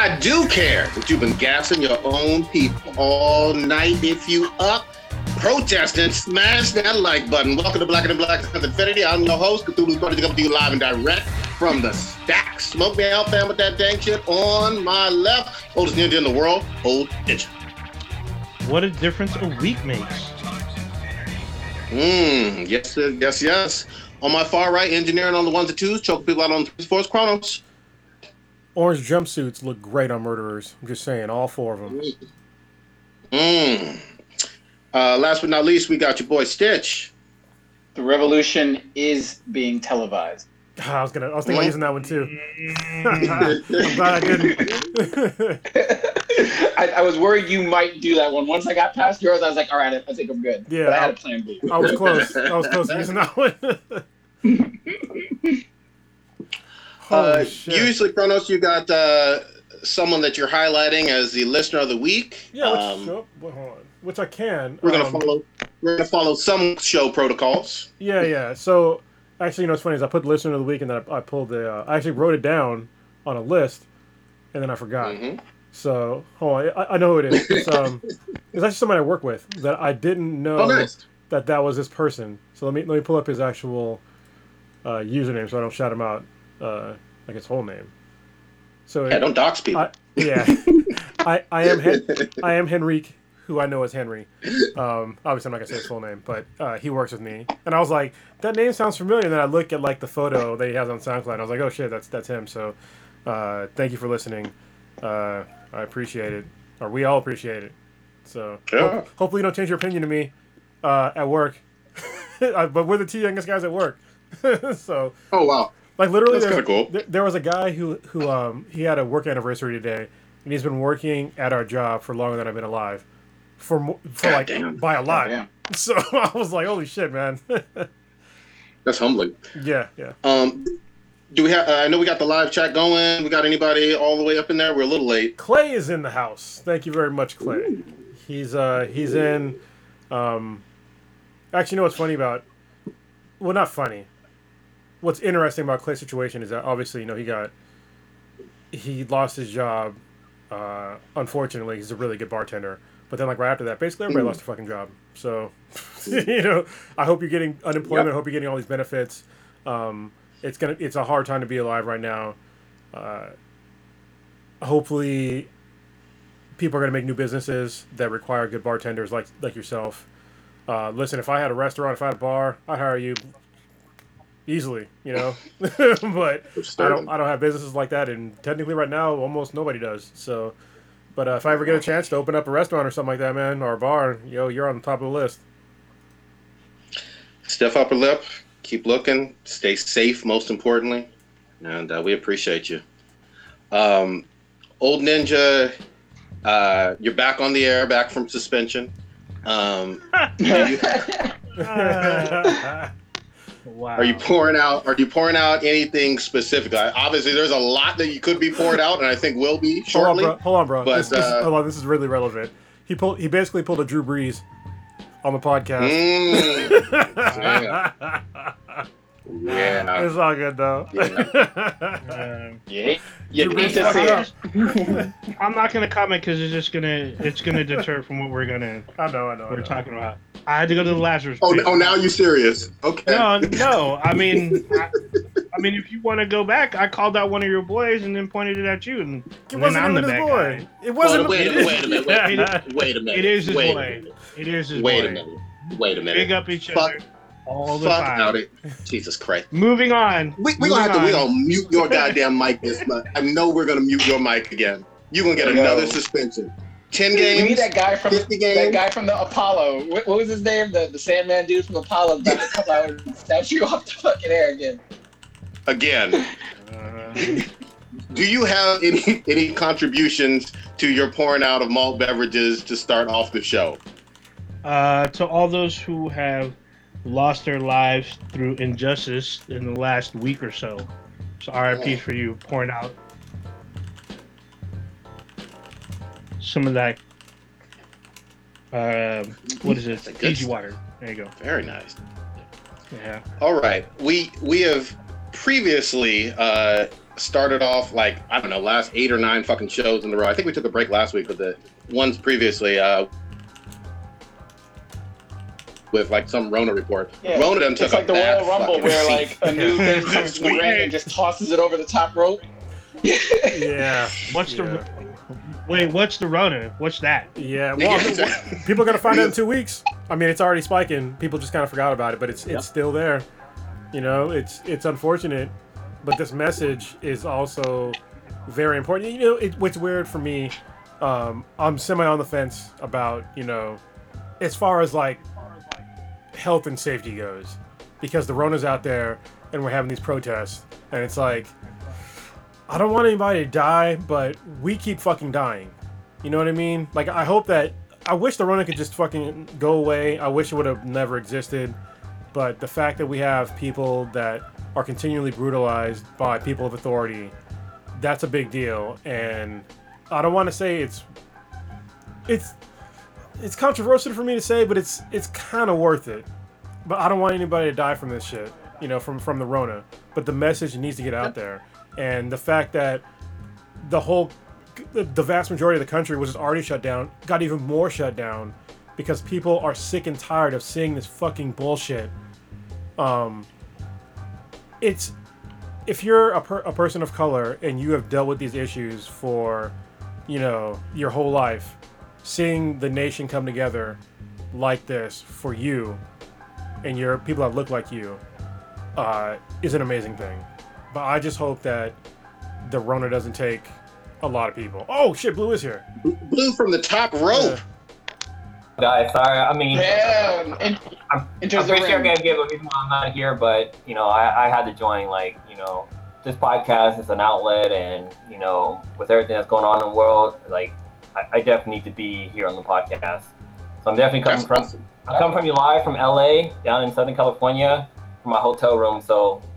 I do care that you've been gassing your own people all night. If you up, protesting, smash that like button. Welcome to Black and Black Infinity. I'm your host, Cthulhu's Brother, to come to you live and direct from the stack. Smoke me out, fam, with that dang shit on my left. Oldest ninja in the world, Old Ninja. What a difference a week makes. Mmm, yes, yes, yes. On my far right, engineering on the ones and twos, choking people out on the force Chronos. Orange jumpsuits look great on murderers. I'm just saying, all four of them. Mmm. Uh, last but not least, we got your boy Stitch. The revolution is being televised. I was gonna. I was thinking about using that one too. I'm glad I didn't. I, I was worried you might do that one. Once I got past yours, I was like, all right, I think I'm good. Yeah, but I had a plan B. I was close. I was close to using that one. Uh, usually, Chronos, you got uh, someone that you're highlighting as the listener of the week. Yeah, which, Um, oh, hold on. which I can. we're gonna um, follow. We're gonna follow some show protocols. Yeah, yeah. So actually, you know what's funny is I put listener of the week and then I, I pulled the. Uh, I actually wrote it down on a list, and then I forgot. Mhm. So hold on, I, I know who it is. It's um, it's actually somebody I work with that I didn't know Oh, nice. that that was this person. So let me let me pull up his actual uh, username so I don't shout him out uh, like his whole name. So Yeah, don't dox people. I, yeah, I, I am Hen- I am Henrique, who I know as Henry. Um, obviously, I'm not gonna say his full name, but uh, he works with me, and I was like, that name sounds familiar. And then I look at like the photo that he has on SoundCloud, and I was like, oh shit, that's that's him. So, uh, thank you for listening. Uh, I appreciate it, or we all appreciate it. So, Yeah. ho- hopefully, you don't change your opinion to me uh, at work. But we're the two youngest guys at work, so oh wow. Like literally, That's kinda cool. there, there was a guy who who um he had a work anniversary today, and he's been working at our job for longer than I've been alive, for for God like damn. by a lot. So I was like, holy shit, man. That's humbling. yeah, yeah. Um, do we have? Uh, I know we got the live chat going. We got anybody all the way up in there? We're a little late. Clay is in the house. Thank you very much, Clay. He's uh he's in. Um, actually, you know what's funny about? Well, not funny. What's interesting about Clay's situation is that obviously, you know, he got he lost his job. Uh, unfortunately, he's a really good bartender. But then, like right after that, basically everybody lost their fucking job. So, you know, I hope you're getting unemployment. Yep. I hope you're getting all these benefits. Um, it's gonna it's a hard time to be alive right now. Uh, hopefully people are going to make new businesses that require good bartenders like like yourself. Uh, listen, if I had a restaurant, if I had a bar, I'd hire you easily, you know. but I don't I don't have businesses like that, and technically right now almost nobody does. So, but uh, if I ever get a chance to open up a restaurant or something like that, man, or a bar, yo, you're on the top of the list. Stiff upper lip. Keep looking. Stay safe, most importantly, and uh, we appreciate you. Um, old ninja, uh, you're back on the air, back from suspension. Um, you- Wow. Are you pouring out? Are you pouring out anything specific? I- Obviously, there's a lot that you could be poured out, and I think will be shortly. hold on, shortly. bro. Hold on, bro. But, this, this, uh, hold on, this is really relevant. He pulled. He basically pulled a Drew Brees on the podcast. Mm, yeah. It's all good though. Yeah, you Drew need Brees to see fucked it. up. I'm not gonna comment because it's just gonna it's gonna deter from what we're gonna I know, I know. We're know. talking about. I had to go to the Lazarus. Oh, pit. oh, now you're serious? Okay. No, no. I mean, I, I mean, if you want to go back, I called out one of your boys and then pointed it at you, and, It and wasn't even the his boy. guy. It wasn't. Wait a. Wait a minute. Wait a minute. Wait a minute. It is his wait boy. It is his boy. Wait boy. a minute. Wait a minute. Big up each Fuck. other all the Fuck time. out it. Jesus Christ. Moving on. We we gonna have to we Moving gonna mute your goddamn mic this month. I know we're gonna mute your mic again. You gonna get another suspension. Ten We games. need that guy from that guy from the Apollo. What, what was his name? The the Sandman dude from Apollo. About to come out and snatch you off the fucking air again. Again. Uh, Do you have any any contributions to your pouring out of malt beverages to start off the show? uh, to all those who have lost their lives through injustice in the last week or so. So RIP for you pouring out some of that. Uh, what is That's a it? good Fiji stuff. water. There you go. Very nice. Yeah. All right, we we have previously uh, started off like I don't know, last eight or nine fucking shows in a row. I think we took a break last week, but the ones previously uh, with like some Rona report. Yeah. Rona done took It's like a the bad Royal Rumble where like a new thing comes in the Sweet. ring and just tosses it over the top rope. Yeah. What's yeah. the wait? What's the Rona? What's that? Yeah. Well, I mean, people are gonna find out in two weeks. I mean, it's already spiking. People just kind of forgot about it, but it's it's still there. You know, it's it's unfortunate, but this message is also very important. You know, it, what's weird for me, um, I'm semi on the fence about you know, as far as like health and safety goes, because the Rona's out there and we're having these protests, and it's like. I don't want anybody to die, but we keep fucking dying. You know what I mean? Like, I hope that. I wish the Rona could just fucking go away. I wish it would have never existed. But the fact that we have people that are continually brutalized by people of authority, that's a big deal. And I don't want to say it's. It's. It's controversial for me to say, but it's it's kind of worth it. But I don't want anybody to die from this shit, you know, from from the Rona. But the message needs to get out there, and the fact that the whole, the, vast majority of the country was already shut down, got even more shut down, because people are sick and tired of seeing this fucking bullshit. Um, it's if you're a, per, a person of color and you have dealt with these issues for, you know, your whole life, seeing the nation come together like this for you and your people that look like you uh, is an amazing thing. But I just hope that the Rona doesn't take a lot of people. Oh shit, Blue is here. Blue from the top rope. Guys, sorry. I mean, Yeah, and, I'm, enters I'm the pretty sure I ring. gotta give a reason why I'm not here, but you know, I, I had to join. Like, you know, this podcast is an outlet, and you know, with everything that's going on in the world, like, I, I definitely need to be here on the podcast. So I'm definitely coming That's from. awesome. I come from you live from LA, down in Southern California, from my hotel room. So it's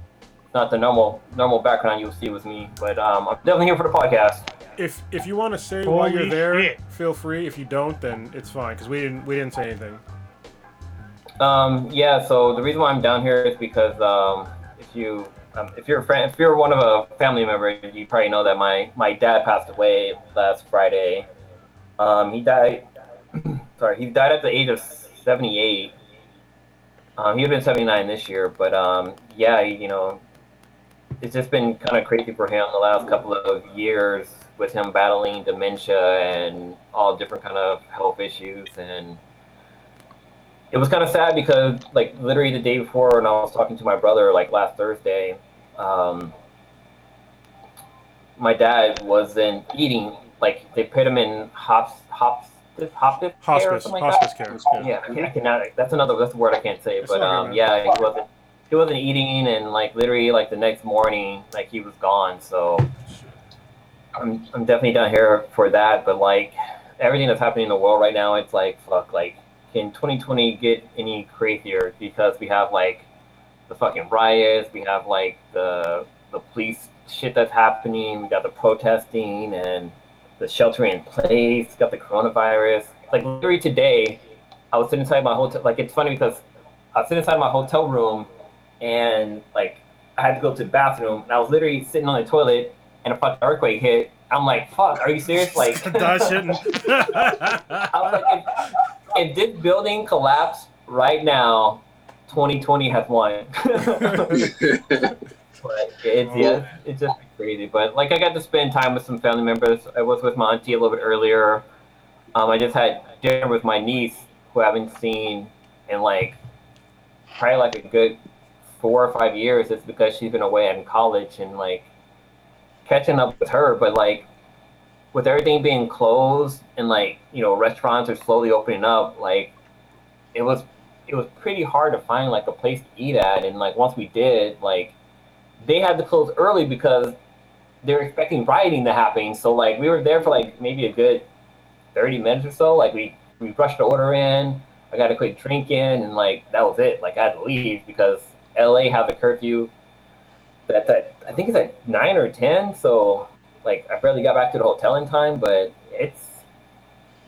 not the normal normal background you'll see with me, but um, I'm definitely here for the podcast. If if you want to say while you're there, shit. feel free. If you don't, then it's fine because we didn't we didn't say anything. Um, yeah, so the reason why I'm down here is because um, if you um, if you're a friend, if you're one of a family member, you probably know that my my dad passed away last Friday. Um, he died. sorry, he died at the age of 78. Um, he'd been 79 this year, but um, yeah, you know, it's just been kind of crazy for him the last couple of years with him battling dementia and all different kind of health issues and it was kind of sad because like literally the day before when i was talking to my brother like last thursday um, my dad wasn't eating like they put him in hops hops hospice care Hospice, like hospice care. Oh, yeah, I, can, I cannot. That's another. That's a word I can't say. It's but um, yeah, he wasn't. He wasn't eating, and like literally, like the next morning, like he was gone. So I'm, I'm definitely down here for that. But like everything that's happening in the world right now, it's like fuck. Like, can 2020 get any crazier? Because we have like the fucking riots, we have like the the police shit that's happening, we got the protesting and the sheltering in place, got the coronavirus. Like literally today, I was sitting inside my hotel. Like it's funny because I was sitting inside my hotel room, and like I had to go to the bathroom, and I was literally sitting on the toilet, and a fucking earthquake hit. I'm like, fuck, are you serious? Like, That shouldn't. I was like, if, if this building collapsed right now, 2020 has won. But it's yeah, it's just crazy. But like I got to spend time with some family members. I was with my auntie a little bit earlier. Um, I just had dinner with my niece, who I haven't seen in like probably like a good four or five years. It's because she's been away in college and like catching up with her. But like with everything being closed and like you know restaurants are slowly opening up, like it was it was pretty hard to find like a place to eat at. And like once we did, like they had to close early because they were expecting rioting to happen. So like we were there for like maybe a good thirty minutes or so. Like we we rushed the order in. I got a quick drink in, and like that was it. Like I had to leave because LA have a curfew. That's at I think it's at nine or ten. So like I barely got back to the hotel in time, but it's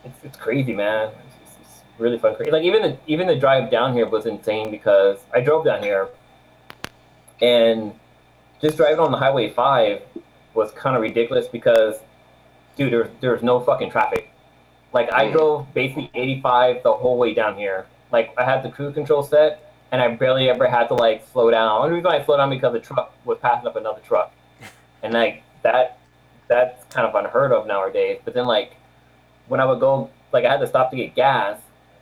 it's, it's crazy, man. It's, it's really fun. Crazy. Like even the even the drive down here was insane because I drove down here, and just driving on the Highway Five, was kind of ridiculous because, dude, there's there's no fucking traffic. Like I Mm. drove basically 85 the whole way down here. Like I had the cruise control set, and I barely ever had to like slow down. Only reason I slowed down because the truck was passing up another truck, and like that, that's kind of unheard of nowadays. But then like when I would go, like I had to stop to get gas,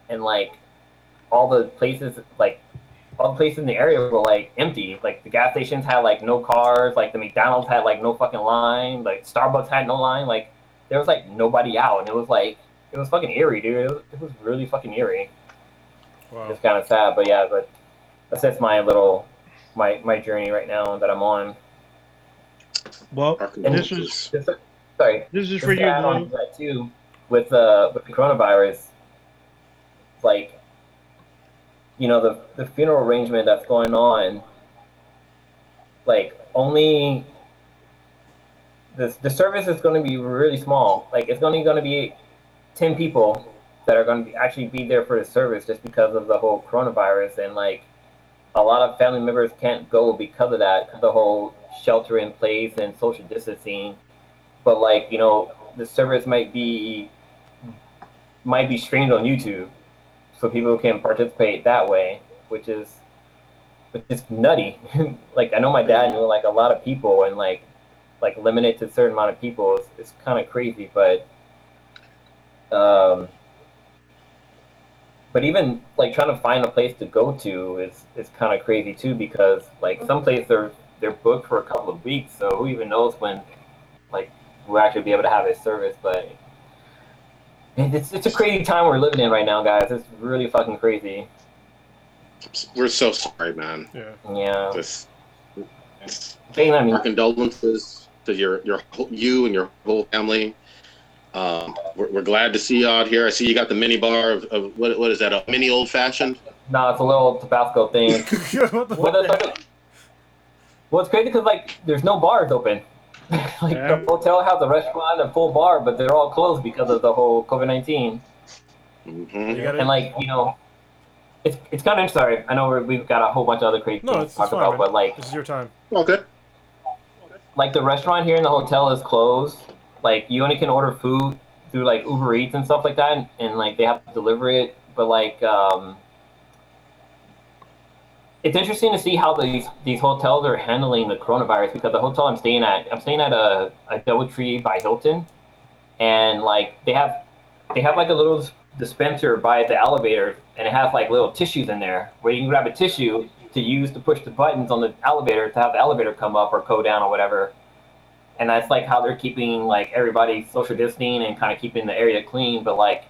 and like all the places, like all the places in the area were like empty. Like the gas stations had like no cars. Like the McDonald's had like no fucking line. Like Starbucks had no line. Like there was like nobody out, and it was like it was fucking eerie, dude. It was, it was really fucking eerie. Wow. It's kind of sad, but yeah, but that's just my little my my journey right now that I'm on. Well, Our this is Just, sorry, this is for you, add on to that too, with uh with the coronavirus, like you know the the funeral arrangement that's going on, like only the the service is going to be really small. Like it's only going to be ten people that are going to be, actually be there for the service just because of the whole coronavirus and like a lot of family members can't go because of that the whole shelter in place and social distancing. But like you know the service might be might be streamed on youtube so people can participate that way which is which is nutty. Like i know my dad knew like a lot of people and like like limited to a certain amount of people. Is, is kind of crazy but um but even like trying to find a place to go to is is kind of crazy too because like some places are they're booked for a couple of weeks so who even knows when like we'll actually be able to have a service but it's, it's a crazy time we're living in right now guys it's really fucking crazy We're so sorry, man. Yeah. yeah This, it's, Jane, I mean our condolences to your your whole- you and your whole family. Um, we're, we're glad to see you out here. I see you got the mini bar of, of what what is that? A mini old fashioned? no it's a little tabasco thing what the Well, fuck? like- well, it's crazy because like there's no bars open. like Yeah. the hotel has a restaurant and a full bar, but they're all closed because of the whole COVID nineteen. Mm-hmm. And like you know, it's it's kind of sorry. I know we're, we've got a whole bunch of other crazy No, things it's, to talk fine, about, man. but like This is your time. Okay. like the restaurant here in the hotel is closed. Like you only can order food through like Uber Eats and stuff like that, and, and like they have to deliver it. But like, um, it's interesting to see how these these hotels are handling the coronavirus because the hotel I'm staying at, I'm staying at a a DoubleTree by Hilton, and like they have they have like a little dispenser by the elevator, and it has like little tissues in there where you can grab a tissue to use to push the buttons on the elevator to have the elevator come up or go down or whatever. And that's like how they're keeping like everybody social distancing and kind of keeping the area clean. But like,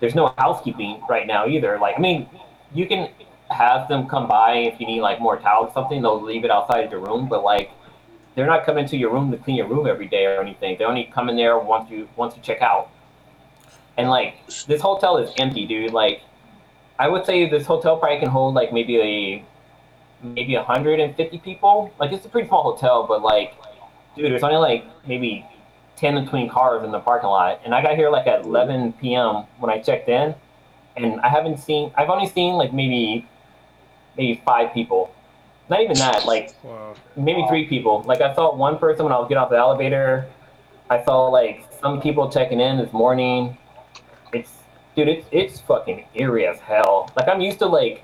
there's no housekeeping right now either. Like, I mean, you can have them come by if you need like more towels or something. They'll leave it outside of your room, but like, they're not coming to your room to clean your room every day or anything. They only come in there once you once you check out. And like, this hotel is empty, dude. Like, I would say this hotel probably can hold like maybe a maybe 150 people. Like it's a pretty small hotel, but like, dude, there's only like maybe 10 to 20 cars in the parking lot. And I got here like at 11 p.m. when I checked in, and I haven't seen. I've only seen like maybe maybe five people. Not even that. Like Wow. maybe three people. Like I saw one person when I was getting off the elevator. I saw like some people checking in this morning. It's dude, it's it's fucking eerie as hell. Like I'm used to like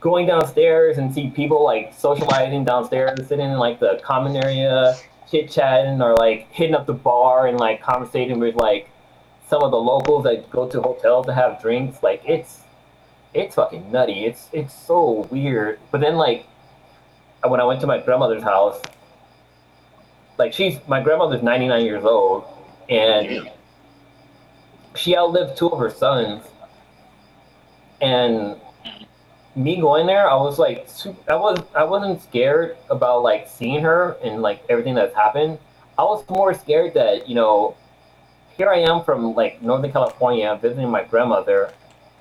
going downstairs and see people like socializing downstairs, sitting in like the common area, chit chatting or like hitting up the bar and like conversating with like some of the locals that go to hotels to have drinks. Like it's it's fucking nutty. It's it's so weird. But then like when I went to my grandmother's house, like she's my grandmother's 99 years old and she outlived two of her sons and me going there i was like i was i wasn't scared about like seeing her and like everything that's happened. I was more scared that you know here i am from like northern california visiting my grandmother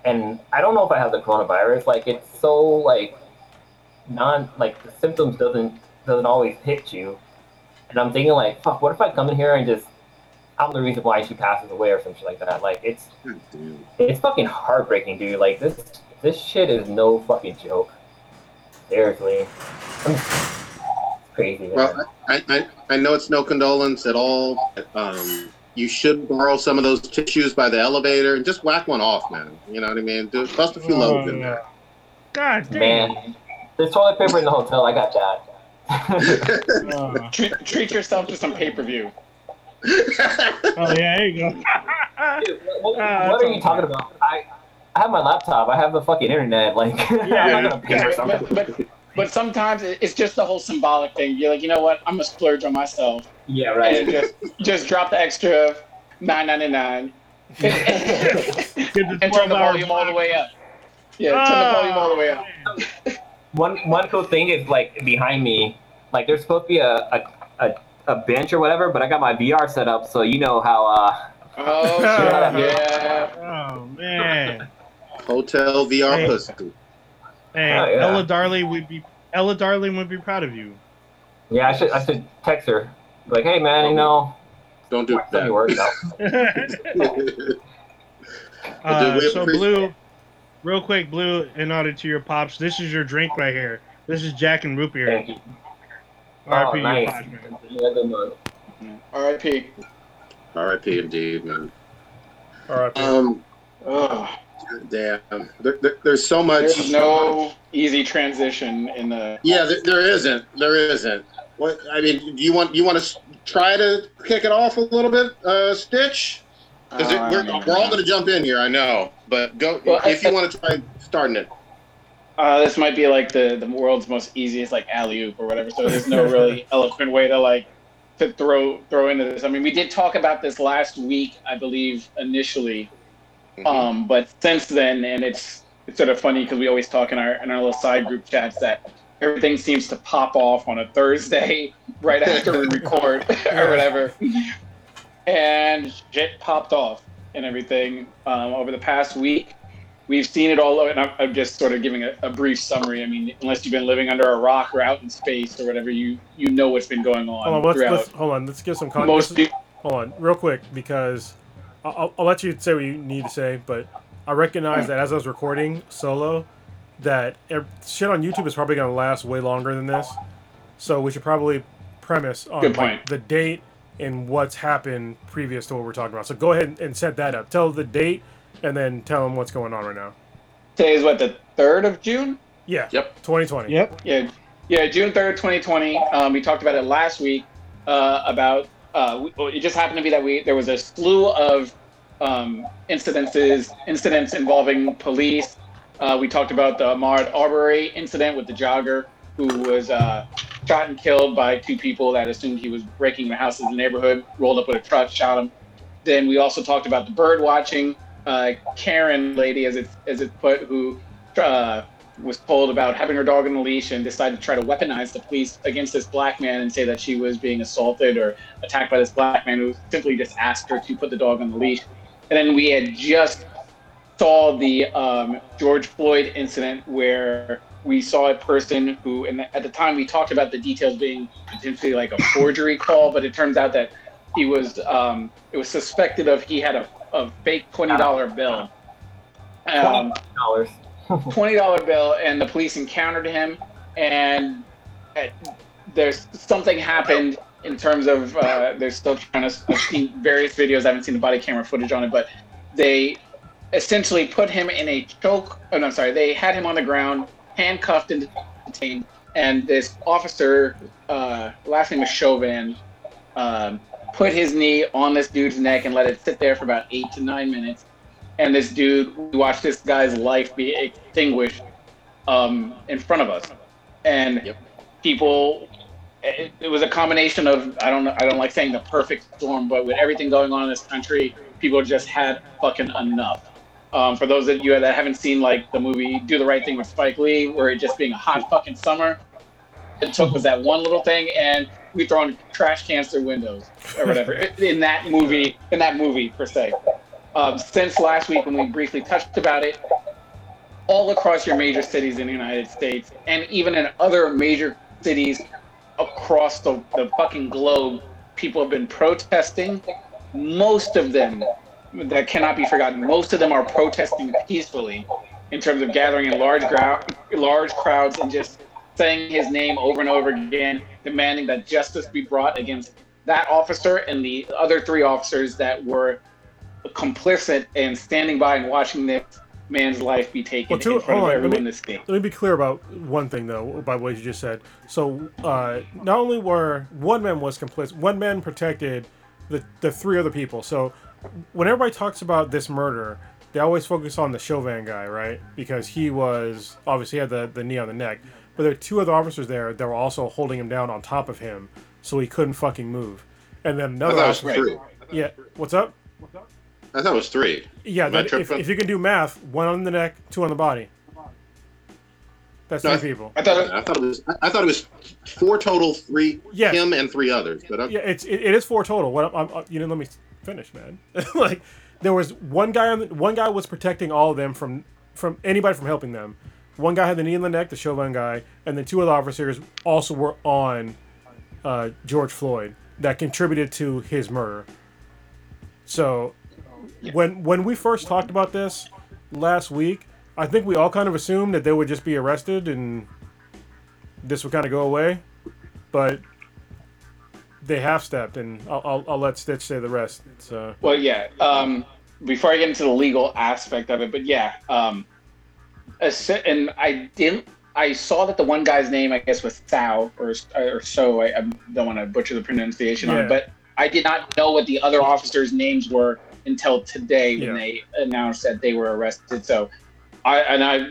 and i don't know if i have the coronavirus like it's so like non like the symptoms doesn't doesn't always hit you. And i'm thinking like fuck what if i come in here and just i'm the reason why she passes away or something like that? Like it's it's fucking heartbreaking, dude. Like this, this shit is no fucking joke. Seriously, I'm Crazy. man. Well, I, I, I know it's no condolence at all. Um, you should borrow some of those tissues by the elevator and just whack one off, man. You know what I mean? Do, bust a few loads in there. God damn. Man, there's toilet paper in the hotel. I got that. Uh, Treat, treat yourself to some pay per view. oh yeah, there you go. Dude, what, what Ah, are you talking about? I, I have my laptop. I have the fucking internet. Like, I'm not gonna pay for Yeah, something. but, but, but sometimes it's just the whole symbolic thing. You're like, you know what? I'm gonna splurge on myself Yeah, and right. just just drop the extra nine ninety nine and turn the volume all the way up. Yeah, turn the volume all the way up. One one cool thing is like behind me, like there's supposed to be a a, a, a bench or whatever, but I got my VR set up, so you know how uh Oh shit, yeah. Oh man. Hotel VR Hey. pussy. Hey, Oh, yeah. Ella Darling would be Ella Darling would be proud of you. yeah I should I should text her like hey man you know Don't do send me work now. that. Uh, we so blue, real quick, blue. In order to your pops, this is your drink right here. This is Jack and root beer. Thank you. RP Oh, nice. Yeah. R.I.P. R.I.P. indeed, man. All right. Um, Ugh. Damn. There, there, there's so much. There's no easy transition in the. Yeah, there, there isn't. There isn't. What I mean, do you want you want to try to kick it off a little bit, uh, Stitch? Because Uh, we're, we're all going to jump in here, I know. But go Well, if you want to try starting it. Uh, this might be like the, the world's most easiest like alley oop or whatever. So there's no really eloquent way to like to throw throw into this. I mean, we did talk about this last week, I believe, initially. Mm-hmm. Um, but since then, and it's it's sort of funny because we always talk in our in our little side group chats that everything seems to pop off on a Thursday right after we record or whatever, and shit popped off and everything um, over the past week. We've seen it all, and I'm, I'm just sort of giving a, a brief summary. I mean, unless you've been living under a rock or out in space or whatever, you you know what's been going on, Hold on, let's, let's hold on. Let's give some context. Most Hold on, real quick, because I'll, I'll, I'll let you say what you need to say, but I recognize that as I was recording solo, that ev- shit on YouTube is probably going to last way longer than this. So we should probably premise on Good like, the date and what's happened previous to what we're talking about. So go ahead and set that up. Tell the date and then tell them what's going on right now. today is what the third of June. Yeah. Yep. 2020. Yep. Yeah, yeah, June third, twenty twenty. Um, we talked about it last week uh, about uh, it just happened to be that we there was a slew of um, incidences incidents involving police. Uh, we talked about the Ahmaud Arbery incident with the jogger who was uh, shot and killed by two people that assumed he was breaking the house in the neighborhood, rolled up with a truck, shot him. Then we also talked about the bird watching uh, Karen lady, as it's as it's put, who uh, was told about having her dog on a leash and decided to try to weaponize the police against this black man and say that she was being assaulted or attacked by this black man who simply just asked her to put the dog on the leash. And then we had just saw the um, George Floyd incident where we saw a person who, and at the time we talked about the details being potentially like a forgery call, but it turns out that he was, um, it was suspected of he had a, a fake $20 bill. Um, Dollars. twenty dollar bill, and the police encountered him, and uh, there's something happened in terms of uh, they're still trying to. I've seen various videos. I haven't seen the body camera footage on it, but they essentially put him in a choke. Oh no, sorry. They had him on the ground, handcuffed and detained, and this officer, uh, last name was Chauvin, um, put his knee on this dude's neck and let it sit there for about eight to nine minutes and this dude we watched this guy's life be extinguished um, in front of us. And Yep. people it, it was a combination of i don't i don't like saying the perfect storm but with everything going on in this country people just had fucking enough. Um, for those of you that haven't seen like the movie do the right thing with spike lee where it just being a hot fucking summer it took was that one little thing and we throwing trash cans through windows or whatever in that movie in that movie per se um, since last week when we briefly touched about it, all across your major cities in the United States and even in other major cities across the, the fucking globe, people have been protesting. Most of them, that cannot be forgotten, most of them are protesting peacefully in terms of gathering in large, grou- large crowds and just saying his name over and over again, demanding that justice be brought against that officer and the other three officers that were complicit and standing by and watching this man's life be taken Well, two- in front of on, let everyone me- in the state. Let me be clear about one thing, though, by what you just said. So, uh, not only were one man was complicit, one man protected the the three other people. So, when everybody talks about this murder, they always focus on the Chauvin guy, right? Because he was obviously had the the knee on the neck. But there are two other officers there that were also holding him down on top of him, so he couldn't fucking move. And then I another thought it was officer, three. yeah, what's up? I thought it was three. Yeah, that, if, if you can do math, one on the neck, two on the body. That's No, three I- people. I thought it, I thought it was. I thought it was four total. Three. Yes. Him and three others. But okay. Yeah, it's it, it is four total. What I'm, I'm, you didn't let me finish, man. like there was one guy on the, one guy was protecting all of them from from anybody from helping them. One guy had the knee in the neck, the Chauvin guy, and then two other officers also were on uh, George Floyd that contributed to his murder. So when when we first talked about this last week, I think we all kind of assumed that they would just be arrested and this would kind of go away, but they half stepped, and I'll, I'll, I'll let Stitch say the rest. So well, yeah. Um, before I get into the legal aspect of it, but yeah, um, a and I didn't. I saw that the one guy's name, I guess, was Sao or or so. I, I don't want to butcher the pronunciation on it, but I did not know what the other officers' names were until today when Yeah. they announced that they were arrested. So, I and I,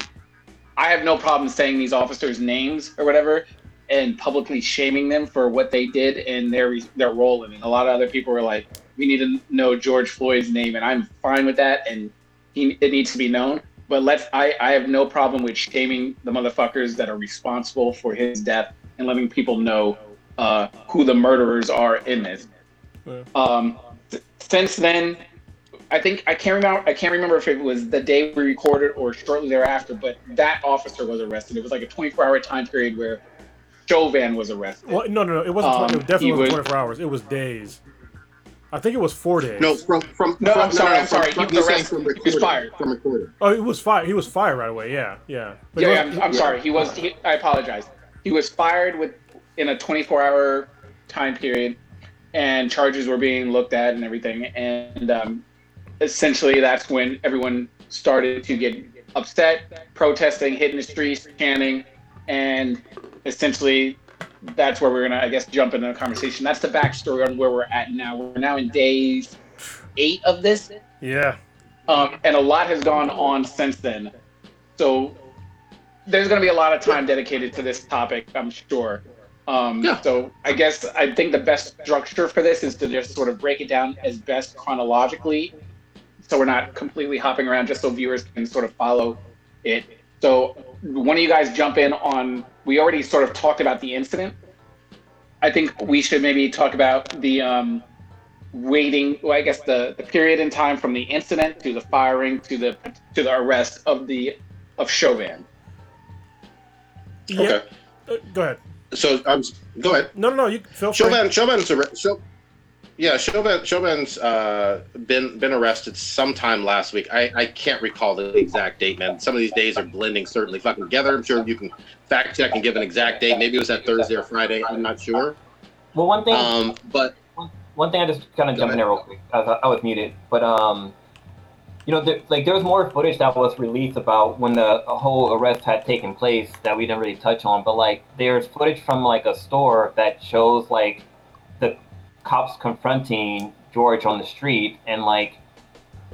I have no problem saying these officers' names or whatever, and publicly shaming them for what they did and their their role in it. A lot of other people were like, "We need to know George Floyd's name," and I'm fine with that, and he, it needs to be known. But let's I, I have no problem with shaming the motherfuckers that are responsible for his death and letting people know uh, who the murderers are in this. Um, since then, I think I can't remember. I can't remember if it was the day we recorded or shortly thereafter. But that officer was arrested. It was like a 24-hour time period where Chauvin was arrested. well, no, no, no, it wasn't. 20, Um, it definitely wasn't 24 hours. It was days. I think it was four days. No, from from. No, from, I'm sorry, I'm sorry, from- he was he's saying arrested. From He was recording, fired. From recording. Oh, it was fired. He was fired right away. Yeah, yeah. But yeah, wasn't- I'm, I'm sorry. He was. He, I apologize. He was fired with in a 24-hour time period, and charges were being looked at and everything. And um, essentially, that's when everyone started to get upset, protesting, hitting the streets, chanting, and essentially, that's where we're gonna, I guess, jump into the conversation. That's the backstory on where we're at now. We're now in days eight of this yeah. um, and a lot has gone on since then. So there's going to be a lot of time dedicated to this topic, I'm sure. Um, Yeah. So I guess I think the best structure for this is to just sort of break it down as best chronologically, so we're not completely hopping around, just so viewers can sort of follow it. So one of you guys jump in on. We already sort of talked about the incident. I think we should maybe talk about the um, waiting well i guess the, the period in time from the incident to the firing to the to the arrest of the of chauvin Yeah. Okay. Uh, go ahead. So I'm. Go ahead. No, no, no. You feel free. Chauvin, Chauvin's arre- Chau- yeah, Chauvin, Chauvin's uh, been been arrested sometime last week. I, I can't recall the exact date, man. Some of these days are blending certainly fucking together. I'm sure you can fact check and give an exact date. Maybe it was that Thursday or Friday. I'm not sure. Well, one thing, Um, but one thing I just kind of jump in there real quick. I, was- I was muted, but um, you know, there, like there was more footage that was released about when the whole arrest had taken place that we didn't really touch on. But like, there's footage from like a store that shows like cops confronting George on the street, and like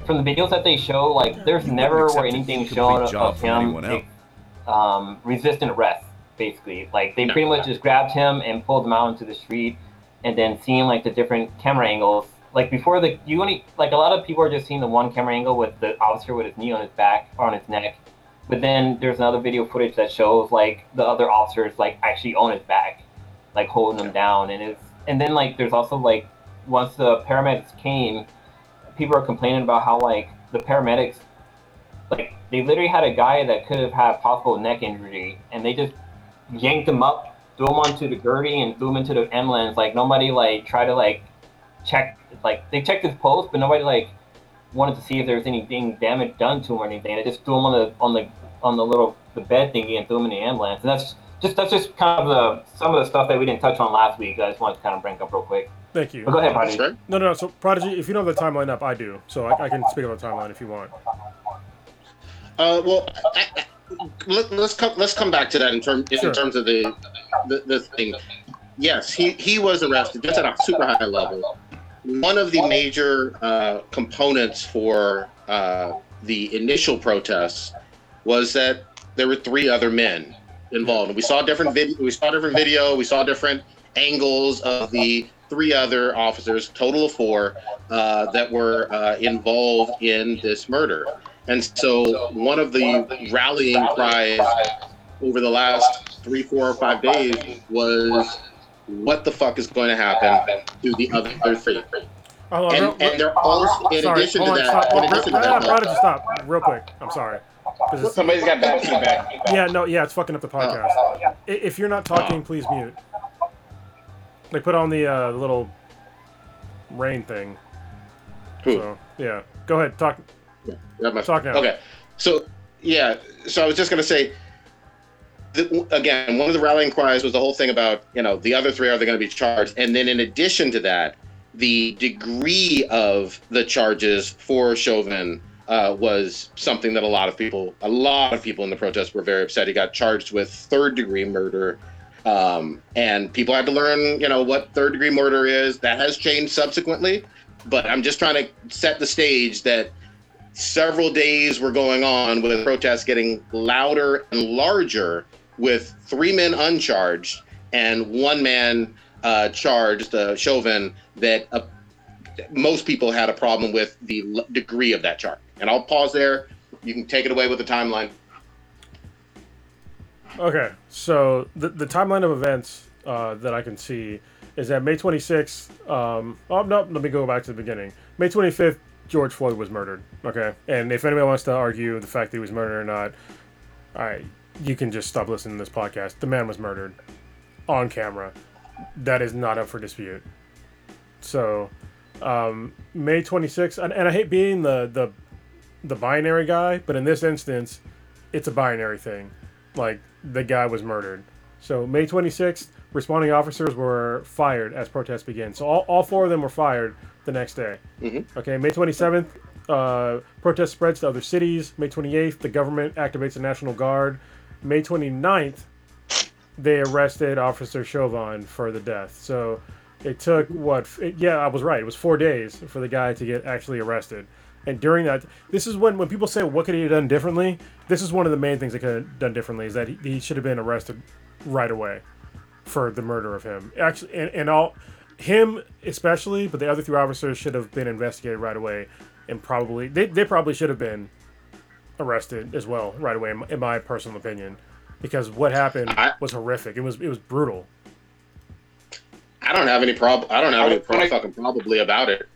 from the videos that they show, like there's You never wouldn't where anything complete shown of, job of from him anyone um, resisting arrest. Basically, like they No. pretty much just grabbed him and pulled him out into the street and then seeing like the different camera angles. Like before the you only like a lot of people are just seeing the one camera angle with the officer with his knee on his back or on his neck. But then there's another video footage that shows like the other officers like actually on his back, like holding him down and it's and then like there's also like once the paramedics came, people are complaining about how like the paramedics like they literally had a guy that could have had possible neck injury and they just yanked him up, threw him onto the gurney, and threw him into the ambulance. Like nobody like tried to like check like they checked his pulse, but nobody like wanted to see if there was anything damage done to him or anything. They just threw him on the on the on the little the bed thingy and threw him in the ambulance. And that's just that's just kind of the some of the stuff that we didn't touch on last week. I just wanted to kind of bring up real quick. Thank you. But go ahead, Prodigy. Sure. No, no, no. So, Prodigy, if you don't have the timeline up, I do. So I, I can speak about the timeline if you want. Uh, well, I, I, let, us come let's come back to that in terms Sure. in terms of the, the the thing. Yes, he he was arrested just at a super high level. One of the major uh, components for uh, the initial protests was that there were three other men involved. We saw different video. We saw different video. We saw different angles of the three other officers, total of four, uh, that were uh, involved in this murder. And so, one of the rallying cries over the last three, four, or five days was, "What the fuck is going to happen to the other three?" On, And, real- and they're all, in sorry, addition to that, stop. in addition to that, Prodigy, stop. Real quick. I'm sorry. 'Cause it's- Somebody's got bad feedback. yeah, no, yeah, it's fucking up the podcast. I- If you're not talking, please mute. Like, put on the uh, little rain thing. Who? So, yeah. Go ahead, talk. Yeah, my- Talk now. Okay, so yeah, so I was just gonna say, the, again, one of the rallying cries was the whole thing about you know the other three are they going to be charged, and then in addition to that, the degree of the charges for Chauvin uh, was something that a lot of people, a lot of people in the protest were very upset. He got charged with third degree murder. Um, and people had to learn, you know, what third degree murder is. That has changed subsequently, but I'm just trying to set the stage that several days were going on with protests getting louder and larger with three men uncharged and one man uh, charged, uh, Chauvin, that uh, most people had a problem with the degree of that chart. And I'll pause there. You can take it away with the timeline. Okay, so the, the timeline of events uh, that I can see is that May 26th. Um, oh no, let me go back to the beginning. May 25th, George Floyd was murdered. Okay, and if anybody wants to argue the fact that he was murdered or not, all right, you can just stop listening to this podcast. The man was murdered on camera. That is not up for dispute. So, um, May 26th, and, and I hate being the the the binary guy, but in this instance, it's a binary thing. Like the guy was murdered. So May 26th, responding officers were fired as protests began. So all, all four of them were fired the next day. Mhm. Okay, May 27th, uh, protest spreads to other cities. May 28th, the government activates the National Guard. May 29th, they arrested Officer Chauvin for the death. So it took what? It, yeah, I was right. It was four days for the guy to get actually arrested. And during that, this is when when people say what could he have done differently. This is one of the main things they could have done differently is that he, he should have been arrested right away for the murder of him. Actually, and, and all him especially, but the other three officers should have been investigated right away, and probably they, they probably should have been arrested as well right away, in my, in my personal opinion, because what happened was horrific. It was it was brutal. I don't have any problem. I don't have I any pro- fucking probably about it.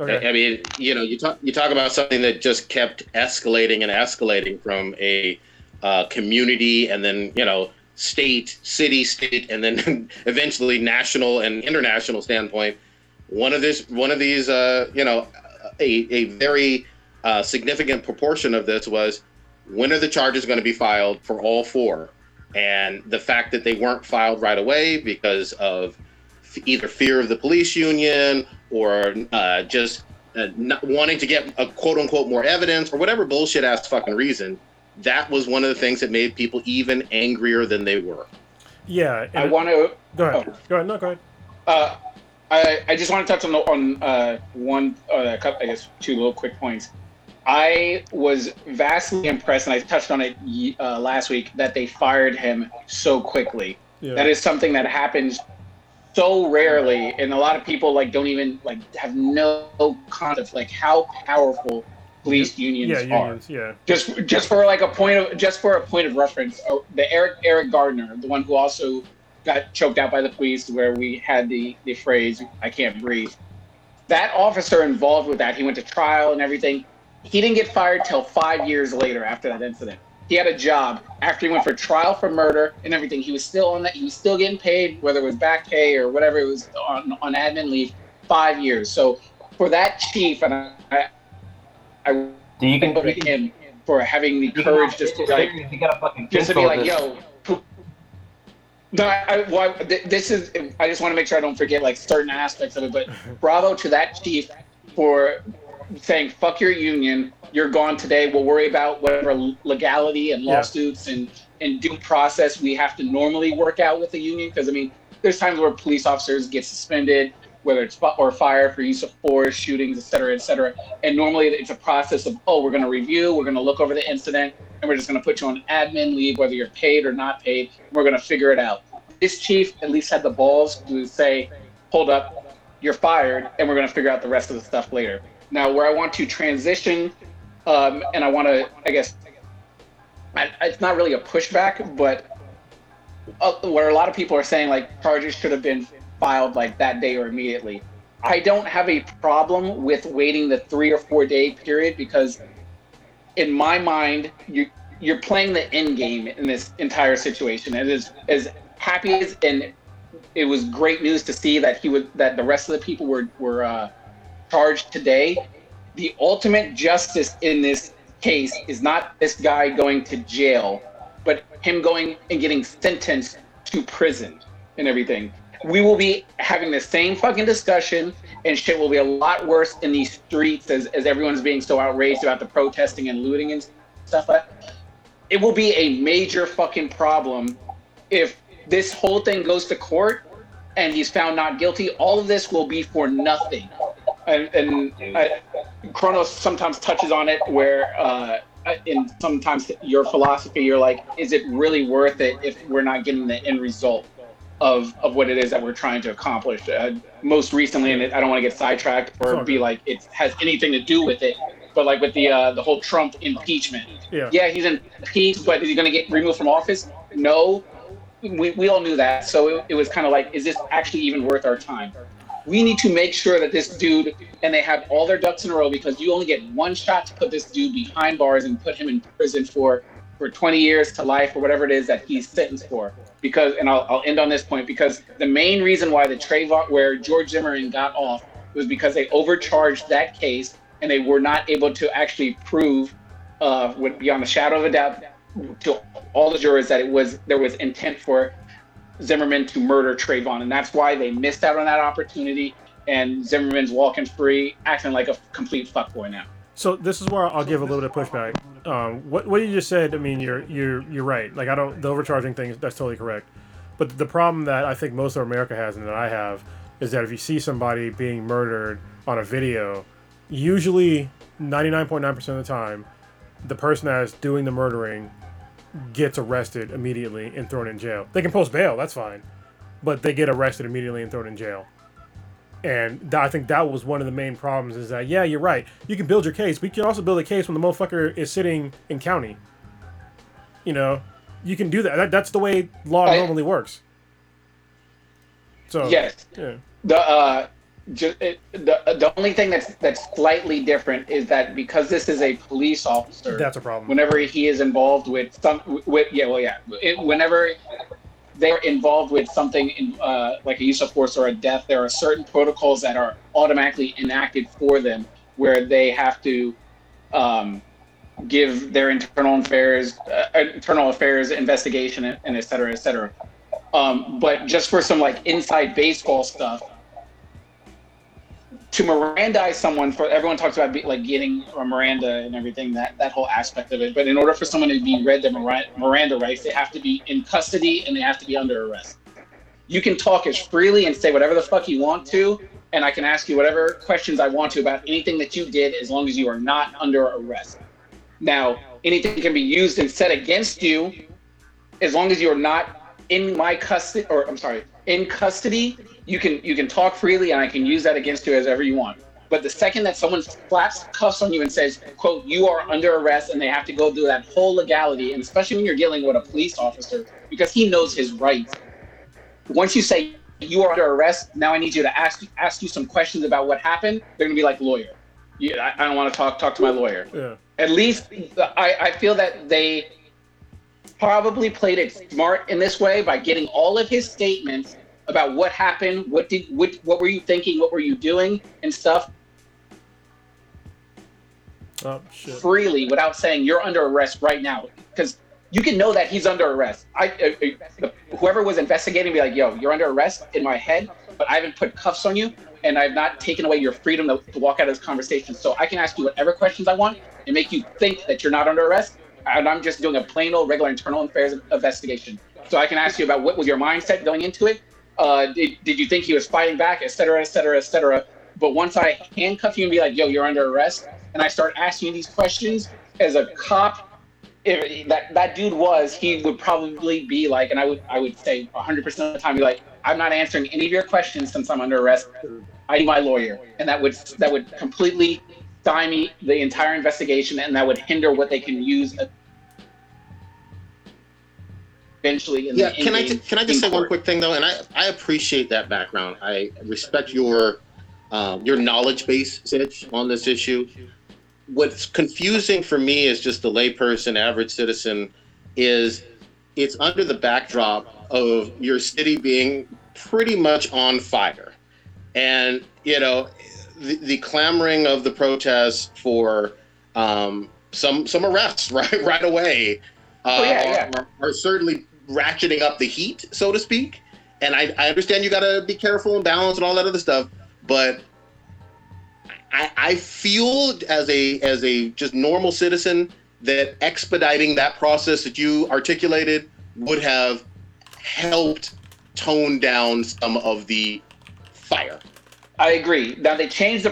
Okay. I mean, you know, you talk you talk about something that just kept escalating and escalating from a uh, community, and then you know, state, city, state, and then eventually national and international standpoint. One of this, one of these, uh, you know, a a very uh, significant proportion of this was when are the charges going to be filed for all four, and the fact that they weren't filed right away because of either fear of the police union or uh, just uh, not wanting to get a quote unquote more evidence or whatever bullshit ass fucking reason. That was one of the things that made people even angrier than they were. Yeah. I want to. go ahead. Go ahead. No, go ahead. Uh, I, I just want to touch on the- on uh, one, uh, couple, I guess, two little quick points. I was vastly impressed, and I touched on it uh, last week, that they fired him so quickly. Yeah. That is something that happens so rarely, and a lot of people like don't even like have no concept like how powerful police unions yeah. are Unions. Yeah. just just for like a point of just for a point of reference uh, the eric eric gardner the one who also got choked out by the police where we had the the phrase i can't breathe that officer involved with that he went to trial and everything he didn't get fired till five years later after that incident he had a job after he went for trial for murder and everything he was still on that he was still getting paid whether it was back pay or whatever it was on, on admin leave five years so for that chief and i i, I So you can, go to can, him for having the you courage just to like you gotta fucking just to be like, this. yo, No, I, I, well, I- this is. I just want to make sure I don't forget like certain aspects of it. But bravo to that chief for saying "fuck your union." You're gone today. We'll worry about whatever legality and Yeah. lawsuits and and due process we have to normally work out with the union. Because I mean, there's times where police officers get suspended, whether it's or fired for use of force, shootings, et cetera, et cetera. And normally it's a process of, oh, we're going to review, we're going to look over the incident, and we're just going to put you on admin leave, whether you're paid or not paid. We're going to figure it out. This chief at least had the balls to say, hold up, you're fired, and we're going to figure out the rest of the stuff later. Now, where I want to transition, um, and I want to, I guess, I, it's not really a pushback, but uh, where a lot of people are saying like charges should have been filed like that day or immediately. I don't have a problem with waiting the three or four day period because, in my mind, you you're playing the end game in this entire situation. And as as happy as and it was great news to see that he was that the rest of the people were were uh, charged today. The ultimate justice in this case is not this guy going to jail, but him going and getting sentenced to prison and everything. We will be having the same fucking discussion, and shit will be a lot worse in these streets as, as everyone's being so outraged about the protesting and looting and stuff that. It will be a major fucking problem if this whole thing goes to court and he's found not guilty. All of this will be for nothing. And, and I, Kronos sometimes touches on it where uh, in sometimes your philosophy, you're like, is it really worth it if we're not getting the end result of, of what it is that we're trying to accomplish? Uh, most recently, and I don't want to get sidetracked or be like it has anything to do with it, but like with the uh, the whole Trump impeachment. Yeah. Yeah, he's impeached, but is he going to get removed from office? No. We, we all knew that. So it, it was kind of like, is this actually even worth our time? We need to make sure that this dude, and they have all their ducks in a row because you only get one shot to put this dude behind bars and put him in prison for, for 20 years to life or whatever it is that he's sentenced for. Because, and I'll, I'll end on this point, because the main reason why the Trayvon, where George Zimmerman got off was because they overcharged that case and they were not able to actually prove uh, with beyond a shadow of a doubt to all the jurors that it was there was intent for Zimmerman to murder Trayvon, and that's why they missed out on that opportunity. And Zimmerman's walking free, acting like a complete fuckboy now. So this is where I'll give a little bit of pushback. Um, what what you just said, I mean, you're you're you're right. Like I don't the overcharging thing, that's totally correct. But the problem that I think most of America has and that I have is that if you see somebody being murdered on a video, usually 99.9% of the time, the person that is doing the murdering gets arrested immediately and thrown in jail. They can post bail, that's fine, but they get arrested immediately and thrown in jail. And th- I think that was one of the main problems is that, yeah, you're right. You can build your case, but you can also build a case when the motherfucker is sitting in county. You know, you can do that. that that's the way law I- normally works. So, Yes, yeah. the uh, ju- it, the the only thing that's that's slightly different is that because this is a police officer, That's a problem. whenever he is involved with some with yeah well yeah it, whenever they're involved with something in, uh, like a use of force or a death there are certain protocols that are automatically enacted for them where they have to um, give their internal affairs uh, internal affairs investigation and, and et cetera et cetera um, but just for some like inside baseball stuff to Mirandize someone for everyone talks about be, like getting a Miranda and everything that that whole aspect of it. But in order for someone to be read the Miranda, rights, they have to be in custody and they have to be under arrest. You can talk as freely and say whatever the fuck you want to, and I can ask you whatever questions I want to about anything that you did as long as you are not under arrest. Now, anything can be used and said against you as long as you're not in my custody or I'm sorry, in custody, you can you can talk freely and I can use that against you as ever you want. But the second that someone slaps cuffs on you and says, quote, you are under arrest and they have to go through that whole legality, and especially when you're dealing with a police officer, because he knows his rights. Once you say you are under arrest, now I need you to ask ask you some questions about what happened, they're gonna be like, lawyer. Yeah, I, I don't want to talk talk to my lawyer Yeah. at least I, I feel that they probably played it smart in this way by getting all of his statements about what happened, what did what, what were you thinking, what were you doing, and stuff Oh, shit. freely without saying you're under arrest right now. Because you can know that he's under arrest. I, uh, uh, whoever was investigating, be like, "Yo, you're under arrest in my head, but I haven't put cuffs on you, and I've not taken away your freedom to, to walk out of this conversation. So I can ask you whatever questions I want and make you think that you're not under arrest, and I'm just doing a plain old regular internal affairs investigation. So I can ask you about what was your mindset going into it. Uh, did, did you think he was fighting back, et cetera, et cetera, et cetera? But once I handcuff you and be like, "Yo, you're under arrest," and I start asking you these questions as a cop if that that dude was, he would probably be like, and I would I would say 100 percent of the time, be like, I'm not answering any of your questions since I'm under arrest. I need my lawyer, and that would that would completely stymie the entire investigation, and that would hinder what they can use eventually. In yeah, the can I can I just say one quick thing though? And I I appreciate that background. I respect your um, your knowledge base, Stitch, on this issue. What's confusing for me as just a layperson, average citizen, is it's under the backdrop of your city being pretty much on fire, and you know the, the clamoring of the protests for um, some some arrests right right away Oh, uh, yeah, yeah. Are, are certainly ratcheting up the heat, so to speak. And I, I understand you got to be careful and balance and all that other stuff, but I, I feel as a as a just normal citizen that expediting that process that you articulated would have helped tone down some of the fire. I agree. Now they changed the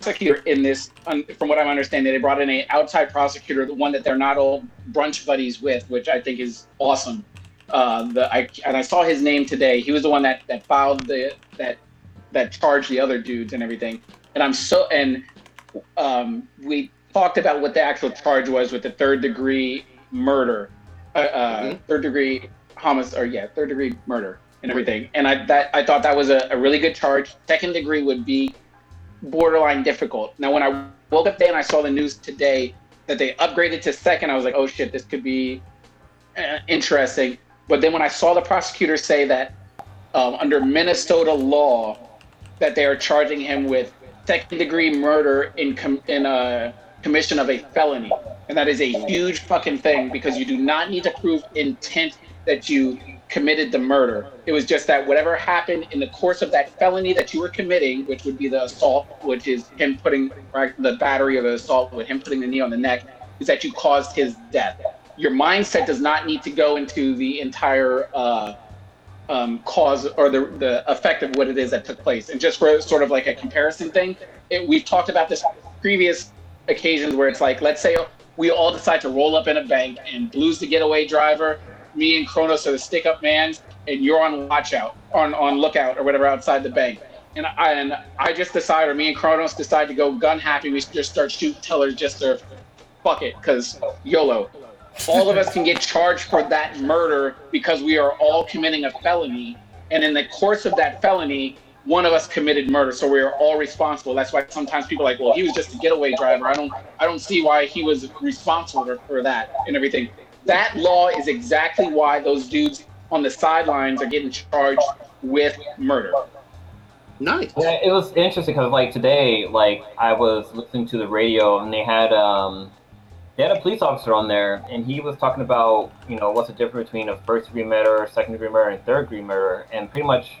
prosecutor in this. From what I'm understanding, they brought in a outside prosecutor, the one that they're not all brunch buddies with, which I think is awesome. Uh, the I and I saw his name today. He was the one that that filed the that that charged the other dudes and everything. And I'm so and um, we talked about what the actual charge was with the third degree murder, uh, uh, Mhm. third degree homicide, or yeah, third degree murder and everything. And I that I thought that was a, a really good charge. Second degree would be borderline difficult. Now, when I woke up today and I saw the news today that they upgraded to second, I was like, oh shit, this could be uh, interesting. But then when I saw the prosecutor say that um, under Minnesota law, that they are charging him with second degree murder in com- in a commission of a felony, and that is a huge fucking thing because you do not need to prove intent that you committed the murder. It was just that whatever happened in the course of that felony that you were committing, which would be the assault, which is him putting right, the battery of the assault with him putting the knee on the neck, is that you caused his death. Your mindset does not need to go into the entire uh, um, cause or the, the effect of what it is that took place. And just for sort of like a comparison thing, it, we've talked about this previous occasions where it's like, let's say we all decide to roll up in a bank and Blue's the getaway driver, me and Kronos are the stick up man, and you're on watch out, on, on lookout or whatever outside the bank. And I, and I just decide, or me and Kronos decide to go gun happy, we just start shooting tellers just to fuck it, because YOLO all of us can get charged for that murder because we are all committing a felony. And in the course of that felony, one of us committed murder, so we are all responsible. That's why sometimes people are like, well, he was just a getaway driver. I don't, I don't see why he was responsible for that and everything. That law is exactly why those dudes on the sidelines are getting charged with murder. Nice. Yeah, it was interesting because like today, like I was listening to the radio and they had um they had a police officer on there and he was talking about you know what's the difference between a first degree murder, second degree murder, and third degree murder, and pretty much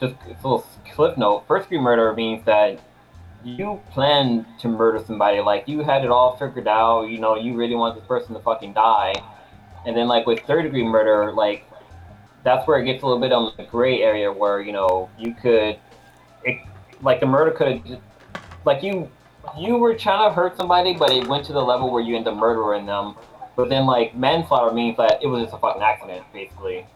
just a little cliff note. First degree murder means that you planned to murder somebody, like you had it all figured out. You know, you really want this person to fucking die, and then like with third degree murder, like that's where it gets a little bit on the gray area where you know you could it, like the murder could have like you you were trying to hurt somebody but it went to the level where you end up murdering them. But then like manslaughter means that it was just a fucking accident basically.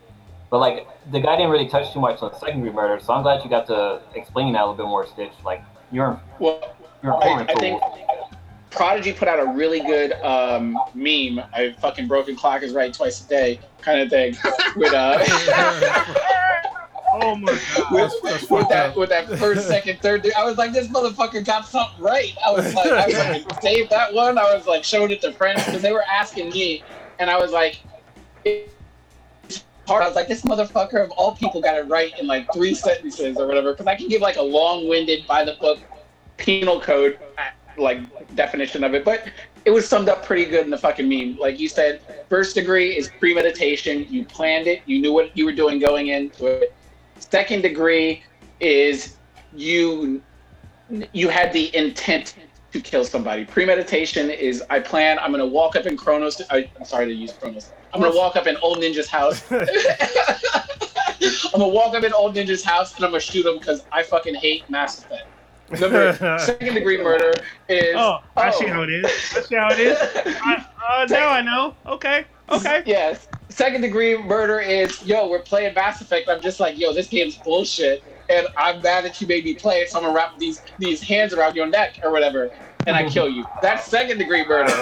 But like the guy didn't really touch too much on second degree murder so i'm glad you got to explain that a little bit more stitch. Like you're Well, you're I, important I think Prodigy put out a really good um, meme. I fucking broken clock is right twice a day kind of thing with uh Oh my god. with, That's- that's with that with that first, second, third. I was like, this motherfucker got something right. I was like, I fucking saved that one. I was like, showing it to friends because they were asking me, and I was like, hard. I was like, this motherfucker of all people got it right in like three sentences or whatever. Because I can give like a long-winded, by the book, penal code like definition of it, but. It was summed up pretty good in the fucking meme. Like you said, first degree is premeditation. You planned it. You knew what you were doing going into it. Second degree is you you had the intent to kill somebody. Premeditation is I plan. I'm gonna walk up in Kronos. I, I'm sorry to use Kronos. I'm gonna walk up in old ninja's house. I'm gonna walk up in old ninja's house and I'm gonna shoot him because I fucking hate Mass Effect. Number second degree murder is. Oh, I see how it is. I see how it is. I, uh, now I know. Okay. Okay. Yes. Second degree murder is yo, we're playing Mass Effect. I'm just like, yo, this game's bullshit. And I'm mad that you made me play it, so I'm gonna wrap these these hands around your neck or whatever, and I kill you. That's second degree murder.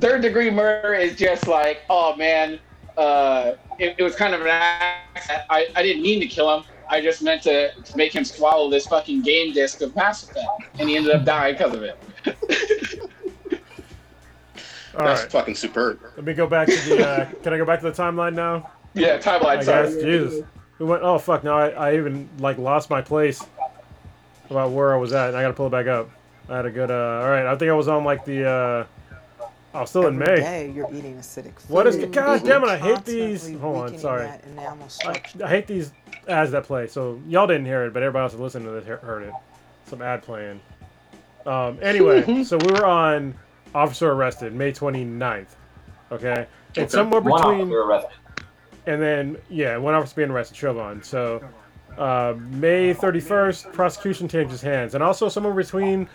Third degree murder is just like, oh man, uh, it, it was kind of an accident. I, I didn't mean to kill him. I just meant to, to make him swallow this fucking game disc of Mass Effect, and he ended up dying because of it. All That's right. fucking superb. Let me go back to the. Uh, can I go back to the timeline now? Yeah, timeline. I Sorry. guess. Jesus. We went. Oh fuck! Now I, I even like lost my place about where I was at, and I gotta pull it back up. I had a good. Uh, all right. I think I was on like the. Uh, I was still in May. day you're eating acidic food. What is the- God damn it, I hate these- hold on, sorry. I. I hate these ads that play. So y'all didn't hear it, but everybody else that listened to this heard it. Some ad playing. Um, anyway, so we were on Officer Arrested, May 29th. Okay? And somewhere between. officer arrested. And then, yeah, one officer being arrested, Chauvin. So, uh, May 31st, prosecution changes hands. And also, somewhere between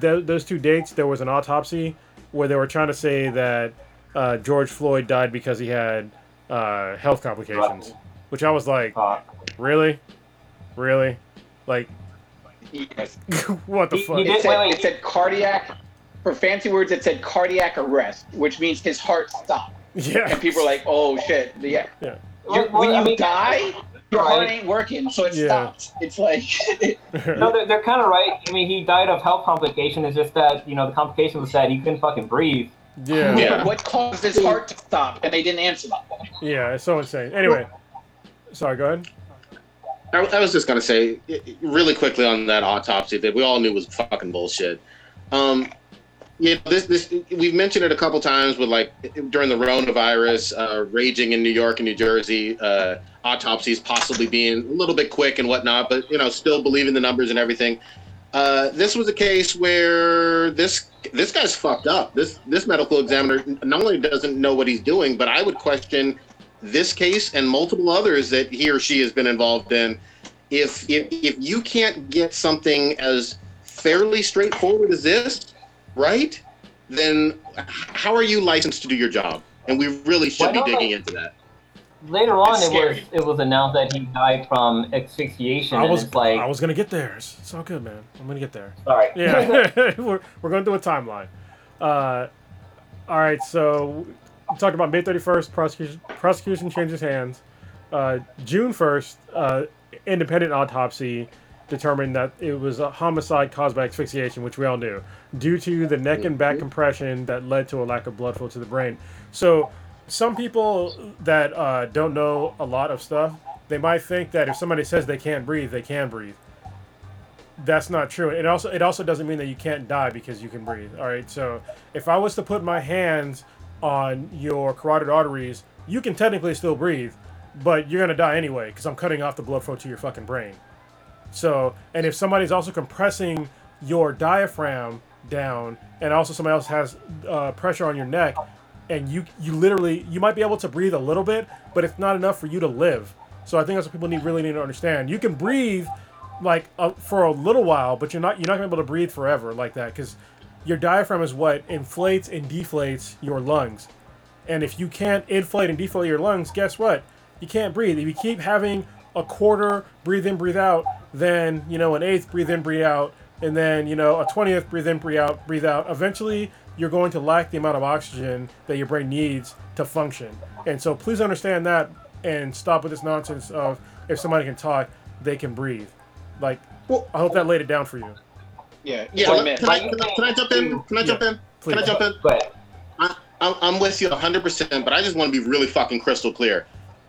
th- those two dates, there was an autopsy where they were trying to say that uh, George Floyd died because he had uh, health complications. Which I was like, really? Really? Like, Yes. what the He- fuck? he It said, wait, wait. it said cardiac. For fancy words, it said cardiac arrest, which means his heart stopped. yeah. And people are like, "Oh shit!" Yeah. Yeah. You- well, when I you mean- die, your heart ain't working, so it Yeah. stops. It's like, No, they're, they're kind of right. I mean, he died of health complication. It's just that you know the complication was that he couldn't fucking breathe. yeah. Yeah. what caused his heart to stop? And they didn't answer that. Yeah, it's so insane. Anyway, sorry, go ahead. I, I was just gonna say really quickly on that autopsy that we all knew was fucking bullshit. Um, know, this this we've mentioned it a couple times with like during the coronavirus uh, raging in New York and New Jersey, uh, autopsies possibly being a little bit quick and whatnot, but you know, still believing the numbers and everything. Uh, this was a case where this this guy's fucked up. This this medical examiner not only doesn't know what he's doing, but I would question this case and multiple others that he or she has been involved in. If if, if you can't get something as fairly straightforward as this, right? Then how are you licensed to do your job? And we really should Why be digging into that. Later on, it was it was announced that he died from asphyxiation, I was, like, I was gonna get there. It's, it's all good, man. I'm gonna get there. sorry. Yeah, we're, we're going through a timeline. Uh, all right, so talked about May 31st, prosecution, prosecution changes hands. Uh, June 1st, uh, independent autopsy determined that it was a homicide caused by asphyxiation, which we all knew, due to the neck and back compression that led to a lack of blood flow to the brain. So, some people that uh, don't know a lot of stuff, they might think that if somebody says they can't breathe, they can breathe that's not true. It also it also doesn't mean that you can't die because you can breathe. All right. So if I was to put my hands on your carotid arteries, you can technically still breathe, but you're gonna die anyway because I'm cutting off the blood flow to your fucking brain. So and if somebody's also compressing your diaphragm down, and also somebody else has uh, pressure on your neck, and you you literally you might be able to breathe a little bit, but it's not enough for you to live. So I think that's what people need really need to understand. You can breathe like uh, for a little while, but you're not you're not gonna be able to breathe forever like that because your diaphragm is what inflates and deflates your lungs. And if you can't inflate and deflate your lungs, guess what? You can't breathe. If you keep having a quarter breathe in, breathe out, then you know an eighth breathe in, breathe out, and then you know a twentieth breathe in, breathe out, breathe out. Eventually, you're going to lack the amount of oxygen that your brain needs to function. And so, please understand that and stop with this nonsense of if somebody can talk, they can breathe. Like, Well- I hope that laid it down for you. Yeah. Yeah, Wait a can, I, can, I, can I jump in? Can I jump in? Can Please. I jump in? But I, I'm I'm with you 100%, but I just want to be really fucking crystal clear.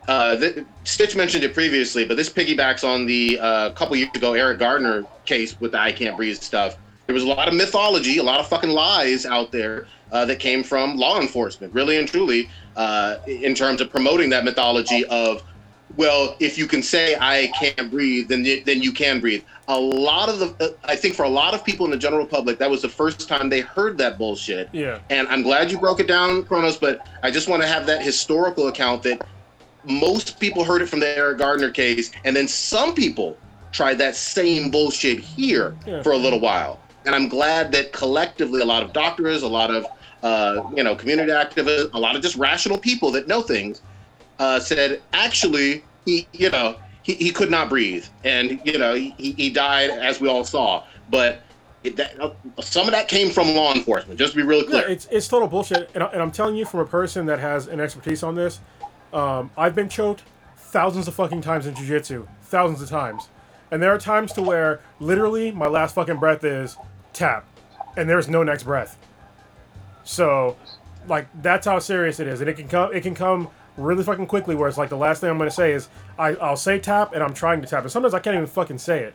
Uh, th- Stitch mentioned it previously, but this piggybacks on the uh, couple years ago Eric Garner case with the I can't breathe stuff. there was a lot of mythology, a lot of fucking lies out there uh, that came from law enforcement, really and truly, uh, in terms of promoting that mythology of, well, if you can say I can't breathe, then then you can breathe. A lot of the, uh, I think for a lot of people in the general public, that was the first time they heard that bullshit. Yeah. And I'm glad you broke it down, Kronos, but I just want to have that historical account that most people heard it from the Eric Garner case, and then some people tried that same bullshit here Yeah. for a little while. And I'm glad that collectively, a lot of doctors, a lot of uh, you know community activists, a lot of just rational people that know things, uh, said actually he you know he, he could not breathe, and you know he, he died as we all saw, but. It, that, uh, some of that came from law enforcement. Just to be really Yeah, clear. it's it's total bullshit, and, I, and I'm telling you from a person that has an expertise on this. Um, I've been choked thousands of fucking times in jujitsu, thousands of times, and there are times to where literally my last fucking breath is tap, and there's no next breath. So, like that's how serious it is, and it can come it can come really fucking quickly. Where it's like the last thing I'm gonna say is I I'll say tap, and I'm trying to tap, and sometimes I can't even fucking say it.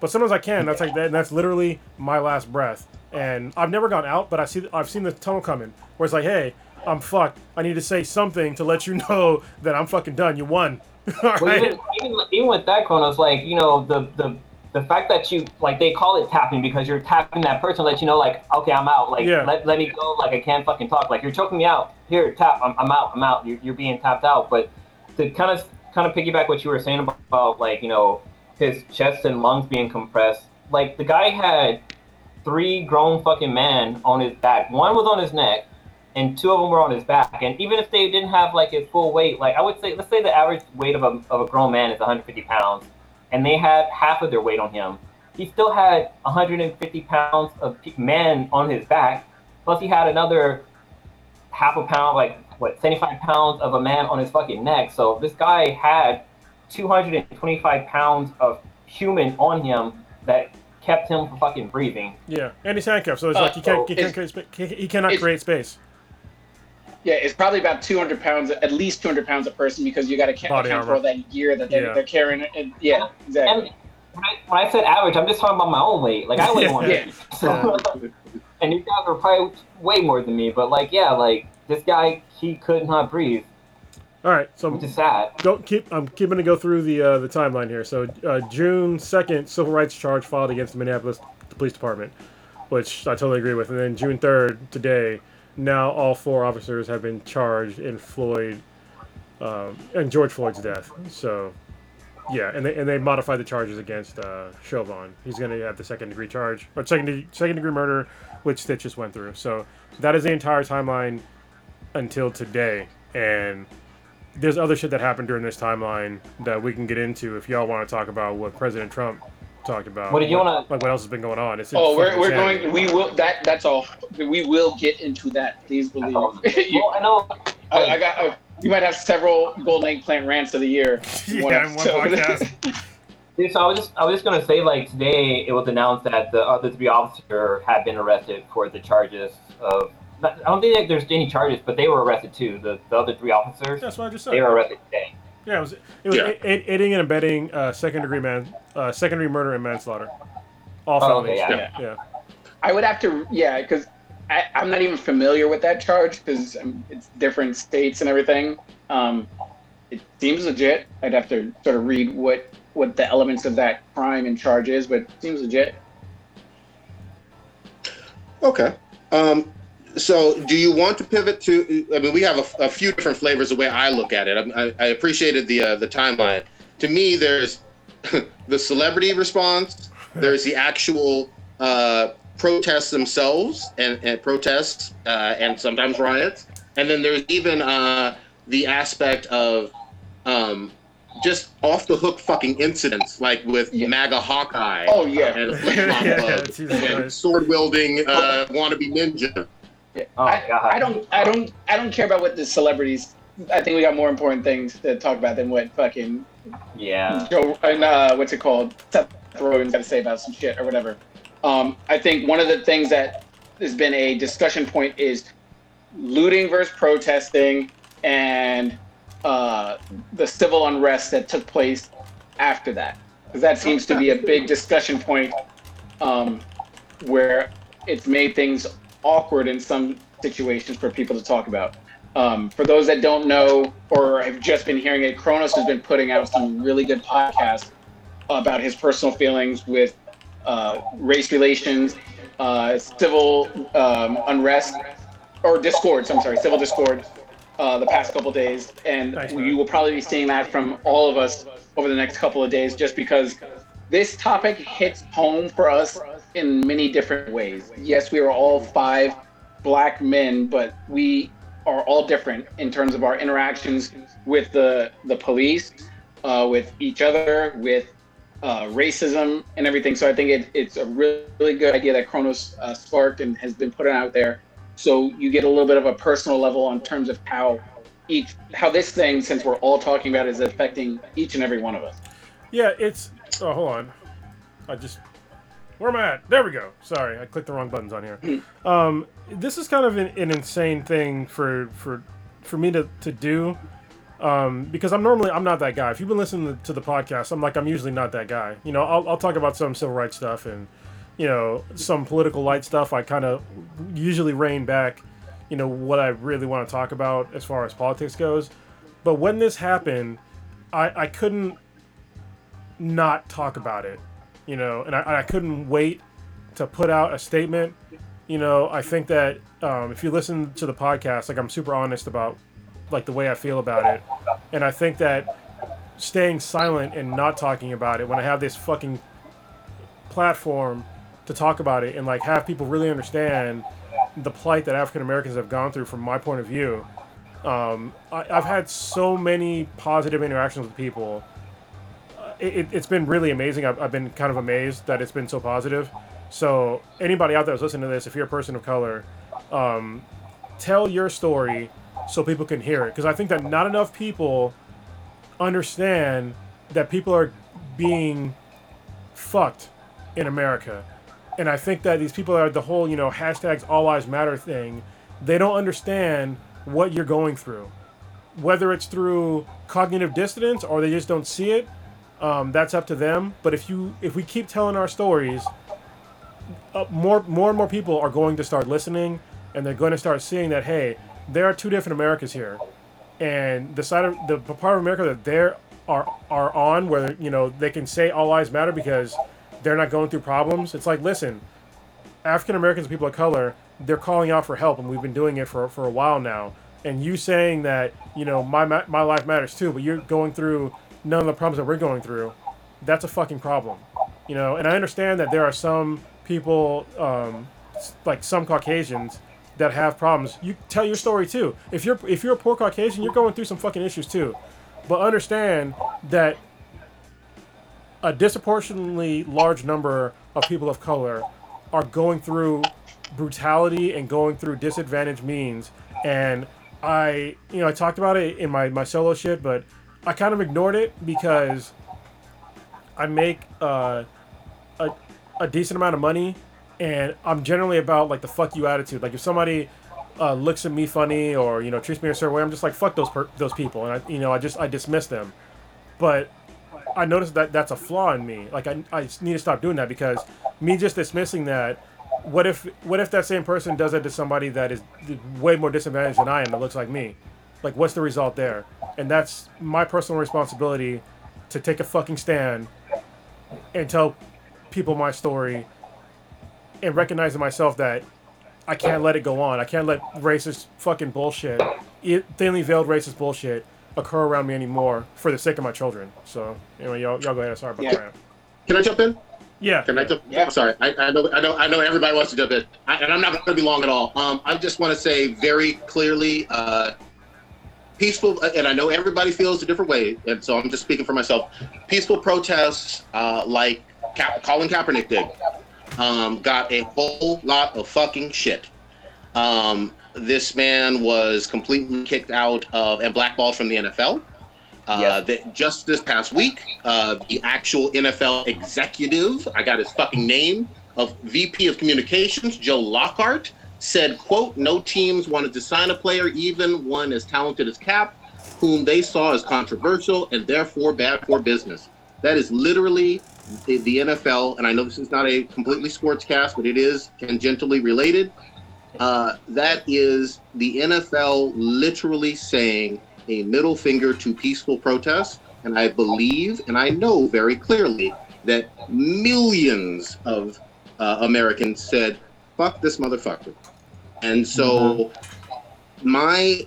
But sometimes I can. That's like that. And that's literally my last breath. And I've never gone out, but I see. I've seen the tunnel coming, where it's like, "Hey, I'm fucked. I need to say something to let you know that I'm fucking done. You won." All Well, right. even, even even with that, Kronos, like you know the the the fact that you like they call it tapping because you're tapping that person, let you know like okay, I'm out. Like Yeah. let, let me go. Like I can't fucking talk. Like you're choking me out. Here, tap. I'm, I'm out. I'm out. You're, you're being tapped out. But to kind of kind of piggyback what you were saying about, about like you know his chest and lungs being compressed. Like the guy had three grown fucking men on his back. One was on his neck, and two of them were on his back. And even if they didn't have like his full weight, like I would say, let's say the average weight of a, of a grown man is 150 pounds, and they had half of their weight on him. He still had 150 pounds of pe- man on his back, plus he had another half a pound, like what, 75 pounds of a man on his fucking neck. So this guy had 225 pounds of human on him that kept him from fucking breathing. Yeah, and he's handcuffed, so it's Uh, like he can't. He, can't create he, he cannot create space. Yeah, it's probably about 200 pounds, at least 200 pounds a person, because you got to Body account for all that gear that they're, Yeah. they're carrying. And, yeah, exactly. And when I, when I said average, I'm just talking about my own weight. Like I weigh Yeah. 150. So, and you guys are probably way more than me. But like, yeah, like this guy, he could not breathe, All right, so which is sad. go keep. I'm keeping to go through the uh, the timeline here. So uh, June second, civil rights charge filed against the Minneapolis Police Department, which I totally agree with. And then June third, today, now all four officers have been charged in Floyd um, and George Floyd's death. So yeah, and they and they modified the charges against uh, Chauvin. He's going to have the second degree charge or second second degree murder, which Stitch just went through. So that is the entire timeline until today, and there's other shit that happened during this timeline that we can get into if y'all want to talk about what President Trump talked about. What did you wanna- like? What else has been going on? It's Oh, we're, we're going. We will. That that's all. We will get into that. Please believe. well, You- I know. I, I got. Uh, you might have several golden eggplant rants of the year. in Yeah, in one episode. podcast. Dude, so I was just I was just gonna say like today it was announced that the other three officers had been arrested for the charges of. I don't think that there's any charges, but they were arrested too. The, the other three officers, That's what I just said. they were arrested today. Yeah, it was it was Yeah. a- a- aiding and abetting uh, second degree man, uh, second degree murder and manslaughter. All Oh, okay, yeah. yeah. yeah. I would have to. Yeah, because I'm not even familiar with that charge because um, it's different states and everything. Um, it seems legit. I'd have to sort of read what what the elements of that crime and charge is, but it seems legit. Okay. Um, so, do you want to pivot to? I mean, we have a, a few different flavors the way I look at it. I, I, appreciated the uh, the timeline. To me, there's the celebrity response. There's the actual uh, protests themselves and, and protests uh, and sometimes riots, and then there's even uh, the aspect of um, just off the hook fucking incidents, like with Yeah. MAGA Hawkeye Oh yeah. and Yeah, and sword wielding uh, wannabe ninja. Yeah. Oh, I, I don't I don't I don't care about what the celebrities I think we got more important things to talk about than what fucking Yeah. Joe and uh, what's it called? Seth Rogen's got to say about some shit or whatever. Um, I think one of the things that has been a discussion point is looting versus protesting and uh, the civil unrest that took place after that. Because that seems to be a big discussion point. Um, where it's made things awkward in some situations for people to talk about. Um, for those that don't know or have just been hearing it, Kronos has been putting out some really good podcasts about his personal feelings with uh, race relations, uh, civil um, unrest, or discord. I'm sorry, civil discord. Uh, the past couple days, and Thanks, you will probably be seeing that from all of us over the next couple of days, just because this topic hits home for us in many different ways. Yes, we are all five black men, but we are all different in terms of our interactions with the the police, uh, with each other, with uh, racism and everything. So I think it, it's a really, really good idea that Kronos uh, sparked and has been put out there. So you get a little bit of a personal level on terms of how each how this thing, since we're all talking about, it, is affecting each and every one of us. Yeah, it's. Oh, hold on. I just. Where am I at? There we go. Sorry, I clicked the wrong buttons on here. Um, this is kind of an, an insane thing for for for me to to do. Um, because I'm normally I'm not that guy. If you've been listening to the podcast, I'm like I'm usually not that guy. You know, I'll, I'll talk about some civil rights stuff and you know some political light stuff. I kind of usually rein back. You know what I really want to talk about as far as politics goes. But when this happened, I I couldn't not talk about it, you know, and I, I couldn't wait to put out a statement. You know, I think that um, if you listen to the podcast, like I'm super honest about like the way I feel about it, and I think that staying silent and not talking about it when I have this fucking platform to talk about it and like have people really understand the plight that African Americans have gone through from my point of view. Um, I, I've had so many positive interactions with people it, it's been really amazing. I've, I've been kind of amazed that it's been so positive. So anybody out there who's listening to this, if you're a person of color, um, tell your story so people can hear it. Because I think that not enough people understand that people are being fucked in America. And I think that these people are the whole, you know, hashtags all lives matter thing. They don't understand what you're going through. Whether it's through cognitive dissonance or they just don't see it, um, that's up to them. But if you if we keep telling our stories, uh, more more and more people are going to start listening, and they're going to start seeing that hey, there are two different Americas here, and the side of the part of America that they are are on, where you know they can say all lives matter because they're not going through problems. It's like listen, African Americans, people of color, they're calling out for help, and we've been doing it for for a while now. And you saying that you know my my life matters too, but you're going through none of the problems that we're going through, that's a fucking problem. You know, and I understand that there are some people, um, like some Caucasians, that have problems. You tell your story too. If you're if you're a poor Caucasian, you're going through some fucking issues too. But understand that a disproportionately large number of people of color are going through brutality and going through disadvantaged means. And I, you know, I talked about it in my, my solo shit, but I kind of ignored it because I make uh, a, a decent amount of money and I'm generally about like the fuck you attitude. Like if somebody uh, looks at me funny or you know treats me a certain way, I'm just like fuck those per- those people, and I you know I just I dismiss them. But I noticed that that's a flaw in me. Like I, I need to stop doing that because me just dismissing that. What if what if that same person does that to somebody that is way more disadvantaged than I am that looks like me? Like what's the result there? And that's my personal responsibility to take a fucking stand and tell people my story and recognize in myself that I can't let it go on. I can't let racist fucking bullshit, thinly veiled racist bullshit, occur around me anymore for the sake of my children. So anyway, y'all, y'all go ahead. Sorry about yeah. that. Can I jump in? Yeah. Can I jump? Yeah. Sorry, I, I know, I know, I know. Everybody wants to jump in, I, and I'm not going to be long at all. Um, I just want to say very clearly, uh, peaceful, and I know everybody feels a different way, and so I'm just speaking for myself. Peaceful protests, uh, like Ka- Colin Kaepernick did, um, got a whole lot of fucking shit. Um, this man was completely kicked out of and blackballed from the NFL. Uh, Yes. that just this past week, uh, the actual NFL executive, I got his fucking name, of VP of Communications, Joe Lockhart, said, quote, no teams wanted to sign a player, even one as talented as Cap, whom they saw as controversial and therefore bad for business. That is literally the, the NFL, and I know this is not a completely sports cast, but it is tangentially related. Uh, that is the NFL literally saying a middle finger to peaceful protest. And I believe and I know very clearly that millions of uh, Americans said, fuck this motherfucker. And so my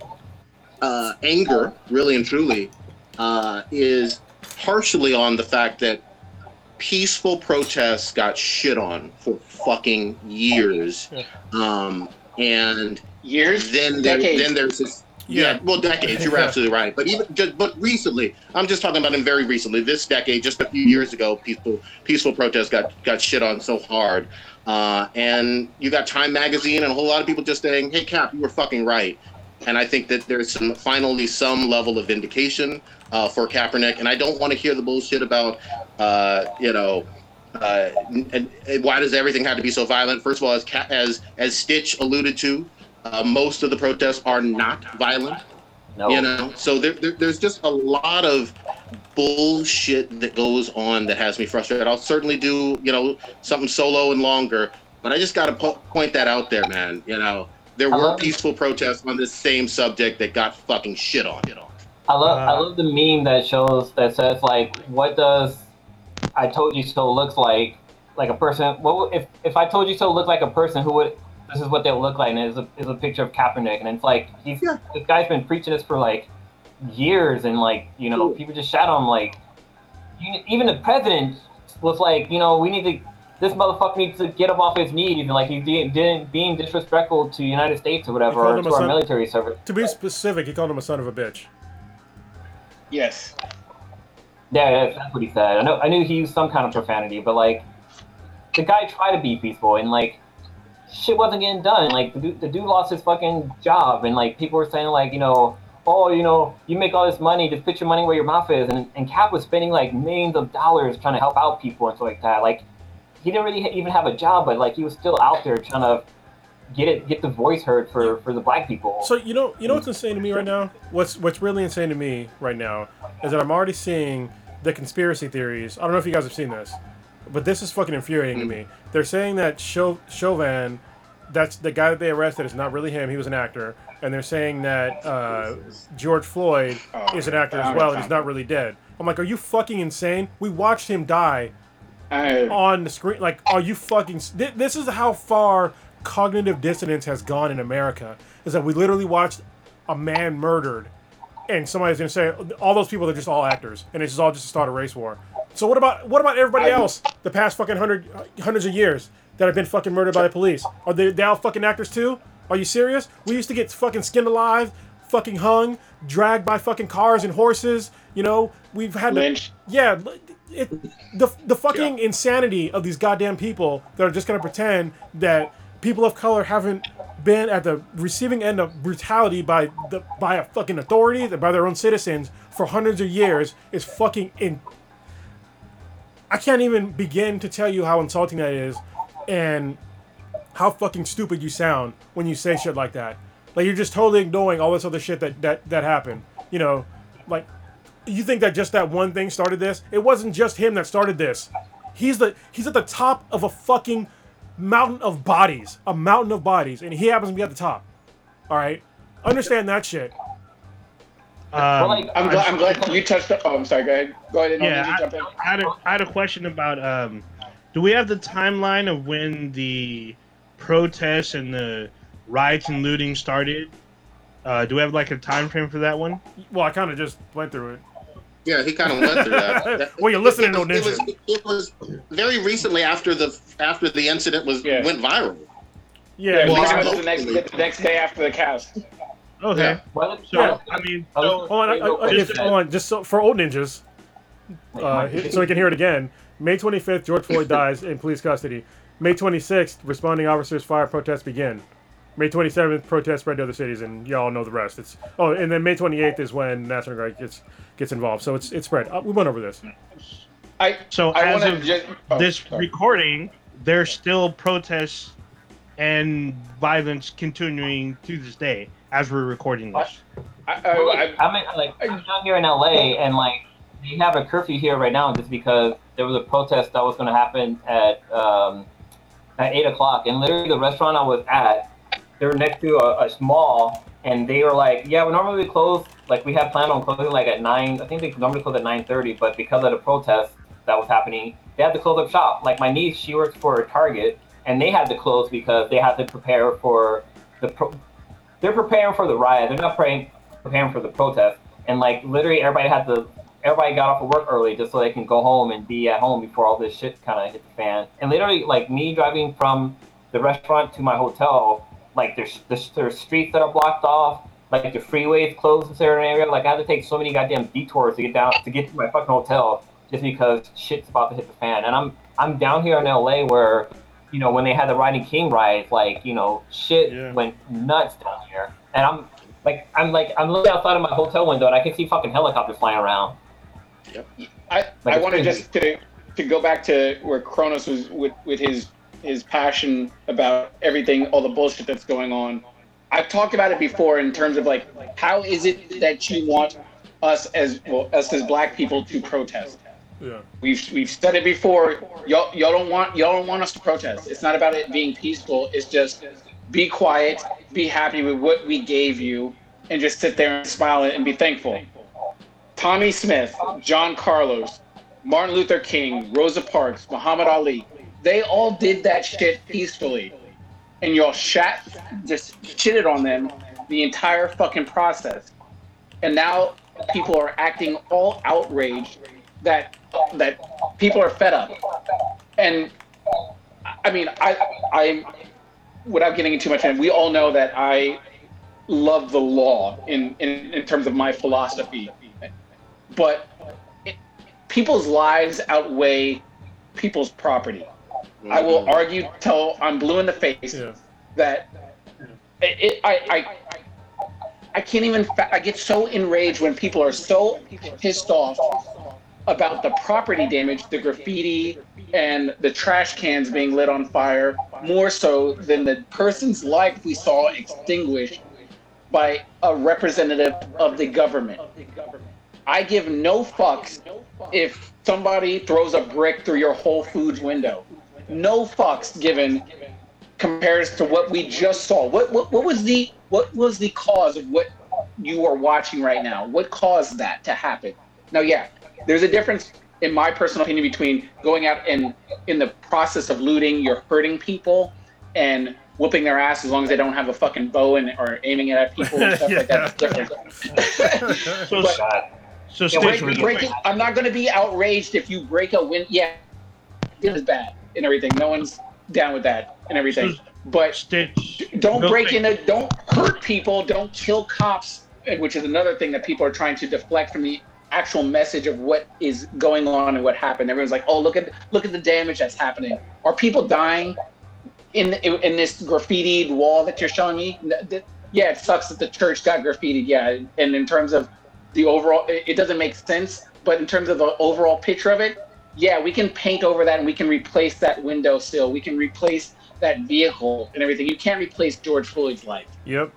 uh, anger, really and truly, uh, is partially on the fact that peaceful protests got shit on for fucking years. Um, and Years, then there, then there's this yeah, Yeah. well decades you're absolutely right but even just but recently i'm just talking about him very recently this decade just a few years ago peaceful peaceful protests got got shit on so hard uh, and you got time magazine and a whole lot of people just saying hey cap you were fucking right and i think that there's some finally some level of vindication uh, for Kaepernick and i don't want to hear the bullshit about uh, you know uh, and, why does everything have to be so violent? First of all, as as as Stitch alluded to, uh, most of the protests are not violent. No. You know, so there, there, there's just a lot of bullshit that goes on that has me frustrated. I'll certainly do you know something solo and longer, but I just got to po- point that out there, man. You know, there I were love- peaceful protests on this same subject that got fucking shit on. You know. I love I Uh, love the meme that shows that says like, what does I told you so looks like? Like a person. What would- if if I told you so looked like a person who would? This is what they would look like, and it's a, it's a picture of Kaepernick, and it's like he's Yeah. this guy's been preaching this for like years, and like you know people just shout on him like you, even the president was like you know we need to this motherfucker needs to get up off his knees and like he's de- de- being disrespectful to the United States or whatever or to our son- military service. To be specific, he called him a son of a bitch. yes. Yeah, yeah, that's what he said. I know, I knew he used some kind of profanity, but like, the guy tried to be peaceful, and like, shit wasn't getting done. Like, the dude, the dude lost his fucking job, and like, people were saying like, you know, oh, you know, you make all this money, just put your money where your mouth is, and and Cap was spending like millions of dollars trying to help out people and stuff like that. Like, he didn't really even have a job, but like, he was still out there trying to get it, get the voice heard for for the black people. So you know, you know what's insane to me right now? What's what's really insane to me right now is that I'm already seeing the conspiracy theories. I don't know if you guys have seen this, but this is fucking infuriating to me. They're saying that Chau- Chauvin, that's the guy that they arrested, is not really him. He was an actor, and they're saying that uh, George Floyd Oh, is an actor as well, and he's not really dead. I'm like, are you fucking insane? We watched him die I, on the screen. Like, are you fucking? This is how far cognitive dissonance has gone in America. Is that we literally watched a man murdered, and somebody's gonna say all those people are just all actors, and it's just all just to start a race war. So what about what about everybody else? The past fucking hundred hundreds of years that have been fucking murdered by the police. Are they, they all fucking actors too? Are you serious? We used to get fucking skinned alive, fucking hung, dragged by fucking cars and horses. You know, we've had Lynch. yeah, it, the the fucking insanity of these goddamn people that are just gonna pretend that people of color haven't been at the receiving end of brutality by the by a fucking authority, by their own citizens for hundreds of years is fucking in. I can't even begin to tell you how insulting that is, and how fucking stupid you sound when you say shit like that. Like you're just totally ignoring all this other shit that that that happened. You know, like you think that just that one thing started this? It wasn't just him that started this. He's the he's at the top of a fucking mountain of bodies, a mountain of bodies, and he happens to be at the top. All right, understand that shit. Um, like, I'm glad. I'm glad you touched. The, oh, I'm sorry. Go ahead. Go ahead. No, Yeah, you jump in. I had, a, I had a question about um, do we have the timeline of when the protests and the riots and looting started? Uh, do we have like a time frame for that one? Well, I kind of just went through it. Yeah, he kind of went through that. That- Well, you're listening to it, was, it, was, it was very recently after the after the incident was Yeah. went viral. Yeah, Yeah, well, well, it was the next the next day after the cast. Okay. Yeah. Well, So Yeah. I mean, Oh, so, Hold on, I, I, Just- hold on, just so, for old ninjas, uh, so we can hear it again. May 25th, George Floyd dies in police custody. May 26th, responding officers fire protests begin. May 27th, protests spread to other cities, and y'all know the rest. It's oh, and then May 28th is when National Guard gets gets involved. So it's it's spread. Uh, we went over this. I so I as want of just oh, this sorry. recording, there's still protests and violence continuing to this day as we're recording this. I, Well, I, like, I'm in, like I'm down here in LA, and like they have a curfew here right now just because there was a protest that was going to happen at um, at eight o'clock, and literally the restaurant I was at, they were next to a, a mall, and they were like, "Yeah, we normally close like we had planned on closing like at nine. I think they normally close at nine thirty, but because of the protest that was happening, they had to close up shop. Like my niece, she works for Target, and they had to close because they had to prepare for the pro- they're preparing for the riot. They're not praying, preparing for the protest. And like literally, everybody had to. Everybody got off of work early just so they can go home and be at home before all this shit kind of hit the fan. And literally, like me driving from the restaurant to my hotel, like there's there's, there's streets that are blocked off, like the freeways closed in certain area. Like I had to take so many goddamn detours to get down to get to my fucking hotel just because shit's about to hit the fan. And I'm I'm down here in LA where you know, when they had the Rodney King riots, like, you know, shit Yeah. went nuts down here. And I'm like, I'm like, I'm looking outside of my hotel window and I can see fucking helicopters flying around. I, Like, I it's wanted just to to go back to where Kronos was with, with his his passion about everything, all the bullshit that's going on. I've talked about it before in terms of like how is it that you want us as well us as black people to protest? Yeah. We've we've said it before. Y'all y'all don't want y'all don't want us to protest. It's not about it being peaceful. It's just be quiet, be happy with what we gave you, and just sit there and smile and be thankful. Tommie Smith, John Carlos, Martin Luther King, Rosa Parks, Muhammad Ali, they all did that shit peacefully. And y'all shat just shitted on them the entire fucking process. And now people are acting all outraged that that people are fed up. And I mean, I I without getting into too much, and we all know that I love the law in, in, in terms of my philosophy. But it, people's lives outweigh people's property. I will mm-hmm. argue till I'm blue in the face Yeah. that it, it, I, I, I can't even, fa- I get so enraged when people are so pissed off about the property damage, the graffiti, and the trash cans being lit on fire, more so than the person's life we saw extinguished by a representative of the government. I give no fucks if somebody throws a brick through your Whole Foods window. No fucks given compares to what we just saw. What, what what was the what was the cause of what you are watching right now? What caused that to happen? Now, yeah, there's a difference in my personal opinion between going out and in the process of looting, you're hurting people and whooping their ass as long as they don't have a fucking bow and or aiming it at people and stuff like that. Different. So, But- God. so Yeah, break, really break it, I'm not going to be outraged if you break a win. Yeah, it is bad and everything. No one's down with that and everything. But Stitch, don't real break into, don't hurt people, don't kill cops, which is another thing that people are trying to deflect from the actual message of what is going on and what happened. Everyone's like, "Oh, look at look at the damage that's happening." Are people dying in in this graffitied wall that you're showing me? Yeah, it sucks that the church got graffitied. Yeah, and in terms of the overall, it doesn't make sense. But in terms of the overall picture of it, yeah, we can paint over that and we can replace that window sill. We can replace that vehicle and everything. You can't replace George Floyd's life. Yep.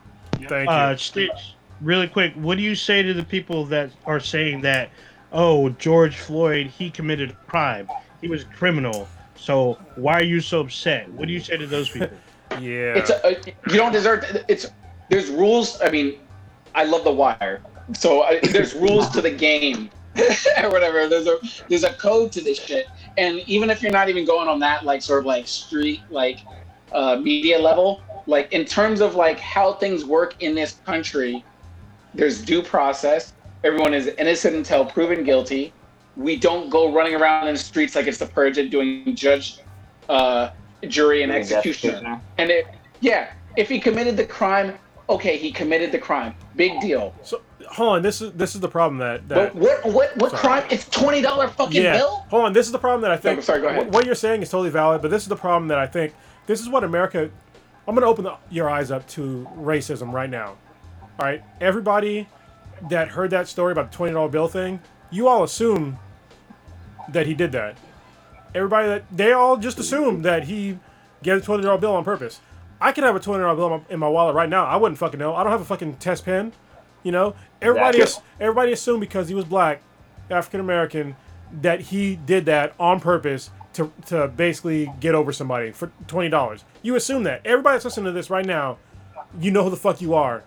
Thank uh, you. Stitch, really quick, what do you say to the people that are saying that, oh, George Floyd, he committed a crime, he was a criminal, so why are you so upset? What do you say to those people? Yeah. It's a, a you don't deserve. It's there's rules. I mean, I love The Wire, so I, there's rules to the game or whatever. There's a there's a code to this shit, and even if you're not even going on that like sort of like street like uh, media level, like in terms of like how things work in this country, there's due process. Everyone is innocent until proven guilty. We don't go running around in the streets like it's the purge and doing judge, uh, jury, and executioner. And it, yeah, if he committed the crime, okay, he committed the crime. Big deal. so hold on. This is this is the problem that that. what what what crime? It's twenty dollar fucking yeah. bill. Hold on. This is the problem that I think. I'm sorry, go ahead. What, you're saying is totally valid, but this is the problem that I think. This is what America. I'm going to open the, your eyes up to racism right now. All right, everybody that heard that story about the twenty dollar bill thing, you all assume that he did that. Everybody that they all just assume that he gave a twenty dollar bill on purpose. I could have a twenty dollar bill in my wallet right now. I wouldn't fucking know. I don't have a fucking test pen. You know, everybody everybody assumed because he was black, African American, that he did that on purpose to, to basically get over somebody for twenty dollars. You assume that everybody that's listening to this right now, you know who the fuck you are.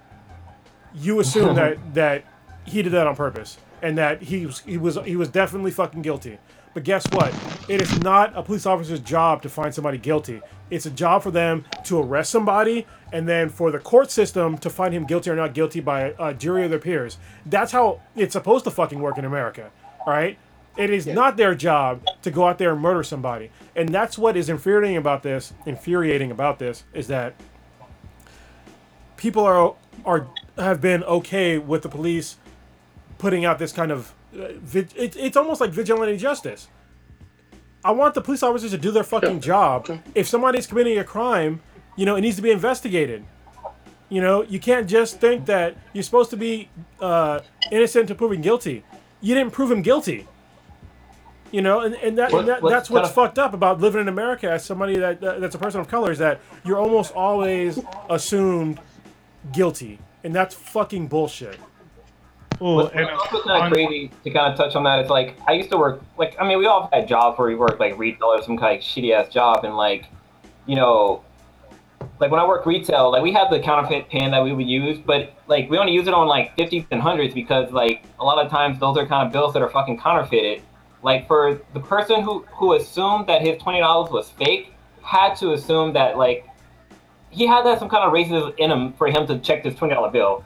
You assume that that he did that on purpose and that he was he was he was definitely fucking guilty. But guess what? It is not a police officer's job to find somebody guilty. It's a job for them to arrest somebody and then for the court system to find him guilty or not guilty by a jury of their peers. That's how it's supposed to fucking work in America. All right? It is not their job to go out there and murder somebody. And that's what is infuriating about this, infuriating about this is that people are are have been okay with the police putting out this kind of uh, it, it's almost like vigilante justice. I want the police officers to do their fucking job. If somebody's committing a crime, you know, it needs to be investigated. You know, you can't just think that you're supposed to be uh, innocent to proving guilty. You didn't prove him guilty. You know, and, and, that, What- and that, what's that's what's kinda- fucked up about living in America as somebody that, that that's a person of color is that you're almost always assumed guilty, and that's fucking bullshit. And also kind of crazy to kind of touch on that. It's like I used to work like I mean we all had jobs where we work like retail or some kind of shitty ass job and like you know like when I work retail like we had the counterfeit pen that we would use but like we only use it on like 50s and hundreds because like a lot of times those are kind of bills that are fucking counterfeited like for the person who who assumed that his twenty dollars was fake had to assume that like he had that some kind of racism in him for him to check this twenty dollar bill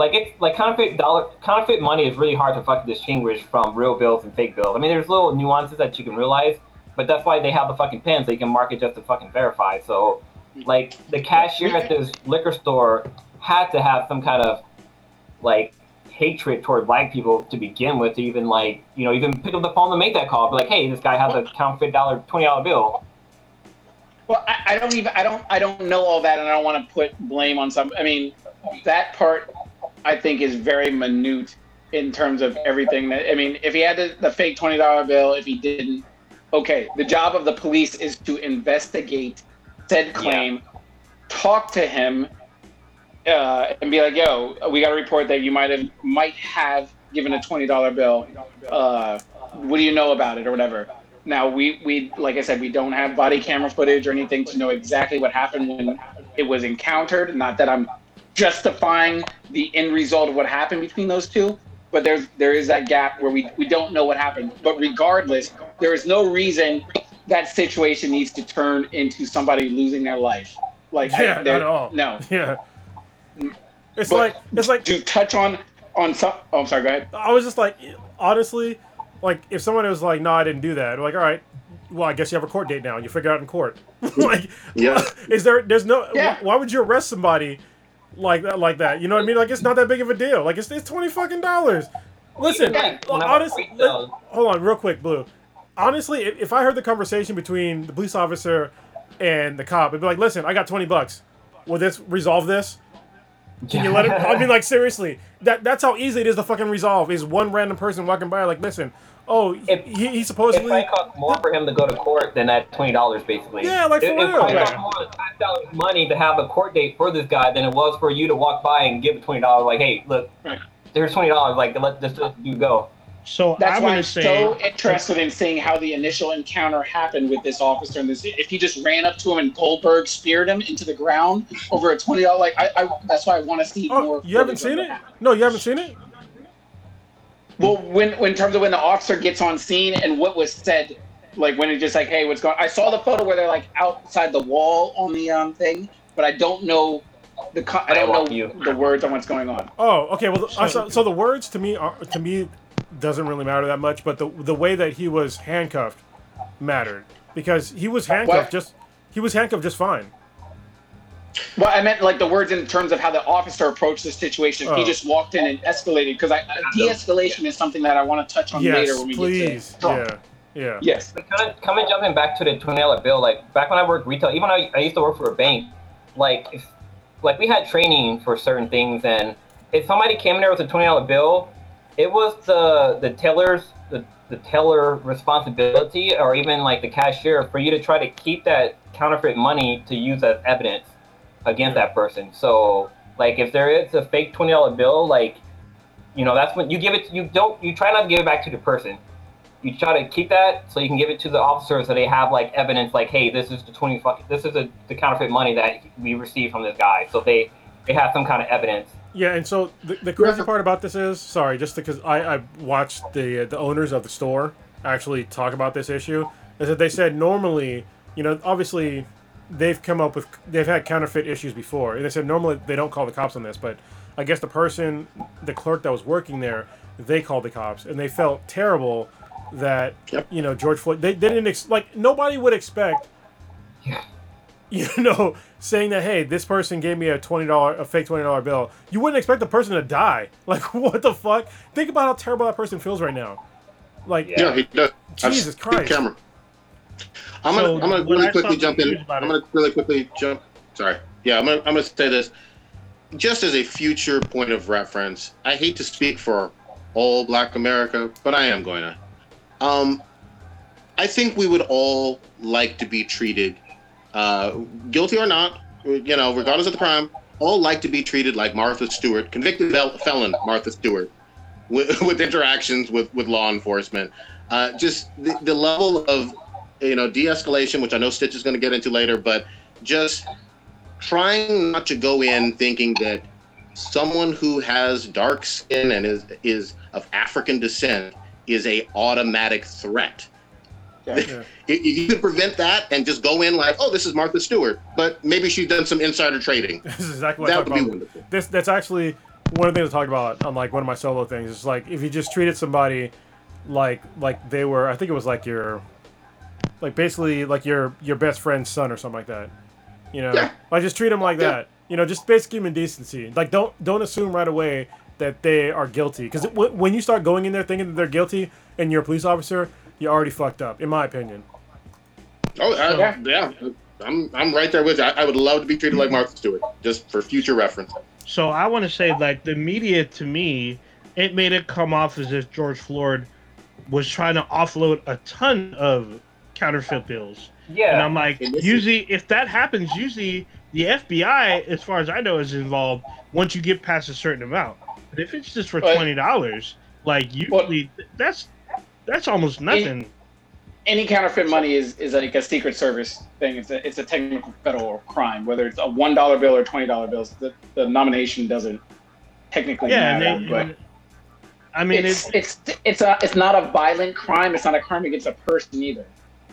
like it's like counterfeit dollar counterfeit money is really hard to fucking distinguish from real bills and fake bills. I mean, there's little nuances that you can realize, but that's why they have the fucking so you can mark it just to fucking verify. So, like the cashier at this liquor store had to have some kind of like hatred toward black people to begin with to even like you know even pick up the phone to make that call. Be like, hey, this guy has a counterfeit dollar twenty dollar bill. Well, I, I don't even I don't I don't know all that, and I don't want to put blame on some. I mean, that part I think is very minute in terms of everything. That I mean, if he had the, the fake twenty dollar bill, if he didn't, okay. The job of the police is to investigate said claim, talk to him, uh, and be like, "Yo, we got a report that you might have might have given a twenty dollar bill. Uh, what do you know about it, or whatever." Now we we like I said, we don't have body camera footage or anything to know exactly what happened when it was encountered. Not that I'm justifying the end result of what happened between those two, but there's there is that gap where we, we don't know what happened. But regardless, there is no reason that situation needs to turn into somebody losing their life. Like I- Yeah, not at all. No. Yeah. It's But- like it's like To touch on on some oh I'm sorry, go ahead. I was just like, honestly, like if someone was like, "No, I didn't do that," I'm like, all right, well, I guess you have a court date now, and you figure it out in court. like, Yeah. is there? There's no. Yeah. Why would you arrest somebody like that? Like that? You know what I mean? Like it's not that big of a deal. Like it's, it's twenty fucking dollars. Listen, Yeah, when I was honestly, hold on, real quick, Blue. Honestly, if, if I heard the conversation between the police officer and the cop, it'd be like, "Listen, I got twenty bucks. Will this resolve this?" Can you let it? I mean, like seriously, that that's how easy it is to fucking resolve. Is one random person walking by like, listen, oh, If- he, he It supposedly. might cost more for him to go to court than that twenty dollars, basically. Yeah, like, it, for it real. probably Yeah. cost more tax dollars money to have a court date for this guy than it was for you to walk by and give a twenty dollars. Like, hey, look, Right. there's twenty dollars. Like, let this you go. So That's I'm why I'm say so interested in seeing how the initial encounter happened with this officer. And this, if he just ran up to him and Goldberg speared him into the ground over a twenty dollar, like I, I, that's why I want to see Oh, more. you haven't seen it? happened. No, you haven't seen it. Well, when, when in terms of when the officer gets on scene and what was said, like when it's just like, hey, what's going? on? I saw the photo where they're like outside the wall on the um thing, but I don't know the co- I I don't want know you. the words on what's going on. Oh, okay. Well, so, so, so the words to me are to me doesn't really matter that much, but the the way that he was handcuffed mattered because he was handcuffed What? just he was handcuffed just fine. Well, I meant like the words in terms of how the officer approached the situation. He Oh. just walked in and escalated because I uh, de-escalation is something that I want to touch on Yes, later when we please. get to Yeah, yeah. Yes. But kind of coming jumping back to the twenty dollar bill. Like back when I worked retail, even I, I used to work for a bank. Like if, like we had training for certain things, and if somebody came in there with a twenty dollar bill, it was the the teller's the the teller responsibility, or even like the cashier, for you to try to keep that counterfeit money to use as evidence against that person. So like if there is a fake twenty dollar bill, like you know that's when you give it. You don't you try not to give it back to the person you try to keep that so you can give it to the officers so they have like evidence like hey this is the 20 fuck this is a, the counterfeit money that we received from this guy so they they have some kind of evidence Yeah, and so the, the crazy part about this is, sorry, just because I, I watched the the owners of the store actually talk about this issue, is that they said normally, you know, obviously they've come up with they've had counterfeit issues before, and they said normally they don't call the cops on this, but I guess the person, the clerk that was working there, they called the cops, and they felt terrible that Yep. you know George Floyd. They, they didn't ex- like nobody would expect you know, saying that hey, this person gave me a twenty dollar, a fake twenty dollar bill, you wouldn't expect the person to die. Like, what the fuck? Think about how terrible that person feels right now. Like, Yeah. Yeah, he does. I've Jesus seen Christ. Camera. I'm So, gonna, I'm gonna really quickly jump in. I'm gonna really quickly jump. Sorry. Yeah, I'm gonna, I'm gonna say this. Just as a future point of reference, I hate to speak for all Black America, but I am going to. Um, I think we would all like to be treated, uh, guilty or not, you know, regardless of the crime, all like to be treated like Martha Stewart, convicted fel- felon Martha Stewart, with, with interactions with, with law enforcement. Uh, just the, the level of, you know, de-escalation, which I know Stitch is going to get into later, but just trying not to go in thinking that someone who has dark skin and is is of African descent is a automatic threat. Yeah. If you can prevent that and just go in like, oh, this is Martha Stewart, but maybe she's done some insider trading. this is exactly what That would be about. wonderful. This that's actually one of the things I talked about on like one of my solo things. It's like if you just treated somebody like like they were, I think it was like your, like basically like your your best friend's son or something like that. You know, Yeah. like just treat them like Yeah. that. You know, just basic human decency. Like don't don't assume right away that they are guilty because w- when you start going in there thinking that they're guilty and you're a police officer, you already fucked up, in my opinion. Oh, uh, I, Yeah. yeah. I'm, I'm right there with you. I, I would love to be treated like Martha Stewart, just for future reference. So I want to say, like the media, to me, it made it come off as if George Floyd was trying to offload a ton of counterfeit bills. yeah And I'm like, And this is- usually, if that happens, usually the FBI, as far as I know, is involved once you get past a certain amount. But if it's just for But- twenty dollars, like usually, that's that's almost nothing. any counterfeit money is, is like a secret service thing. It's a it's a technical federal crime, whether it's a one dollar bill or twenty dollar bills. The, the nomination doesn't technically yeah, matter, they, but I mean, it's, it's, it's it's a it's not a violent crime. It's not a crime against a person either.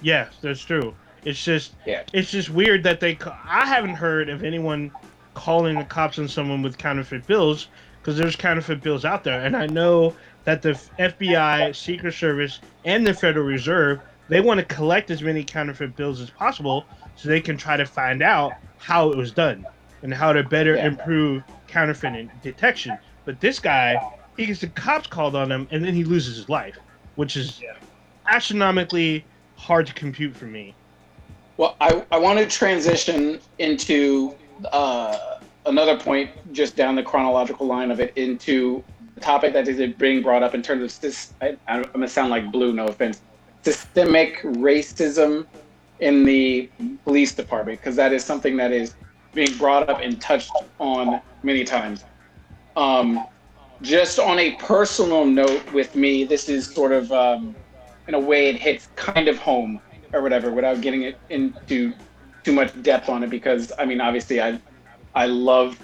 Yes, that's true. It's just, Yeah. it's just weird that they. I haven't heard of anyone calling the cops on someone with counterfeit bills because there's counterfeit bills out there, and I know that the FBI, Secret Service, and the Federal Reserve they want to collect as many counterfeit bills as possible so they can try to find out how it was done and how to better Yeah. improve counterfeit detection. But this guy, he gets the cops called on him, and then he loses his life, which is astronomically hard to compute for me. Well, I, I want to transition into uh, another point just down the chronological line of it into the topic that is being brought up in terms of this. I, I'm going to sound like blue, no offense. Systemic racism in the police department, because that is something that is being brought up and touched on many times. Um, just on a personal note with me, this is sort of, um, in a way, it hits kind of home or whatever without getting it into too much depth on it because I mean obviously I I love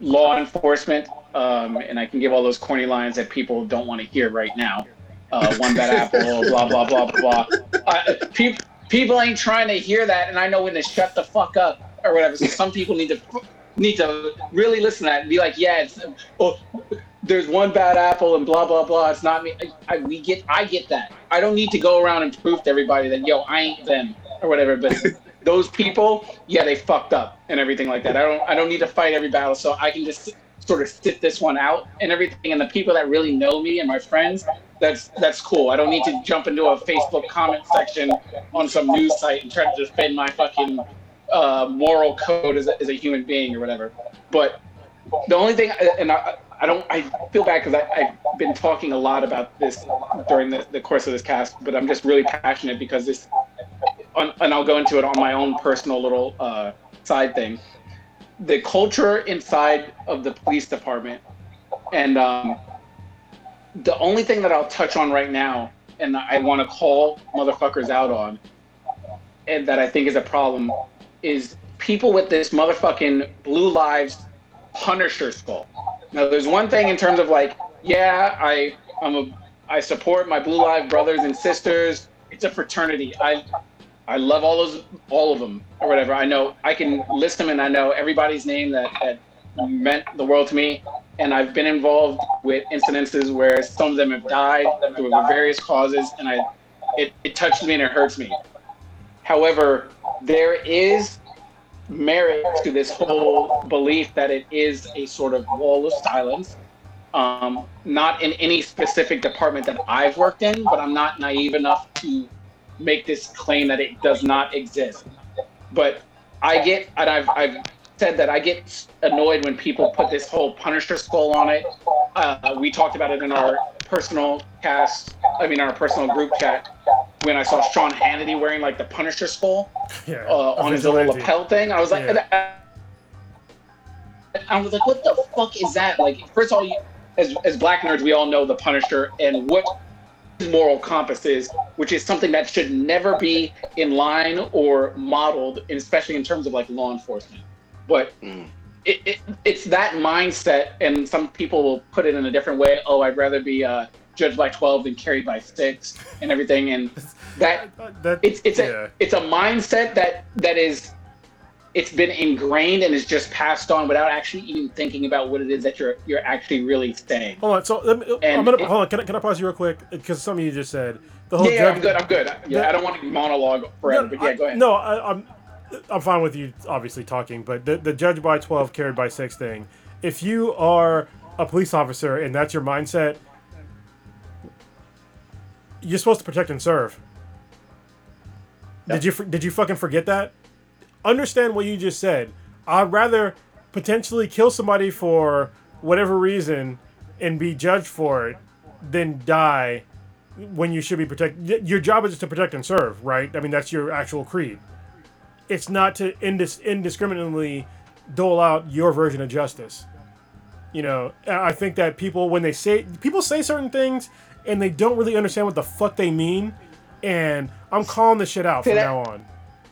law enforcement um, and I can give all those corny lines that people don't want to hear right now. Uh, one bad apple, blah blah blah blah. Uh, pe- people ain't trying to hear that, and I know when to shut the fuck up or whatever. So some people need to need to really listen to that and be like, yeah, it's oh, there's one bad apple and blah blah blah. It's not me. I, I we get I get that. I don't need to go around and prove to everybody that yo I ain't them or whatever. But those people, yeah, they fucked up and everything like that. I don't I don't need to fight every battle, so I can just sort of sit this one out and everything. And the people that really know me and my friends, that's that's cool. I don't need to jump into a Facebook comment section on some news site and try to defend my fucking uh, moral code as a, as a human being or whatever. But the only thing, and I, I don't, I feel bad because I've been talking a lot about this during the, the course of this cast, but I'm just really passionate because this, on, and I'll go into it on my own personal little uh, side thing. The culture inside of the police department, and um, the only thing that I'll touch on right now and I want to call motherfuckers out on, and that I think is a problem, is people with this motherfucking blue lives Punisher skull. Now, there's one thing in terms of like, yeah, I I'm a I support my blue live brothers and sisters. It's a fraternity. I I love all those all of them or whatever. I know I can list them and I know everybody's name that, that meant the world to me. And I've been involved with incidences where some of them have died through various causes, and I it, it touches me and it hurts me. However, there is merit to this whole belief that it is a sort of wall of silence. Um, not in any specific department that I've worked in, but I'm not naive enough to make this claim that it does not exist. But I get, and I've, I've said that I get annoyed when people put this whole Punisher skull on it. Uh, we talked about it in our personal cast, I mean, our personal group chat when I saw Sean Hannity wearing like the Punisher skull Yeah, uh, on his little vigilante. lapel thing. I was like, Yeah. I was like, what the fuck is that? Like, first of all, you, as as black nerds, we all know the Punisher and what his moral compass is, which is something that should never be in line or modeled, especially in terms of like law enforcement. But Mm. It, it it's that mindset, and some people will put it in a different way. Oh, I'd rather be uh, judged by twelve than carried by six, and everything, and that That, it's it's yeah. a it's a mindset that that is it's been ingrained and is just passed on without actually even thinking about what it is that you're you're actually really saying. Hold on. So let me, I'm gonna it- hold on. Can I, can I pause you real quick? Because some of you just said the whole. Yeah, judge- I'm good. I'm good. Yeah, I don't want to monologue forever, but yeah, I- go ahead. No, I, I'm I'm fine with you obviously talking, but the the judge by twelve carried by six thing. If you are a police officer and that's your mindset, you're supposed to protect and serve. Did you did you fucking forget that? Understand what you just said. I'd rather potentially kill somebody for whatever reason and be judged for it than die when you should be protect. Your job is to protect and serve, right? I mean, that's your actual creed. It's not to indis- indiscriminately dole out your version of justice. You know, I think that people when they say people say certain things and they don't really understand what the fuck they mean, and I'm calling this shit out Say from that- now on.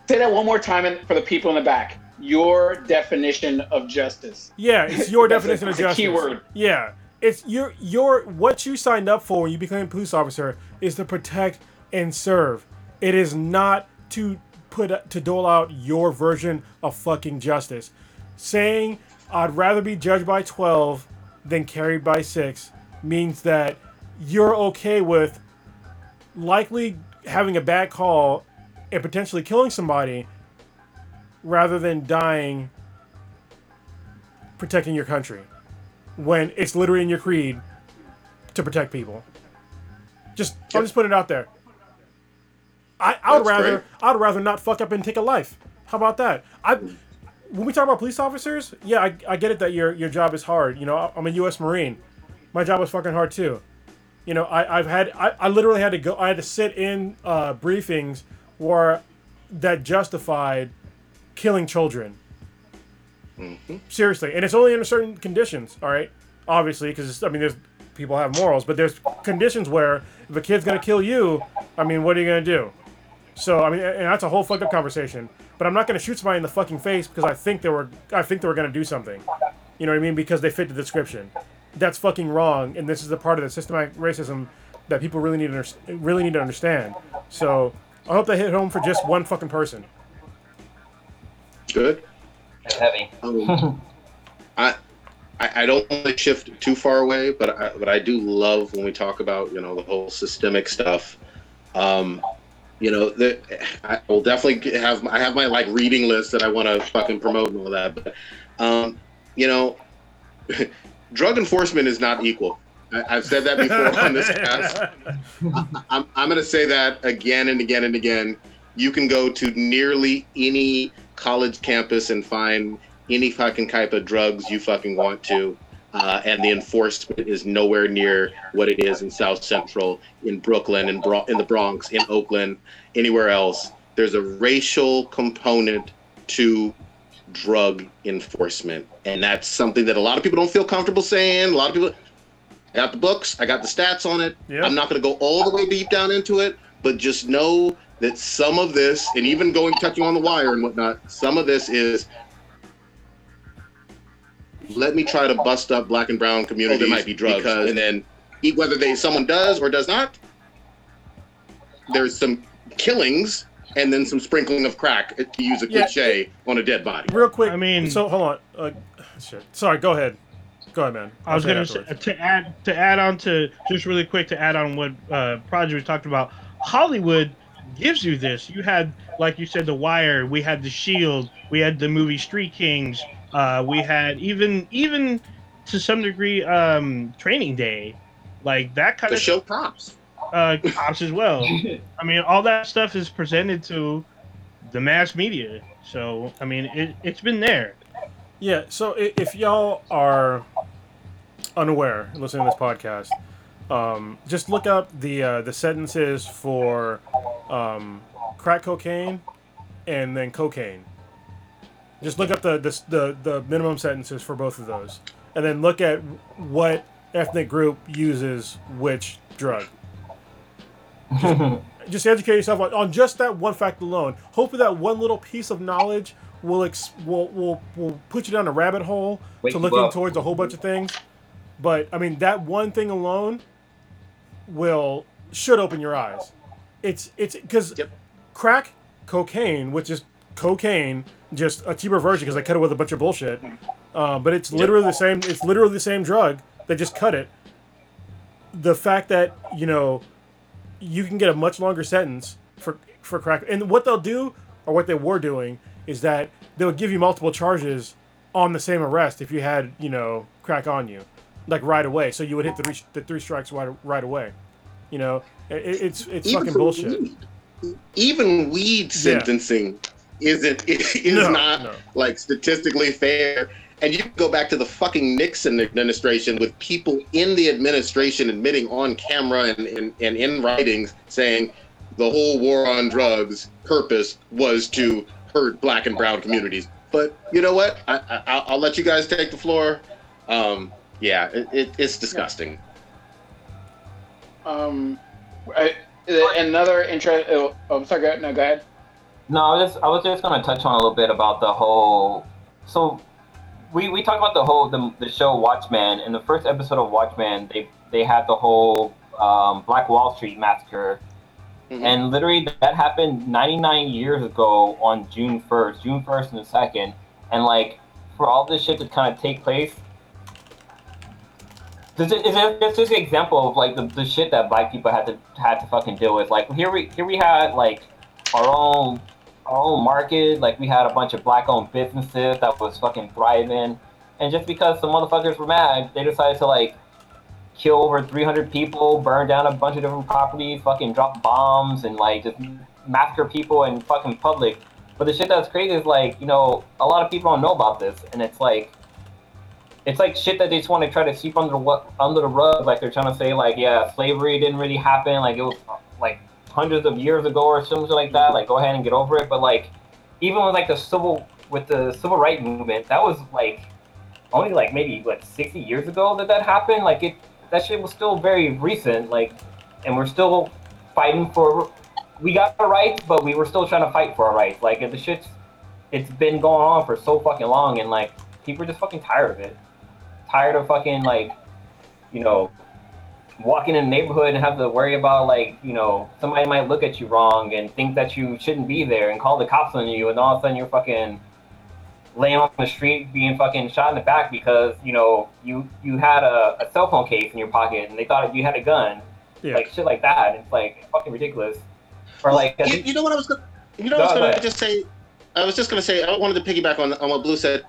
Say that one more time and for the people in the back. Your definition of justice. Yeah, it's your That's a- definition of justice. key word. Yeah, it's your your what you signed up for when you became a police officer is to protect and serve. It is not to put to dole out your version of fucking justice. Saying I'd rather be judged by twelve than carried by six means that you're okay with likely having a bad call and potentially killing somebody rather than dying protecting your country when it's literally in your creed to protect people. Just I'm just put it out there. I I would rather great. I'd rather not fuck up and take a life. How about that? I when we talk about police officers, yeah, I, I get it that your your job is hard. You know, I'm a U.S. Marine. My job was fucking hard too. You know, I, I've had I, I literally had to go. I had to sit in uh, briefings where that justified killing children. Seriously, and it's only under certain conditions. All right, obviously, because I mean, there's people have morals, but there's conditions where if a kid's gonna kill you, I mean, what are you gonna do? So I mean, and that's a whole fucked up conversation. But I'm not gonna shoot somebody in the fucking face because I think they were I think they were gonna do something. You know what I mean? Because they fit the description. That's fucking wrong, and this is the part of the systematic racism that people really need to under- really need to understand. So I hope they hit home for just one fucking person. Good. It's heavy. Um, I, I I don't want to shift too far away, but I, but I do love when we talk about you know the whole systemic stuff. Um, you know, the, I will definitely have I have my like reading list that I want to fucking promote and all that. But um, you know, drug enforcement is not equal. I, I've said that before on this cast. I'm, I'm going to say that again and again and again. You can go to nearly any college campus and find any fucking type of drugs you fucking want to. Uh, and the enforcement is nowhere near what it is in South Central, in Brooklyn, in, Bro- in the Bronx, in Oakland, anywhere else. There's a racial component to drug enforcement. And that's something that a lot of people don't feel comfortable saying. A lot of people, I got the books, I got the stats on it. Yeah. I'm not going to go all the way deep down into it, but just know that some of this, and even going touching on the wire and whatnot, some of this is. Let me try to bust up black and brown communities. there might be drugs. because, and then whether they someone does or does not, there's some killings and then some sprinkling of crack to use a Yeah. cliche on a dead body. Real quick. I mean- so hold on. Uh, shit. Sorry. Go ahead. Go ahead, man. I was I'll gonna say say it afterwards. to add to add on to just really quick to add on what uh, Project was talking about. Hollywood gives you this. You had, like you said, The Wire. We had The Shield. We had the movie Street Kings. Uh, we had even even to some degree um, Training Day, like that kind The of show props, uh, cops as well. I mean, all that stuff is presented to the mass media. So I mean, it, it's been there. Yeah. So if y'all are unaware listening to this podcast, um, just look up the uh, the sentences for um, crack cocaine and then cocaine. Just look up the, the the the minimum sentences for both of those, and then look at what ethnic group uses which drug. just educate yourself on, on just that one fact alone. Hopefully, that one little piece of knowledge will ex- will, will will put you down a rabbit hole Wake to looking towards a whole bunch of things. But I mean, that one thing alone will should open your eyes. It's it's because Yep. crack cocaine, which is cocaine, just a cheaper version because they cut it with a bunch of bullshit. Uh, but it's literally the same. It's literally the same drug. They just cut it. The fact that you know you can get a much longer sentence for for crack, and what they'll do or what they were doing is that they'll give you multiple charges on the same arrest if you had you know crack on you, like right away. So you would hit the three, the three strikes right right away. You know, it, it's it's fucking bullshit. Weed, even weed sentencing isn't is No, not no. like statistically fair. And you go back to the fucking Nixon administration with people in the administration admitting on camera and, and, and in writings saying the whole war on drugs purpose was to hurt black and brown communities. But you know what? I, I, I'll, I'll let you guys take the floor. Um, yeah, it, it, it's disgusting. Um, I, another interest. Oh, oh, sorry. Go, no, go ahead. No, I was just I was just gonna touch on a little bit about the whole. So, we, we talked about the whole the, the show Watchmen. In the first episode of Watchmen, they they had the whole um, Black Wall Street massacre, Mhm. and literally that happened 99 years ago on June 1st, June 1st and the second, and like for all this shit to kind of take place. This is, it's just an example of like the, the shit that black people had to had to fucking deal with. Like here we here we had like our own own market. Like we had a bunch of black owned businesses that was fucking thriving, and just because some motherfuckers were mad, they decided to like kill over 300 people, burn down a bunch of different properties, fucking drop bombs, and like just massacre people in fucking public. But the shit that's crazy is like you know a lot of people don't know about this, and it's like. It's like shit that they just want to try to sweep under the under the rug, like they're trying to say, like, yeah, slavery didn't really happen, like it was like hundreds of years ago or something like that. Like, go ahead and get over it. But like, even with like the civil with the civil rights movement, that was like only like maybe what sixty years ago that that happened. Like it, that shit was still very recent. Like, and we're still fighting for. We got our rights, but we were still trying to fight for our rights. Like, the shit's it's been going on for so fucking long, and like people are just fucking tired of it. Tired of fucking like, you know, walking in the neighborhood and have to worry about like you know somebody might look at you wrong and think that you shouldn't be there and call the cops on you and all of a sudden you're fucking laying on the street being fucking shot in the back because you know you you had a, a cell phone case in your pocket and they thought you had a gun Yeah. like shit like that it's like fucking ridiculous or like you, you know what I was gonna, you know what I was gonna ahead. just say. I was just gonna say I wanted to piggyback on on what Blue said.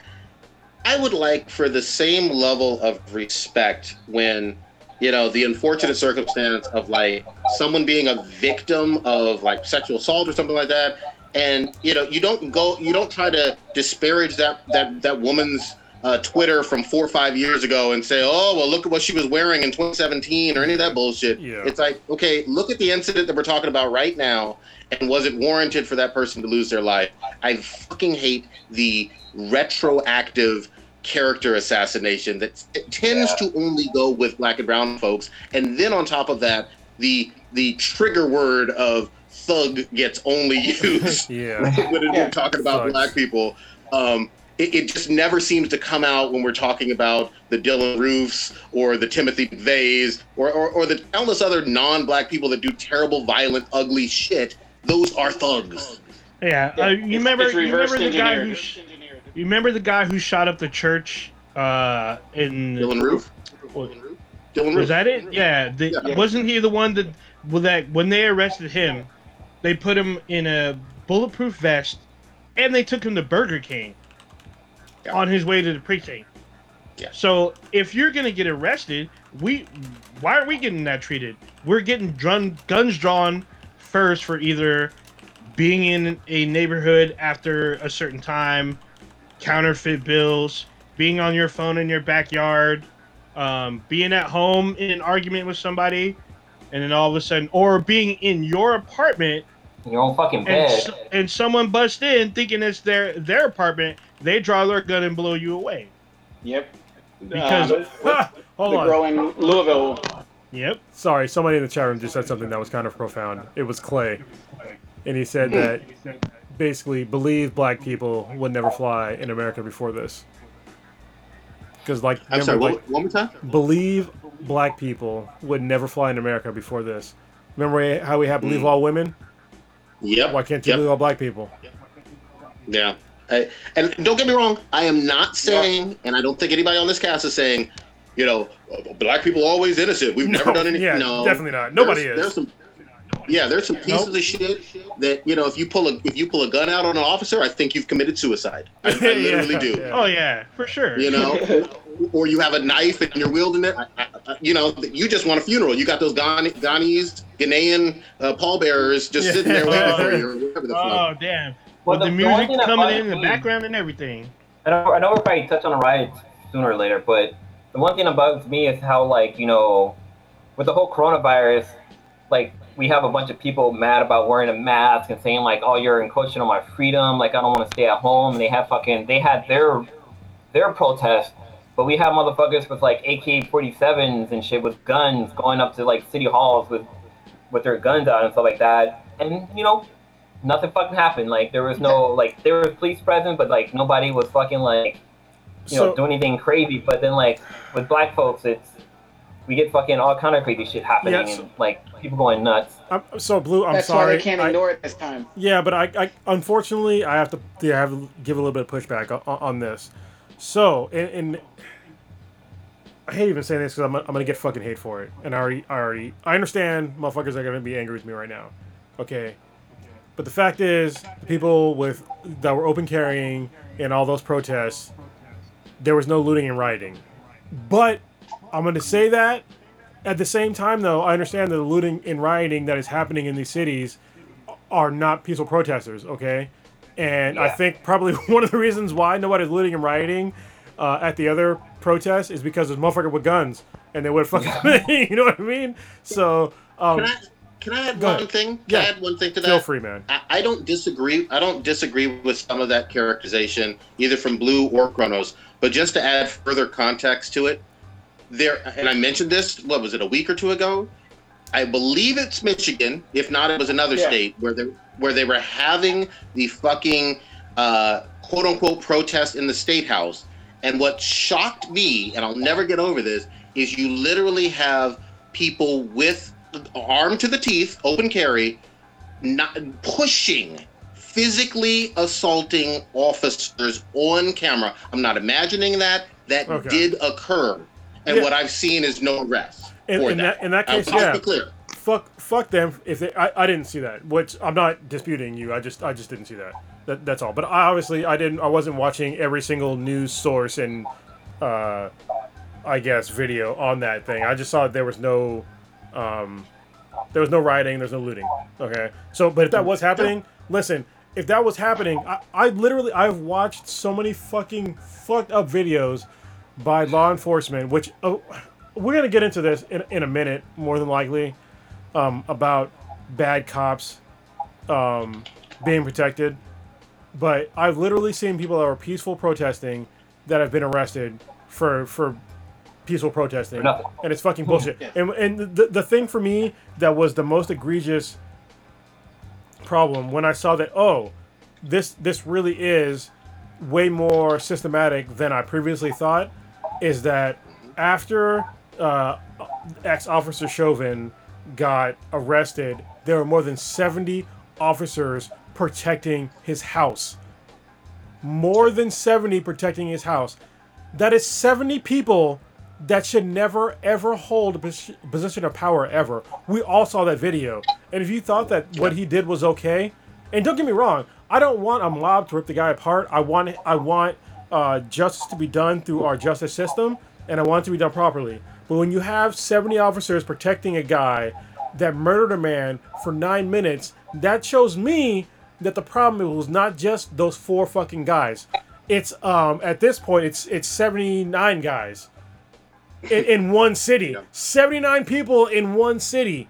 I would like for the same level of respect when you know the unfortunate circumstance of like someone being a victim of like sexual assault or something like that, and you know you don't go you don't try to disparage that that that woman's uh, Twitter from four or five years ago and say, oh well, look at what she was wearing in 2017 or any of that bullshit. Yeah. It's like okay, look at the incident that we're talking about right now and was it warranted for that person to lose their life? I fucking hate the retroactive character assassination that it tends Yeah. to only go with black and brown folks, and then on top of that, the the trigger word of thug gets only used Yeah. when we're talking about Thugs. black people. Um, it, it just never seems to come out when we're talking about the Dylann Roofs or the Timothy McVeighs or, or, or the countless other non-black people that do terrible, violent, ugly shit. Those are thugs. Yeah, uh, you It's- remember? it's You remember the guy who? Sh- you remember the guy who shot up the church? Uh, in Dylann Roof. Was, Dylann Roof. was that it? Yeah. The, Yeah. Wasn't he the one that? Well, that when they arrested him, they put him in a bulletproof vest, and they took him to Burger King. Yeah. On his way to the precinct. Yeah. So if you're gonna get arrested, we why are we getting that treated? We're getting drun, guns drawn first for either being in a neighborhood after a certain time, counterfeit bills, being on your phone in your backyard, um, being at home in an argument with somebody, and then all of a sudden, or being in your apartment In your own fucking and, bed. s- and someone busts in thinking it's their their apartment, they draw their gun and blow you away. Yep. Because Uh, Ha! Hold the on. girl in Louisville. yep, Sorry, somebody in the chat room just said something that was kind of profound. It was Clay. And he said that basically believe black people would never fly in America before this. Because, like, I'm remember, sorry. One, like, one more time. believe black people would never fly in America before this. Remember how we had believe Mm. all women? Yep. Why can't you Yep. believe all black people? Yeah. I, and don't get me wrong, I am not saying, and I don't think anybody on this cast is saying, you know, black people always innocent. We've never No, done anything. yeah, no, definitely not. Nobody there's, is. There's some, yeah, there's some pieces of shit that you know. If you pull a if you pull a gun out on an officer, I think you've committed suicide. I, I literally Yeah, do. yeah. oh yeah, for sure. You know, or you have a knife and you're wielding it. I, I, I- you know, you just want a funeral. You got those Ghana, Ghanese, Ghanaian uh, pallbearers just Yeah. sitting there waiting for you. The Oh fuck. damn! Well, With the, the- the music coming in, in the background and everything. I know, I know we'll probably touch on the riots sooner or later, but the one thing that bugs me is how, like, you know, with the whole coronavirus, like, we have a bunch of people mad about wearing a mask and saying, like, oh, you're encroaching on my freedom, like, I don't want to stay at home. And they have fucking, they had their, their protest, but we have motherfuckers with, like, AK 47s and shit with guns going up to, like, city halls with, with their guns out and stuff like that. And, you know, nothing fucking happened. Like there was no like there was police present, but like nobody was fucking like you know So- doing anything crazy. But then like with black folks, it's we get fucking all kind of crazy shit happening Yes. and like people going nuts. I'm, so, Blue, I'm That's sorry. why they can't I- ignore it this time. Yeah, but I, I unfortunately I have to yeah, I have to give a little bit of pushback on, on this. So, in, in I hate even saying this because I'm, I'm gonna get fucking hate for it, and I already, I already, I understand motherfuckers are gonna be angry with me right now, okay. But the fact is, the people with that were open carrying in all those protests, there was no looting and rioting. But I'm gonna say that at the same time, though, I understand that the looting and rioting that is happening in these cities are not peaceful protesters, okay? And I think probably one of the reasons why nobody's looting and rioting uh, at the other protests is because there's motherfucker with guns and they would fucking, you know what I mean? So, um, Can I can I add one ahead. thing? Can Yeah. I add one thing to that? feel free, man. I, I don't disagree. I don't disagree with some of that characterization, either from Blue or Chronos. But just to add further context to it, there and I mentioned this. What was it? A week or two ago? I believe it's Michigan. If not, it was another Yeah. state where they where they were having the fucking uh, quote unquote protest in the state house. And what shocked me, and I'll never get over this, is you literally have people with armed to the teeth, open carry, not pushing physically assaulting officers on camera i'm not imagining that that Okay. did occur and Yeah. what i've seen is no arrests In, in that. that in that I'll- case, I'll yeah. clear fuck fuck them if they I, I didn't see that which i'm not disputing you i just i just didn't see that, that that's all but i obviously i didn't i wasn't watching every single news source and uh i guess video on that thing i just saw that there was no um there was no rioting there's no looting okay so but if that was happening listen if that was happening i, I literally i've watched so many fucking fucked up videos by law enforcement which oh, we're gonna get into this in, in a minute more than likely um, about bad cops um, being protected but i've literally seen people that were peaceful protesting that have been arrested for for peaceful protesting, For and it's fucking bullshit. Yeah. And and the the thing for me that was the most egregious problem when I saw that oh, this this really is way more systematic than I previously thought is that after uh, ex officer Chauvin got arrested, there were more than 70 officers protecting his house. More than 70 protecting his house. That is 70 people that should never ever hold a position of power ever. We all saw that video. And if you thought that what he did was okay, and don't get me wrong, I don't want a mob to rip the guy apart. I want I want uh, justice to be done through our justice system, and I want it to be done properly. But when you have 70 officers protecting a guy that murdered a man for nine minutes, that shows me that the problem was not just those four fucking guys. It's um at this point it's it's 79 guys in, in one city. 79 people in one city.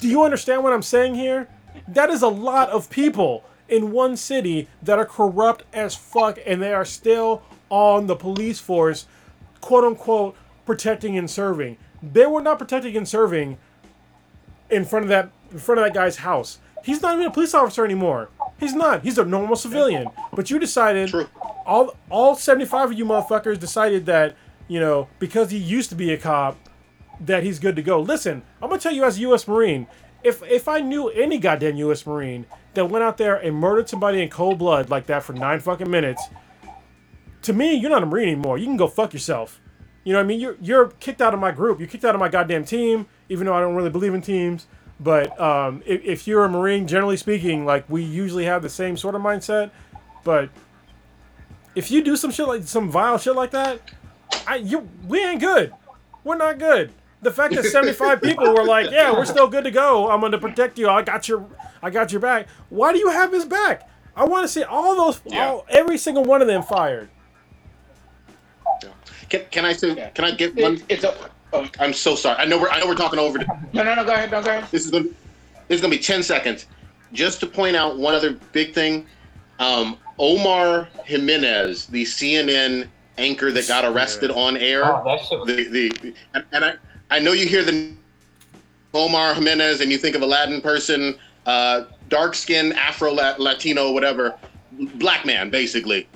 Do you understand what I'm saying here? That is a lot of people in one city that are corrupt as fuck and they are still on the police force, quote unquote, protecting and serving. They were not protecting and serving in front of that in front of that guy's house. He's not even a police officer anymore. He's not. He's a normal civilian. But you decided True. all all 75 of you motherfuckers decided that, you know, because he used to be a cop, that he's good to go. Listen, I'm gonna tell you as a U.S. Marine, if if I knew any goddamn U.S. Marine that went out there and murdered somebody in cold blood like that for nine fucking minutes, to me, you're not a Marine anymore. You can go fuck yourself. You know what I mean? You're you're kicked out of my group. You're kicked out of my goddamn team. Even though I don't really believe in teams, but um, if, if you're a Marine, generally speaking, like we usually have the same sort of mindset. But if you do some shit like some vile shit like that, I you we ain't good. We're not good. The fact that 75 people were like, "Yeah, we're still good to go. I'm going to protect you. I got your I got your back." Why do you have his back? I want to see all those Yeah. all, every single one of them fired. Can, can I say? Yeah. Can I get It- one? it's a. Oh, I'm so sorry. I know we're I know we're talking over. The, no, no, no. Go ahead. No, go ahead. this is gonna this is gonna be 10 seconds. Just to point out one other big thing. Um, Omar Jimenez, the CNN anchor that got arrested on air. Oh, that shit the the and, and I I know you hear the Omar Jimenez and you think of a Latin person, uh, dark skin, Afro Latino, whatever, black man basically.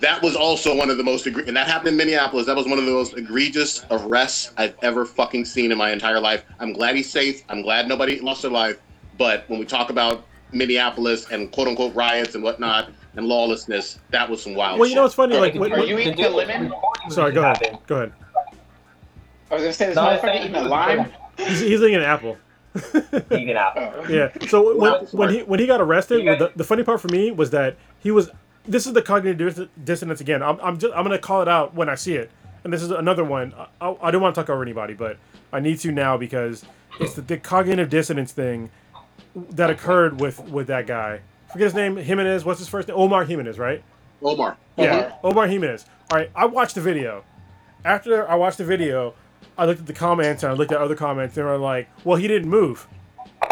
That was also one of the most and that happened in Minneapolis. That was one of the most egregious arrests I've ever fucking seen in my entire life. I'm glad he's safe. I'm glad nobody lost their life. But when we talk about Minneapolis and quote unquote riots and whatnot and lawlessness, that was some wild. Well, you know what's funny? Like, the what, Are what- you eating deal a lemon? sorry, go ahead. Go ahead. I was gonna say this No, I motherfucker think eating a it lime. He's, he's eating an apple. Vegan apple. Oh. Yeah. So when, when he when he got arrested, You got- the, the funny part for me was that he was. This is the cognitive dissonance again. I'm I'm just I'm gonna call it out when I see it, and this is another one. I, I, I don't want to talk over anybody, but I need to now because it's the, the cognitive dissonance thing that occurred with with that guy. Forget his name. Jimenez. What's his first name? Omar Jimenez, right? Omar. Yeah, Omar Jimenez. All right, I watched the video. After I watched the video, I looked at the comments and I looked at other comments. They were like, "Well, he didn't move."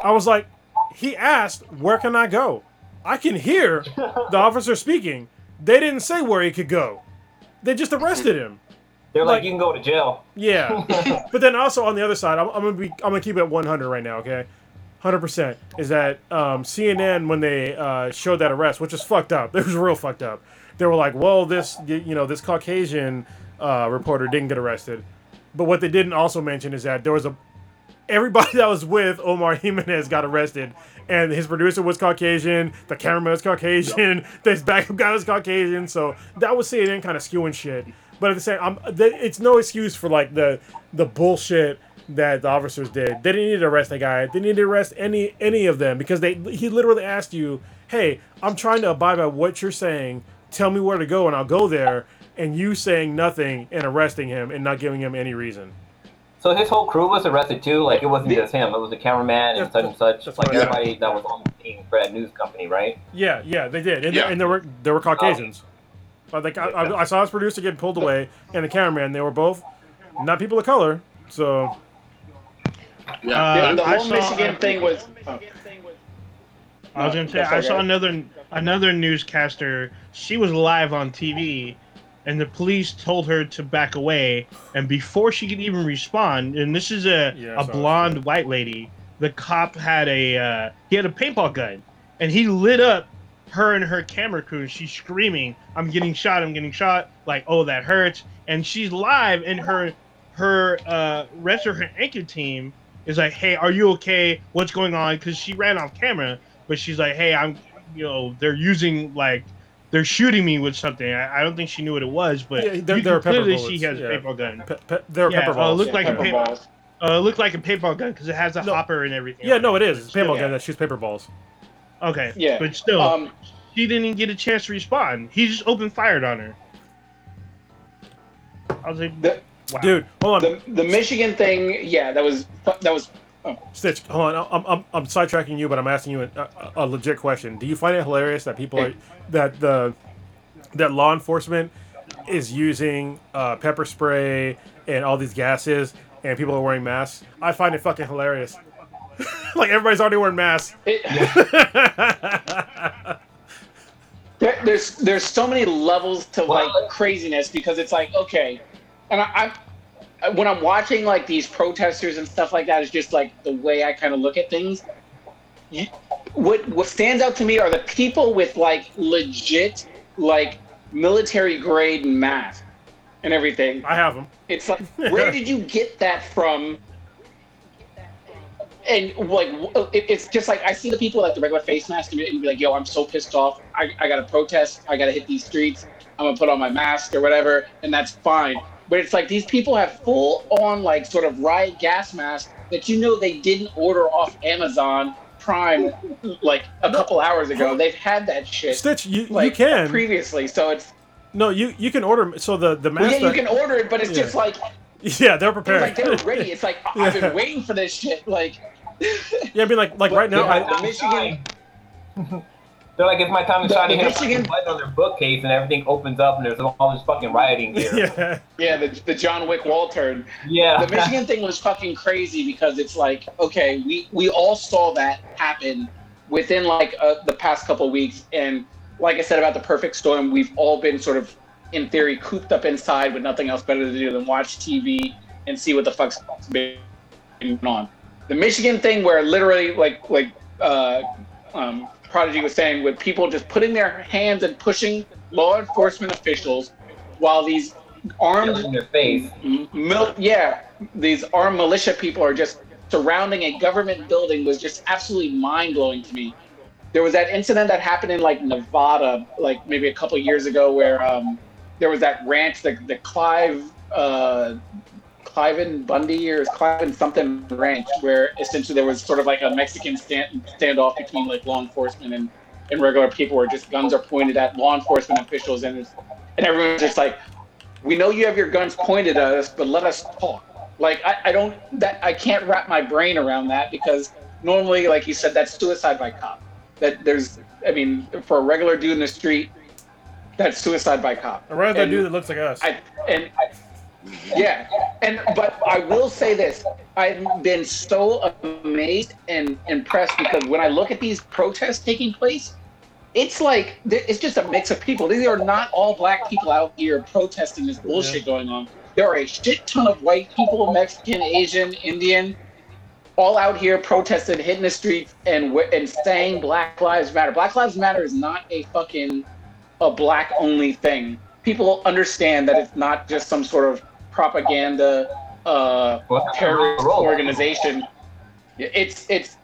I was like, "He asked, where can I go?" I can hear the officer speaking. They didn't say where he could go. They just arrested him. They're like, Like- you can go to jail. Yeah, but then also on the other side, I'm, I'm gonna be I'm gonna keep it at 100 right now. Okay, 100 percent is that um, CNN when they uh, showed that arrest, which was fucked up. It was real fucked up. They were like, well, this you know this Caucasian uh, reporter didn't get arrested, but what they didn't also mention is that there was a everybody that was with Omar Jimenez got arrested, and his producer was Caucasian, the cameraman was Caucasian, this backup guy was Caucasian. So that was CNN kind of skewing shit. But at the same, I'm, th- it's no excuse for like the the bullshit that the officers did. They didn't need to arrest that guy. They didn't need to arrest any any of them because they he literally asked you, "Hey, I'm trying to abide by what you're saying. Tell me where to go, and I'll go there." And you saying nothing and arresting him and not giving him any reason. So his whole crew was arrested too. Like it wasn't just him. It was the cameraman and such and such. that's Like what I- everybody that was on the team for that news company, right? Yeah, yeah, they did, and, Yeah. and there were there were Caucasians. But like I, I, I saw his producer getting pulled away, and the cameraman. They were both not people of color. So Yeah. Uh, The, the I whole saw- Michigan thing was. oh. I was gonna say That's I okay. saw another another newscaster. She was live on TV, and the police told her to back away. And before she could even respond, and this is a Yeah, a blonde white lady, the cop had a uh, he had a paintball gun, and he lit up her and her camera crew. And she's screaming, "I'm getting shot! I'm getting shot!" Like, "Oh, that hurts!" And she's live, and her her uh, rest of her anchor team is like, "Hey, are you okay? What's going on?" Because she ran off camera, but she's like, "Hey, I'm, you know, they're using like." They're shooting me with something. I, I don't think she knew what it was, but Yeah, they're- you they're can pepper clearly bullets, she has yeah. a paintball gun. Pe- pe- they're Yeah, pepper uh, balls. look like a pepper paper- balls. Uh, it looked like a paintball gun because it has a No. hopper and everything. yeah, on no, it is. It's a Still- paintball gun that shoots paper balls. Okay, Yeah. but still, Um, she didn't even get a chance to respond. He just opened fired on her. I was like, the, wow. Dude, hold on. the the Michigan thing, yeah, that was that was Stitch, hold on. I'm, I'm, I'm sidetracking you, but I'm asking you a, a, a legit question. Do you find it hilarious that people are that the that law enforcement is using uh, pepper spray and all these gases, and people are wearing masks? I find it fucking hilarious. like everybody's already wearing masks. it, there, there's there's so many levels to like craziness because it's like okay, and I, I when I'm watching like these protesters and stuff like that is just like the way I kind of look at things. You, what what stands out to me are the people with like legit like military grade masks and everything. I have them. It's like, where did you get that from? And like, oh, it- it's just like I see the people like the regular face mask and be like, "Yo, I'm so pissed off. I, I got to protest. I got to hit these streets. I'm gonna put on my mask or whatever, and that's fine." But it's like these people have full on like sort of riot gas masks that you know they didn't order off Amazon Prime like a couple hours ago. They've had that shit Stitch, you, like you can. previously, so it's no, you you can order. So the the well, mask. yeah, you can order it, but it's Yeah. just like yeah, they're prepared. like they're ready. It's like I've been waiting for this shit. Like, yeah, I mean, like like But right now. yeah, I, the Michigan, They're like, it's my time to The- shine the here. Michigan- Light on their bookcase and everything opens up and there's all this fucking rioting here. yeah, yeah, the, the John Wick wall turn. Yeah. The Michigan thing was fucking crazy because it's like, okay, we we all saw that happen within like uh, the past couple weeks, and like I said about the perfect storm, we've all been sort of, in theory, cooped up inside with nothing else better to do than watch TV and see what the fuck's been going on. The Michigan thing, where literally, like like uh, um, Prodigy was saying, with people just putting their hands and pushing law enforcement officials, while these armed in their face. Mil- yeah, these armed militia people are just surrounding a government building was just absolutely mind blowing to me. There was that incident that happened in like Nevada, like maybe a couple years ago, where um, there was that ranch, the the Clive, uh, Cliven Bundy or Cliven something ranch, where essentially there was sort of like a Mexican stand standoff between like law enforcement and and regular people, where just guns are pointed at law enforcement officials, and and everyone's just like, we know you have your guns pointed at us, but let us talk. Like I, I don't that I can't wrap my brain around that because normally, like you said, that's suicide by cop. That there's I mean, for a regular dude in the street, that's suicide by cop. That And dude that looks like us. I and I, yeah, and but I will say this: I've been so amazed and impressed because when I look at these protests taking place, it's like it's just a mix of people. These are not all black people out here protesting this bullshit going on. There are a shit ton of white people, Mexican, Asian, Indian, all out here protesting, hitting the streets, and and saying Black Lives Matter. Black Lives Matter is not a fucking a black only thing. People understand that it's not just some sort of propaganda uh, Well, terrorist organization. It's it's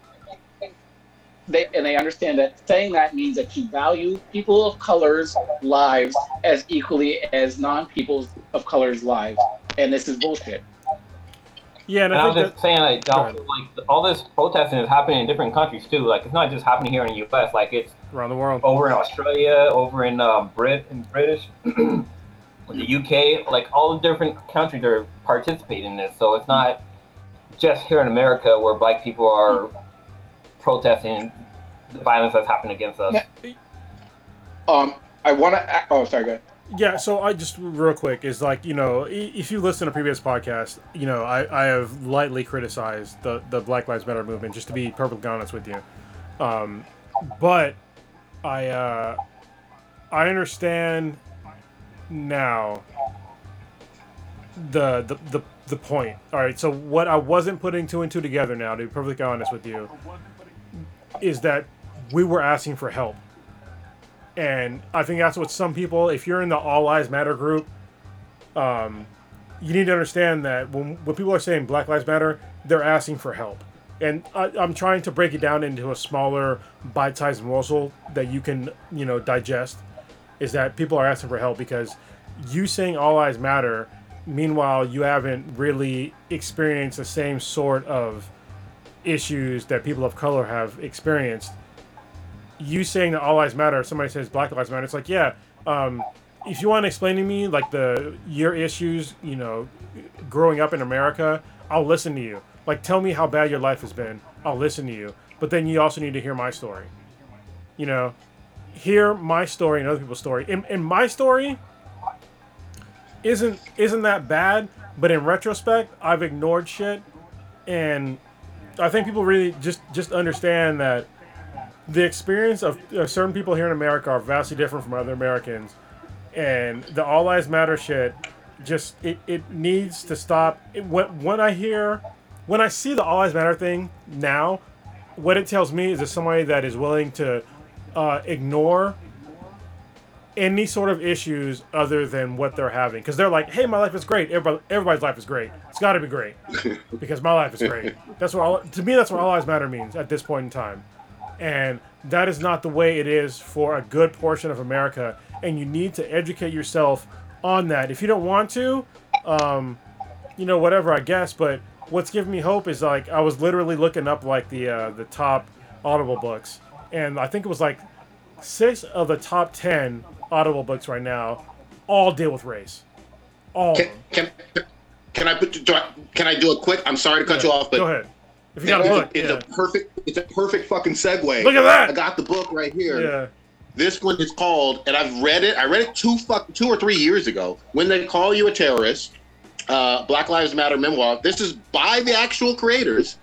they and they understand that saying that means that you value people of color's lives as equally as non-people of color's lives, and this is bullshit. yeah, and And I I was just that, saying, like, Go also, like all this protesting is happening in different countries too. Like, it's not just happening here in the U.S. Like, it's around the world. over in Australia, over in um, Brit, in British, the UK. Like, all the different countries are participating in this. So it's not just here in America where black people are protesting the violence that's happening against us. Um, I want to. Oh, sorry, go ahead. Yeah, so I just real quick is like you know if you listen to previous podcasts, you know I, I have lightly criticized the the Black Lives Matter movement just to be perfectly honest with you, um, but I uh, I understand now the the the, the point. All right, so what I wasn't putting two and two together now, to be perfectly honest with you, is that we were asking for help. And I think that's what some people, if you're in the All Lives Matter group, um, you need to understand that when, when people are saying Black Lives Matter, they're asking for help. And I, I'm trying to break it down into a smaller, bite-sized morsel that you can, you know, digest. Is that people are asking for help because you saying All Lives Matter, meanwhile you haven't really experienced the same sort of issues that people of color have experienced. You saying that all lives matter, if somebody says Black Lives Matter, it's like, yeah, um, if you want to explain to me like the your issues, you know, growing up in America, I'll listen to you. Like, tell me how bad your life has been. I'll listen to you. But then you also need to hear my story. You know, hear my story and other people's story. In, in my story, isn't isn't that bad? But in retrospect, I've ignored shit, and I think people really just just understand that the experience of certain people here in America are vastly different from other Americans, and the All Lives Matter shit just it, it needs to stop. It, when, when I hear, when I see the All Lives Matter thing now, what it tells me is that somebody that is willing to uh, ignore any sort of issues other than what they're having. Because they're like hey my life is great. Everybody, everybody's life is great. It's got to be great. Because my life is great. That's what all to me that's what all lives matter means at this point in time. And that is not the way it is for a good portion of america. And you need to educate yourself on that. If you don't want to um, you know whatever i guess. But what's giving me hope is like i was literally looking up like the uh, the top audible books and i think it was like six of the top 10 audible books right now all deal with race all Can, can, can I put do I, can I do a quick? I'm sorry to cut Yeah, you off, but go ahead if you got a book it's yeah. a perfect it's a perfect fucking segue. Look at that! I got the book right here. yeah This one is called, and I've read it. I read it two fuck two or three years ago. When they call you a terrorist, uh, Black Lives Matter memoir. This is by the actual creators,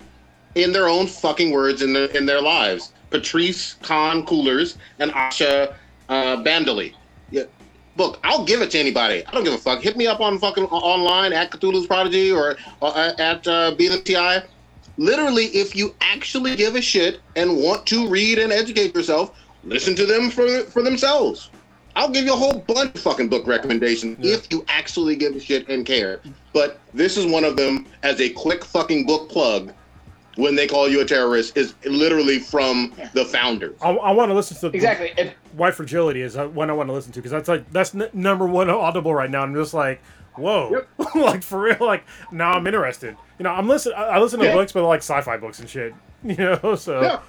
in their own fucking words in their in their lives. Patrisse Khan-Cullors and Asha uh, Bandele. Yeah, book. I'll give it to anybody. I don't give a fuck. Hit me up on fucking online at Cthulhu's Prodigy or uh, at uh. Literally, if you actually give a shit and want to read and educate yourself, listen to them for for themselves. I'll give you a whole bunch of fucking book recommendations Yeah. if you actually give a shit and care. But this is one of them as a quick fucking book plug. When they call you a terrorist, is literally from the founders. I, I want to listen to Exactly. And White Fragility is uh, one I want to listen to because that's like that's n- number one audible right now. I'm just like, whoa, like for real. Like now I'm interested. You know, I'm listen. I, I listen to Yeah. books, but like sci-fi books and shit. You know, so Yeah.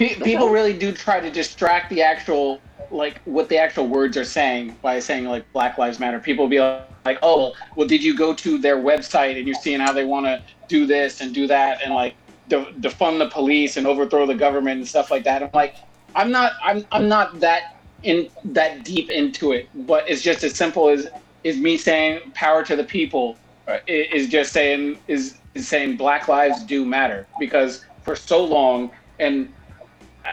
Pe- people really do try to distract the actual, like, what the actual words are saying by saying, like, Black Lives Matter. People will be like, oh, well, did you go to their website and you're seeing how they want to do this and do that and, like, de- defund the police and overthrow the government and stuff like that? I'm like, I'm not, I'm, I'm not that in that deep into it, but it's just as simple as is me saying power to the people uh, is just saying is is saying Black lives do matter because for so long and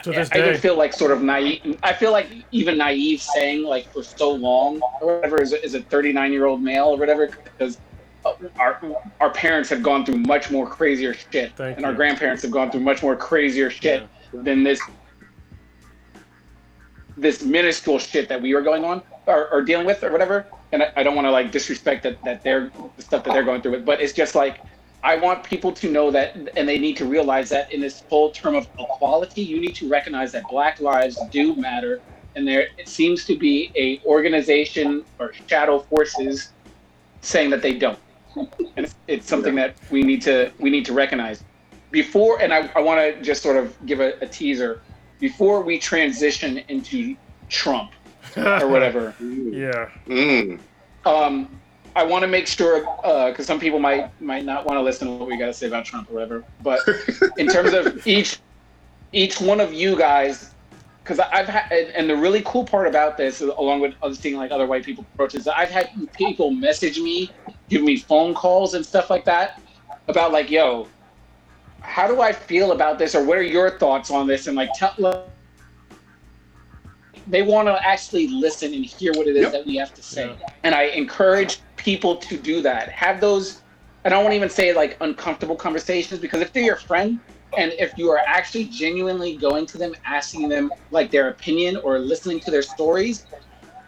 To this I, I day. even feel like sort of naive. I feel like even naive saying like for so long or whatever is a, is a 39 year old male or whatever because uh, our our parents have gone through much more crazier shit Thank and our grandparents have gone through much more crazier shit than this this minuscule shit that we are going on or, or dealing with or whatever. And I, I don't want to like disrespect that that they're the stuff that they're going through, but it's just like I want people to know that, and they need to realize that in this whole term of equality, you need to recognize that Black lives do matter, and there it seems to be a organization or shadow forces saying that they don't, and it's, it's something that we need to we need to recognize before. And I, I want to just sort of give a, a teaser before we transition into Trump or whatever yeah, Mm. um, I want to make sure uh, because some people might might not want to listen to what we got to say about Trump or whatever. But in terms of each each one of you guys, because I've had and- and the really cool part about this, along with other seeing like other white people approaches, I've had people message me, give me phone calls and stuff like that about like, yo, how do I feel about this, or what are your thoughts on this, and like tell they want to actually listen and hear what it is Yep. that we have to say. And I encourage people to do that. Have those. I don't want to even say like uncomfortable conversations because if they're your friend and if you are actually genuinely going to them, asking them like their opinion or listening to their stories,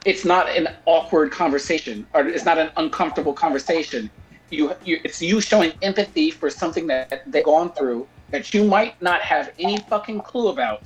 it's not an awkward conversation or it's not an uncomfortable conversation. You, you it's you showing empathy for something that they've gone through that you might not have any fucking clue about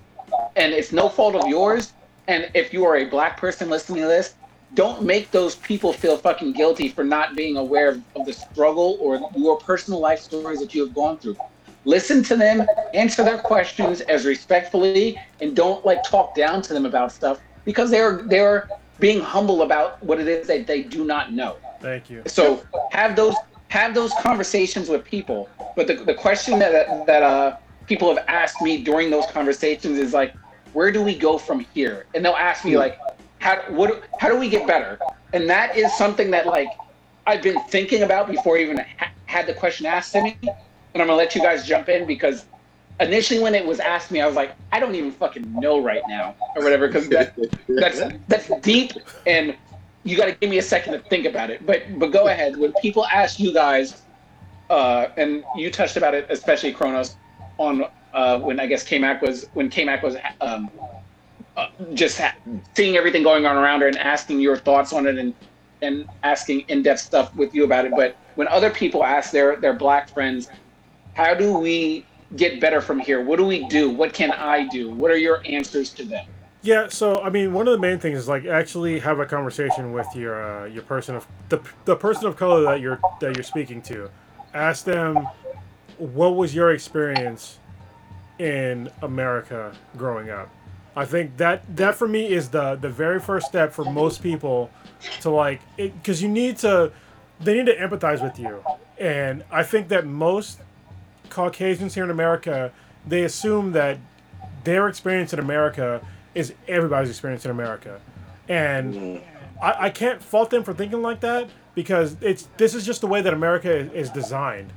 and it's no fault of yours. And if you are a black person listening to this, don't make those people feel fucking guilty for not being aware of, of the struggle or your personal life stories that you have gone through. Listen to them, answer their questions as respectfully, and don't like talk down to them about stuff because they're they're being humble about what it is that they do not know. Thank you. So have those have those conversations with people. But the, the question that that uh, people have asked me during those conversations is like, where do we go from here? And they'll ask me like, how what how do we get better? And that is something that like I've been thinking about before I even ha- had the question asked to me. And I'm gonna let you guys jump in because initially when it was asked me, I was like, I don't even fucking know right now or whatever because that that's that's deep and you got to give me a second to think about it. But but go ahead. When people ask you guys, uh, and you touched about it, especially Kronos, on uh, when I guess K-Mac was when K-Mac was um, uh, just ha- seeing everything going on around her and asking your thoughts on it and and asking in-depth stuff with you about it. But when other people ask their their black friends, how do we get better from here? What do we do? What can I do? What are your answers to them? Yeah, so I mean, one of the main things is like actually have a conversation with your uh, your person of the, the person of color that you're that you're speaking to. Ask them what was your experience in America growing up. I think that that for me is the the very first step for most people to like because you need to they need to empathize with you, and I think that most Caucasians here in America they assume that their experience in America is everybody's experience in America, and I, I can't fault them for thinking like that because it's this is just the way that America is, is designed.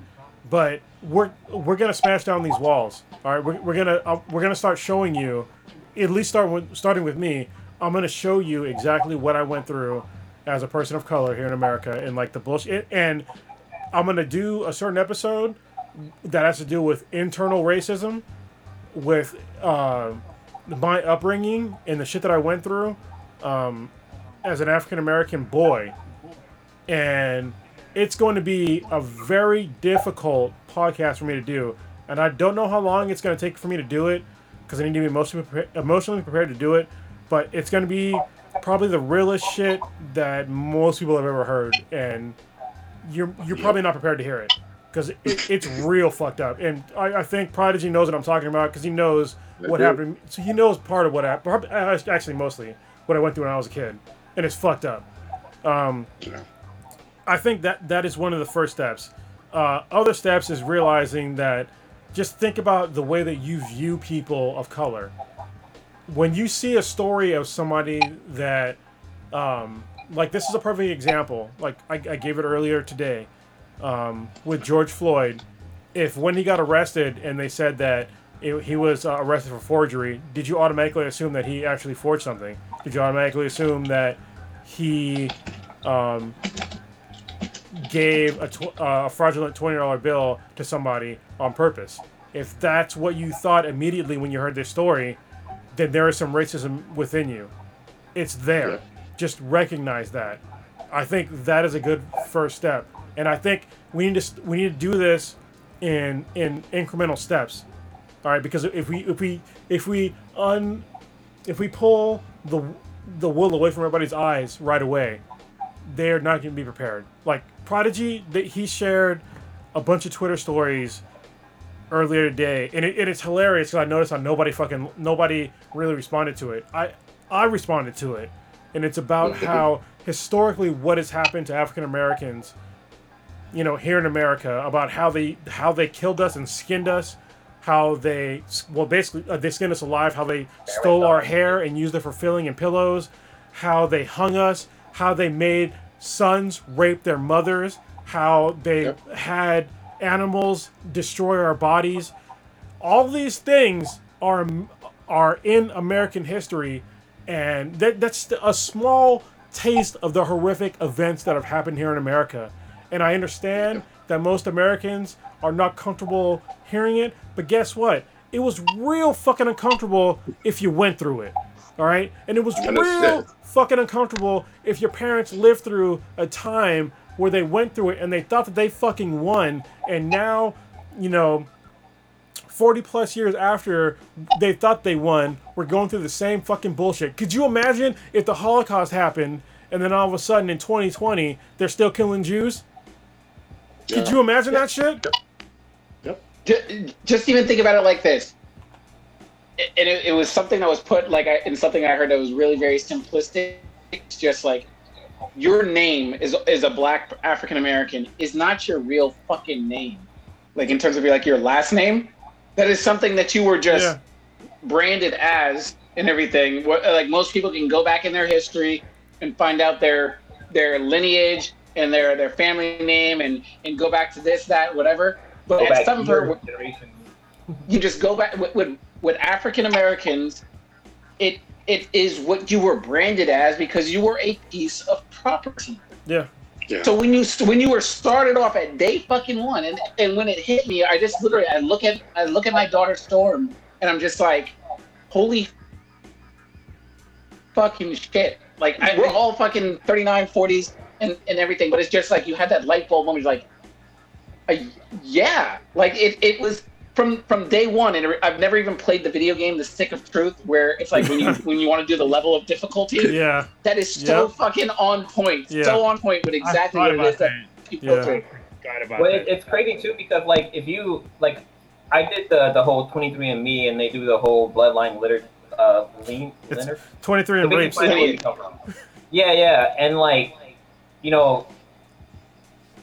But we're we're gonna smash down these walls. All right, we're, we're gonna uh, we're gonna start showing you, at least start with, starting with me. I'm gonna show you exactly what I went through as a person of color here in America and like the bullshit. And I'm gonna do a certain episode that has to do with internal racism, with uh, my upbringing and the shit that I went through um, as an African American boy. And it's going to be a very difficult podcast for me to do. And I don't know how long it's going to take for me to do it because I need to be emotionally, prepa- emotionally prepared to do it. But it's going to be probably the realest shit that most people have ever heard. And you're, you're probably not prepared to hear it because it, it's real fucked up. And I, I think Prodigy knows what I'm talking about because he knows what do. happened. So he knows part of what happened. Actually, mostly what I went through when I was a kid, and it's fucked up. Um, I think that that is one of the first steps. Uh, other steps is realizing that just think about the way that you view people of color. When you see a story of somebody that, um, like this is a perfect example. Like I, I gave it earlier today um, with George Floyd. If when he got arrested and they said that it, he was uh, arrested for forgery, did you automatically assume that he actually forged something? Did you automatically assume that he um, gave a, tw- uh, a fraudulent twenty dollar bill to somebody on purpose? If that's what you thought immediately when you heard this story, then there is some racism within you. It's there. Yeah. Just recognize that. I think that is a good first step, and I think we need to we need to do this in in incremental steps. All right, because if we if we if we un if we pull the the wool away from everybody's eyes right away, they're not going to be prepared. Like Prodigy, that he shared a bunch of Twitter stories earlier today, and, it, and it's hilarious because I noticed how nobody fucking nobody really responded to it. I I responded to it, and it's about how historically what has happened to African Americans, you know, here in America, about how they how they killed us and skinned us, how they well basically uh, they skinned us alive, how they stole our hair and used it for filling and pillows, how they hung us, how they made sons rape their mothers, how they Yep. had animals destroy our bodies. All these things are are in American history, and that, that's a small taste of the horrific events that have happened here in America. And I understand that most Americans are not comfortable hearing it, but guess what? It was real fucking uncomfortable if you went through it. All right? And it was real. Fucking uncomfortable if your parents lived through a time where they went through it and they thought that they fucking won and now, you know, 40 plus years after they thought they won, we're going through the same fucking bullshit. Could you imagine if the Holocaust happened and then all of a sudden in 2020 they're still killing Jews? Could Yeah. you imagine that shit? Ju- just even think about it like this and it, it was something that was put like I, in something i heard that was really very simplistic it's just like your name is is a black african american is not your real fucking name like in terms of your like your last name that is something that you were just Yeah. branded as and everything What- like most people can go back in their history and find out their their lineage and their their family name and and go back to this that whatever but Go at some years, point generations. you just go back with with, with African Americans. It it is what you were branded as because you were a piece of property. Yeah. Yeah. So when you when you were started off at day fucking one, and and when it hit me, I just literally I look at I look at my daughter Storm, and I'm just like, holy fucking shit! Like I, we're all fucking 39, 40s and and everything, but it's just like you had that light bulb moment. You're like, yeah, like it it was from from day one, and I've never even played the video game, The Stick of Truth, where it's like when you when you want to do the level of difficulty, Yeah. that is so Yep. fucking on point, Yeah. so on point with exactly what it is that that. people Yeah. go through. Forgot about Well, it, it's crazy too because like if you like, I did the the whole 23andMe and they do the whole bloodline litter, uh, lean It's litter. 23 So and they can rapes. find you come from. Yeah, yeah, and like, you know,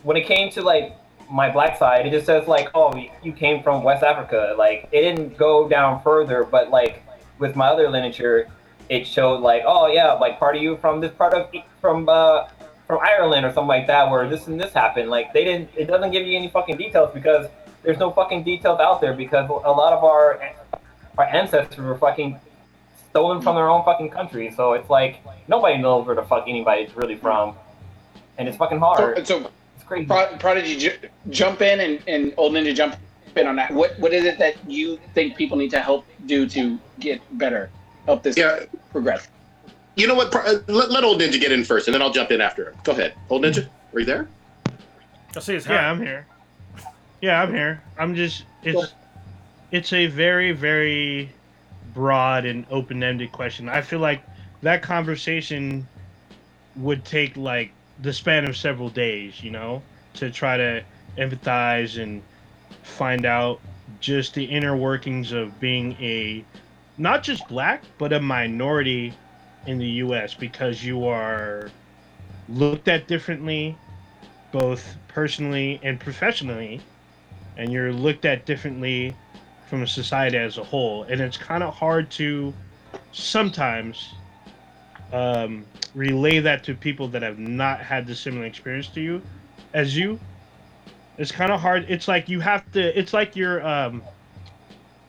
when it came to like my black side, it just says like, oh, you came from West Africa. Like, it didn't go down further, but like with my other lineage, it showed like, oh yeah, like part of you from this part of from uh from Ireland or something like that, where this and this happened. Like, they didn't. It doesn't give you any fucking details because there's no fucking details out there because a lot of our our ancestors were fucking stolen from their own fucking country. So it's like nobody knows where the fuck anybody's really from, and it's fucking hard. So, so It's crazy. Pro- Prodigy, ju- jump in and, and Old Ninja jump in on that. What what is it that you think people need to help do to get better, help this Yeah. progress? You know what? Pro- uh, Let, let old ninja get in first, and then I'll jump in after him. Go ahead, old ninja. Are you there? I see his Yeah. I'm here. Yeah, I'm here. I'm just it's it's a very very broad and open-ended question. I feel like that conversation would take like the span of several days, you know, to try to empathize and find out just the inner workings of being a not just black, but a minority in the US because you are looked at differently both personally and professionally and you're looked at differently from a society as a whole. And it's kind of hard to sometimes um, relay that to people that have not had the similar experience to you as you it's kind of hard. It's like you have to it's like you're um,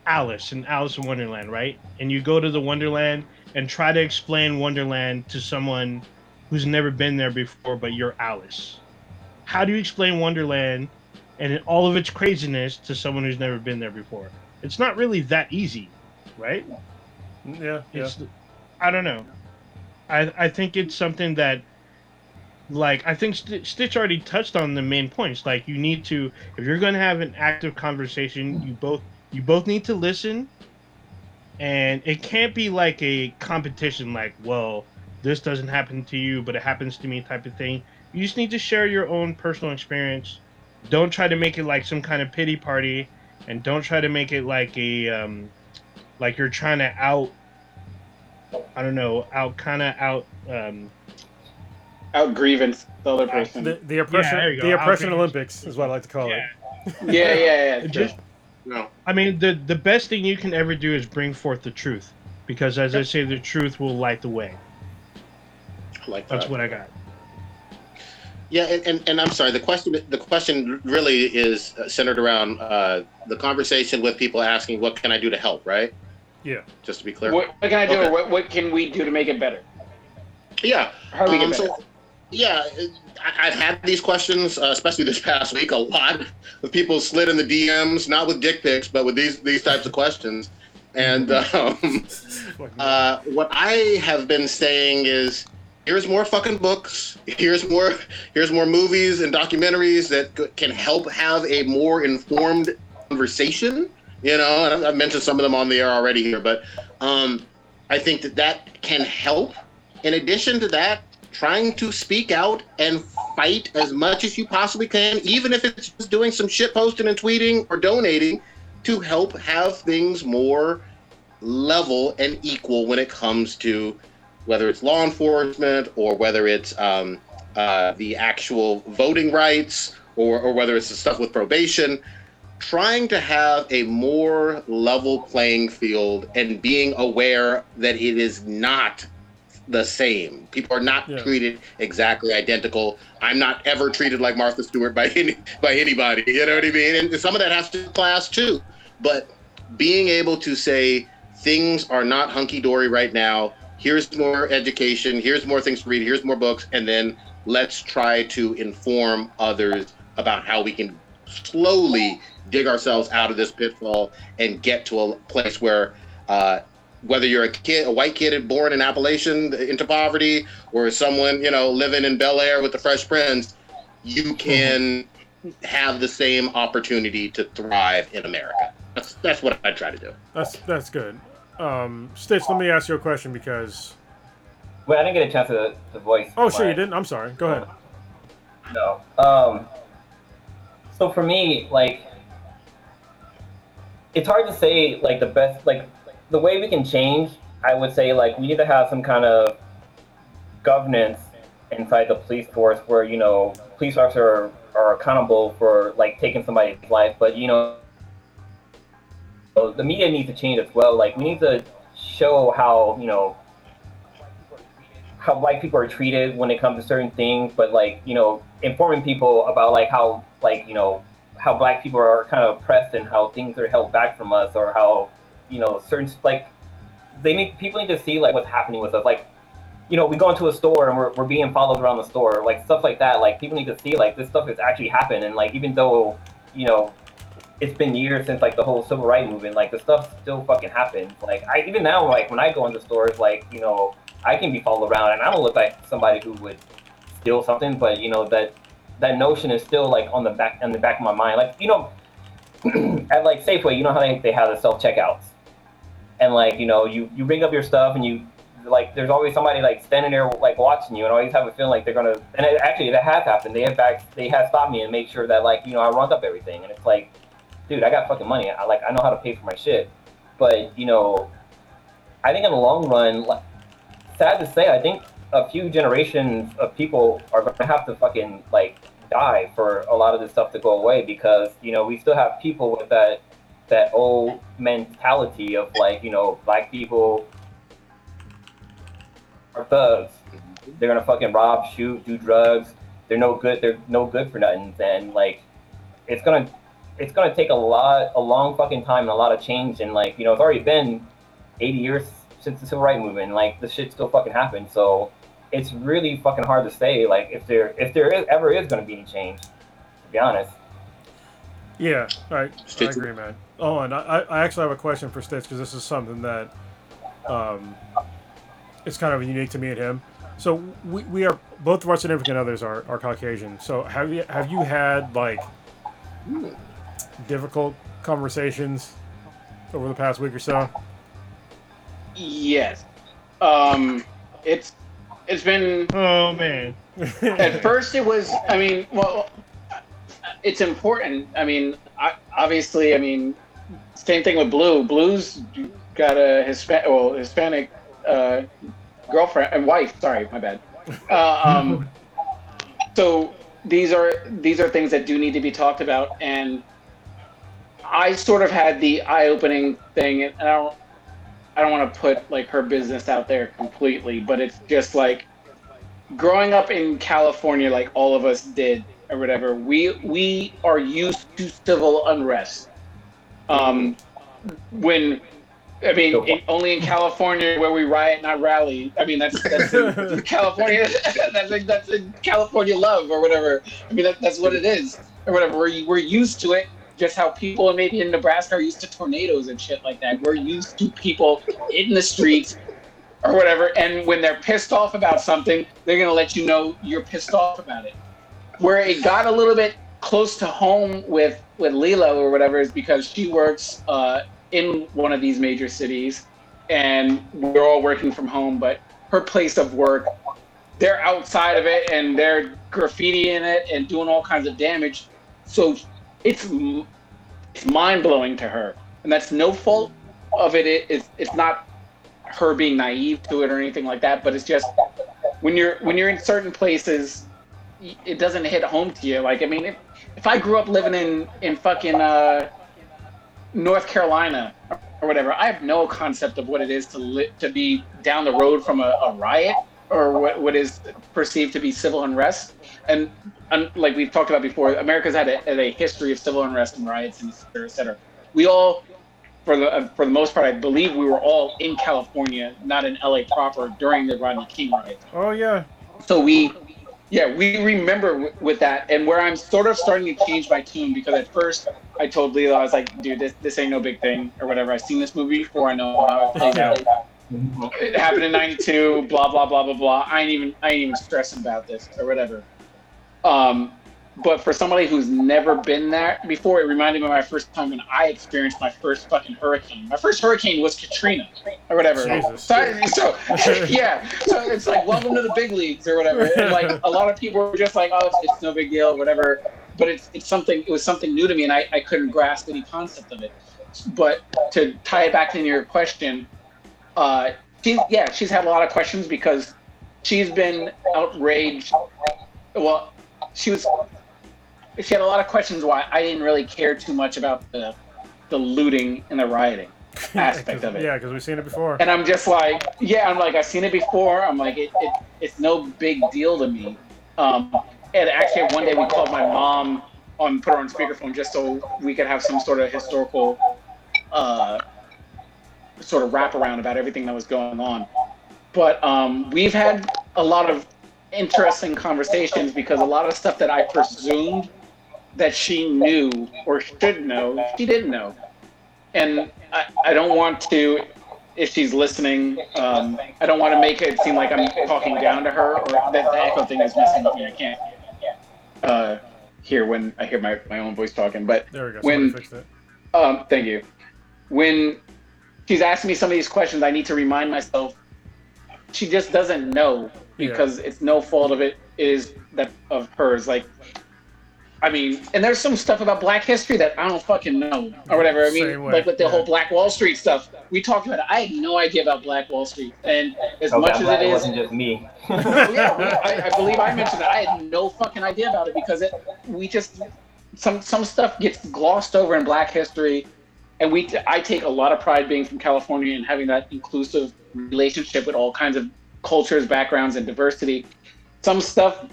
alice in alice in wonderland right? And you go to the wonderland and try to explain wonderland to someone who's never been there before but you're alice. How do you explain wonderland and all of its craziness to someone who's never been there before? It's not really that easy right? Yeah. Yeah. it's i don't know i i think it's something that like i think St- stitch already touched on the main points. Like you need to if you're going to have an active conversation you both you both need to listen. And it can't be like a competition like well this doesn't happen to you but it happens to me type of thing. You just need to share your own personal experience. Don't try to make it like some kind of pity party and don't try to make it like a um like you're trying to out i don't know out kind of out um Out grievance the other person. The, the oppression, there you go. the oppression Outrageous. Olympics is what I like to call yeah. it. yeah, yeah, yeah. just No. i mean the the best thing you can ever do is bring forth the truth because as i say the truth will light the way I like that's what i got Yeah, and, and, and I'm sorry. The question the question really is centered around uh, the conversation with people asking, "What can I do to help?" Right? Yeah. Just to be clear. What, what can I do? Okay. What, what can we do to make it better? Yeah. How do we Um, get better? so, yeah, I, I've had these questions, uh, especially this past week, a lot of people slid in the DMs, not with dick pics, but with these these types of questions. And um, uh, what I have been saying is, here's more fucking books. Here's more. Here's more movies and documentaries that can help have a more informed conversation. You know, and I've- mentioned some of them on the air already here, but um, I think that that can help. In addition to that, trying to speak out and fight as much as you possibly can, even if it's just doing some shit posting and tweeting or donating to help have things more level and equal when it comes to whether it's law enforcement or whether it's um, uh, the actual voting rights or, or whether it's the stuff with probation. Trying to have a more level playing field and being aware that it is not the same. People are not Yeah. treated exactly identical. I'm not ever treated like Martha Stewart by any by anybody. You know what I mean? And some of that has to do class too. But being able to say things are not hunky dory right now. Here's more education. Here's more things to read. Here's more books, and then let's try to inform others about how we can slowly dig ourselves out of this pitfall and get to a place where uh, whether you're a kid, a white kid born in Appalachian into poverty, or someone you know living in Bel Air with the Fresh Prince, you can have the same opportunity to thrive in America. That's that's what I try to do. That's that's good. Um, Stitch, let me ask you a question because. Wait, I didn't get a chance to, to voice. Oh, sure, you didn't. I'm sorry. Go ahead. No. Um. So for me, like, it's hard to say like the best like the way we can change. I would say like we need to have some kind of governance inside the police force where you know police officers are, are accountable for like taking somebody's life, but you know the media needs to change as well. Like we need to show how you know how white people are treated when it comes to certain things, but like you know, informing people about like how like you know how black people are kind of oppressed and how things are held back from us, or how you know certain like they need people need to see like what's happening with us, like. You know, we go into a store and we're, we're being followed around the store, like stuff like that. Like people need to see like this stuff has actually happened, and like even though, you know, it's been years since like the whole civil rights movement, like the stuff still fucking happens. Like I even now, like when I go into stores, like you know, I can be followed around, and I don't look like somebody who would steal something, but you know that that notion is still like on the back on the back of my mind. Like you know, at like Safeway, you know how they, they have the self checkouts, and like you know you you bring up your stuff and you like there's always somebody like standing there like watching you, and I always have a feeling like they're gonna. And it, actually, that has happened. They have back they have stopped me and make sure that like you know I run up everything, and it's like, dude, I got fucking money. I like I know how to pay for my shit, but you know, I think in the long run. Like, sad to say, I think a few generations of people are to have to fucking like die for a lot of this stuff to go away because you know we still have people with that that old mentality of like you know black people are thugs. They're gonna fucking rob, shoot, do drugs. They're no good. They're no good for nothing. And like, it's gonna it's gonna take a lot, a long fucking time and a lot of change. And like, you know, it's already been 80 years since the civil rights movement. Like, the shit still fucking happened. So it's really fucking hard to say. Like, if there if there is, ever is gonna be any change, to be honest. Yeah, I, I agree, man. Oh, and I, I actually have a question for Stitch because this is something that um, it's kind of unique to me and him. So we, we are both of our significant others are, are Caucasian. So have you have you had like difficult conversations over the past week or so? Yes. Um, it's it's been Oh man. at first it was i mean well it's important. I mean I, obviously i mean same thing with blue. Blue's got a hispanic well hispanic uh, girlfriend and wife. Sorry my bad. Uh, um, so these are these are things that do need to be talked about and i sort of had the eye-opening thing and i don't i don't want to put like her business out there completely but it's just like growing up in California, like all of us did, or whatever, we we are used to civil unrest. Um, when I mean, in, only in California where we riot, not rally. I mean, that's that's in California. that's in, that's in California love or whatever. I mean, that, that's what it is or whatever. We're we're used to it. Just how people maybe in Nebraska are used to tornadoes and shit like that. We're used to people in the streets or whatever. And when they're pissed off about something, they're gonna let you know you're pissed off about it. Where it got a little bit close to home with with Lila or whatever is because she works uh, in one of these major cities, and we're all working from home. But her place of work, they're outside of it and they're graffiti in it and doing all kinds of damage. So it's it's mind blowing to her, and that's no fault of it. it it's it's not her being naive to it or anything like that, but it's just when you're when you're in certain places, it doesn't hit home to you. Like I mean, if, if I grew up living in in fucking uh, North Carolina or whatever, I have no concept of what it is to li- to be down the road from a, a riot or what, what is perceived to be civil unrest. And, and like we've talked about before, America's had a, had a history of civil unrest and riots and et cetera, et cetera. We all, for the for the most part, I believe we were all in California, not in LA proper, during the Rodney King riot. Oh yeah. So we, yeah, we remember w- with that, and where I'm sort of starting to change my tune because at first I told Lilo I was like, dude, this this ain't no big thing or whatever. I've seen this movie before. I know how it plays out. It happened in '92. Blah blah blah blah blah. I ain't even I ain't even stressing about this or whatever. Um, but for somebody who's never been there before, it reminded me of my first time when I experienced my first fucking hurricane. My first hurricane was Katrina or whatever. Jesus. So, I- so yeah, so it's like welcome to the big leagues or whatever. And like a lot of people were just like, oh, it's, it's no big deal, whatever. But it's it's something. It was something new to me, and I, I couldn't grasp any concept of it. But to tie it back into your question, uh, she yeah, she's had a lot of questions because she's been outraged. Well, she was she had a lot of questions why I didn't really care too much about the the looting and the rioting aspect of it. Yeah, because we've seen it before. And I'm just like, yeah, I'm like, I've seen it before. I'm like, it, it it's no big deal to me. Um, and actually, one day we called my mom on, put her on speakerphone just so we could have some sort of historical, uh, sort of wraparound about everything that was going on. But um, we've had a lot of interesting conversations because a lot of stuff that I presumed that she knew or should know, she didn't know. And I, I don't want to, if she's listening, um, I don't want to make it seem like I'm talking down to her or that the echo thing is messing with me. I can't uh, hear when I hear my, my own voice talking. But There we go. when- Somebody fixed it. um, thank you. When she's asking me some of these questions, I need to remind myself she just doesn't know because it's no fault of it. It is that of hers. Like, I mean, and there's some stuff about Black history that I don't fucking know or whatever. I Same mean, way, like with the yeah. whole Black Wall Street stuff, we talked about it. I had no idea about Black Wall Street, and as oh, Okay, much I'm as glad it it is, wasn't just me. well, yeah, I, I believe I mentioned that. I had no fucking idea about it because it we just some some stuff gets glossed over in Black history, and we I take a lot of pride being from California and having that inclusive relationship with all kinds of cultures, backgrounds, and diversity. Some stuff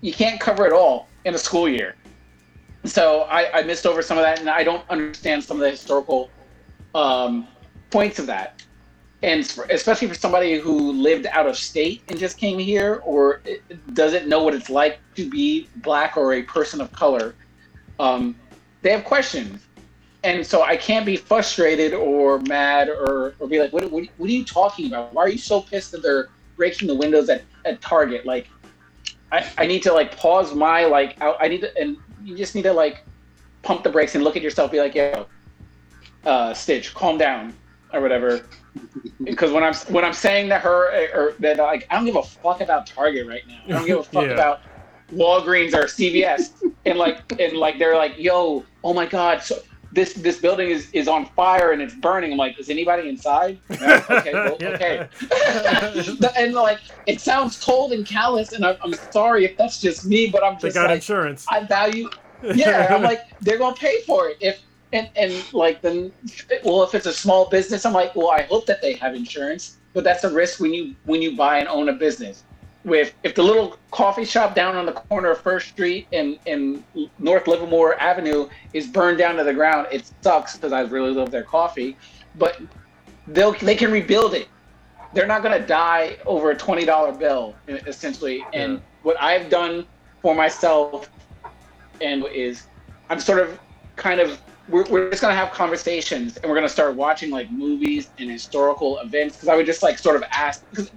you can't cover it all in a school year, so I, I missed over some of that, and I don't understand some of the historical um, points of that. And especially for somebody who lived out of state and just came here or doesn't know what it's like to be black or a person of color? Um, they have questions and so i can't be frustrated or mad or, or be like what, what, what are you talking about why are you so pissed that they're breaking the windows at, at target like I, I need to like pause my like I, I need to and you just need to like pump the brakes and look at yourself be like yo uh, Stitch calm down or whatever because when I'm when I'm saying to her or that like I don't give a fuck about Target right now. I don't give a fuck Yeah. about Walgreens or CVS and like and like they're like, yo, oh my god, so this this building is is on fire and it's burning. I'm like, is anybody inside? No? Okay, well, okay. and like it sounds cold and callous, and I'm, I'm sorry if that's just me, but I'm They just got like insurance. I value yeah, I'm like, they're gonna pay for it. If and and like then, well, if it's a small business, I'm like, well, I hope that they have insurance, but that's a risk when you when you buy and own a business. With if the little coffee shop down on the corner of First Street and and North Livermore Avenue is burned down to the ground, it sucks because I really love their coffee, but they'll they can rebuild it. They're not gonna die over a twenty dollar bill, essentially. And what I've done for myself, and is I'm sort of kind of we're, we're just gonna have conversations and we're gonna start watching like movies and historical events because I would just like sort of ask because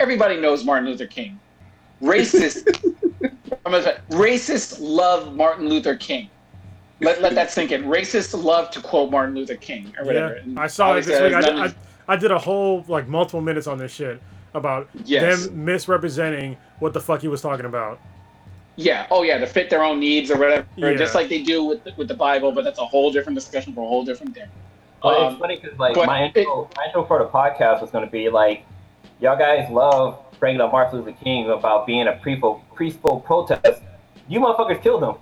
everybody knows Martin Luther King. Racist, I'm gonna say, racists love Martin Luther King. Let, let that sink in. Racists love to quote Martin Luther King or whatever. Yeah, I saw it this week. I did, I, I did a whole like multiple minutes on this shit about Yes. them misrepresenting what the fuck he was talking about. Yeah. Oh, yeah. To fit their own needs or whatever, Yeah. just like they do with the, with the Bible. But that's a whole different discussion for a whole different day. But Um, it's funny because like my it- intro, my intro for the podcast was going to be like, y'all guys love bringing up Martin Luther King about being a peaceful peaceful protest. You motherfuckers killed him.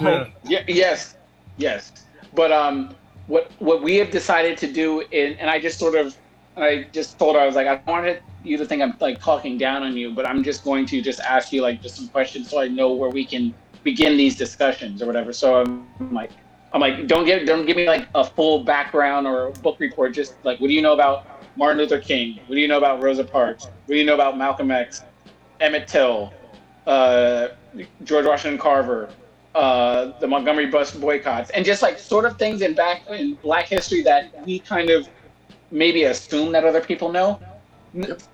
like, Yeah. Yes. Yes. But um, what what we have decided to do, in, and I just sort of, I just told her I was like, I wanted you to think I'm like talking down on you, but I'm just going to just ask you like just some questions so I know where we can begin these discussions or whatever. So I'm like, I'm like, don't give don't give me like a full background or a book report. Just like, what do you know about Martin Luther King? What do you know about Rosa Parks? What do you know about Malcolm X, Emmett Till, uh, George Washington Carver, uh, the Montgomery bus boycotts, and just like sort of things in back in Black history that we kind of maybe assume that other people know.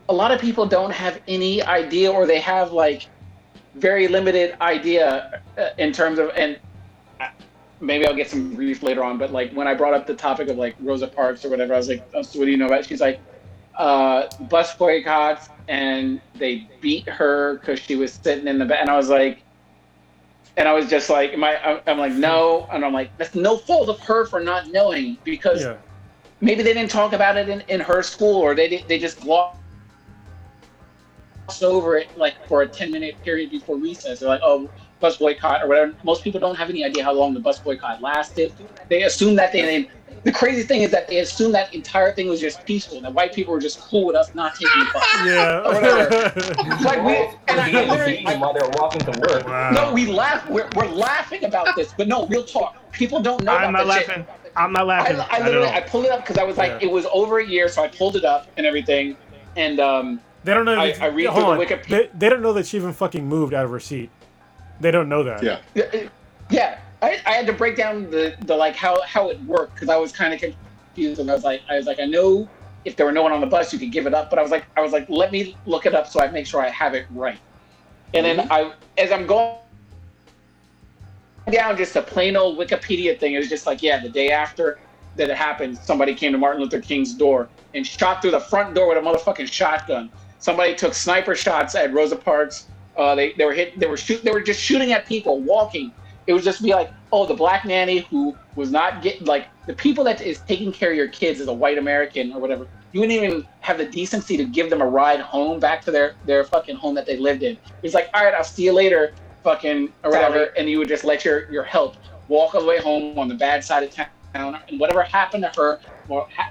A lot of people don't have any idea, or they have like very limited idea uh, in terms of and. Maybe I'll get some grief later on, but like when I brought up the topic of like Rosa Parks or whatever, I was like, oh, so "What do you know about?" She's like, uh, "Bus boycotts, and they beat her because she was sitting in the back." And I was like, and I was just like, "Am I?" I'm- I'm like, "No," and I'm like, "That's no fault of her for not knowing because Yeah, maybe they didn't talk about it in, in her school or they they just glossed over it like for a 10 minute period before recess they're like oh bus boycott or whatever most people don't have any idea how long the bus boycott lasted they assume that they, they the crazy thing is that they assume that entire thing was just peaceful that white people were just cool with us not taking the bus yeah. like we and I, I being literally defeated while they're walking to work. wow. no we laugh we're, we're laughing about this but no real talk people don't know I'm about not that shit. laughing. I'm not laughing. I at literally all. I pulled it up because I was like, Yeah. it was over a year, so I pulled it up and everything. And um, They don't know. I- that- I read hold on. the Wikipedia- They, they don't know that she even fucking moved out of her seat. They don't know that. Yeah. yeah, yeah, I, I had to break down the, the like how how it worked because I was kind of confused and I was like I was like I know if there were no one on the bus you could give it up, but I was like I was like let me look it up so I make sure I have it right. And then mm-hmm. I as I'm going down just a plain old Wikipedia thing, it was just like yeah, the day after that it happened, somebody came to Martin Luther King's door and shot through the front door with a motherfucking shotgun. Somebody took sniper shots at Rosa Parks. Uh, they, they were hit. They were shoot. They were just shooting at people walking. It would just be like, oh, the black nanny who was not getting like the people that is taking care of your kids as a white American or whatever. You wouldn't even have the decency to give them a ride home back to their their fucking home that they lived in. It's like, all right, I'll see you later, fucking or whatever, and you would just let your your help walk all the way home on the bad side of town, and whatever happened to her, or ha-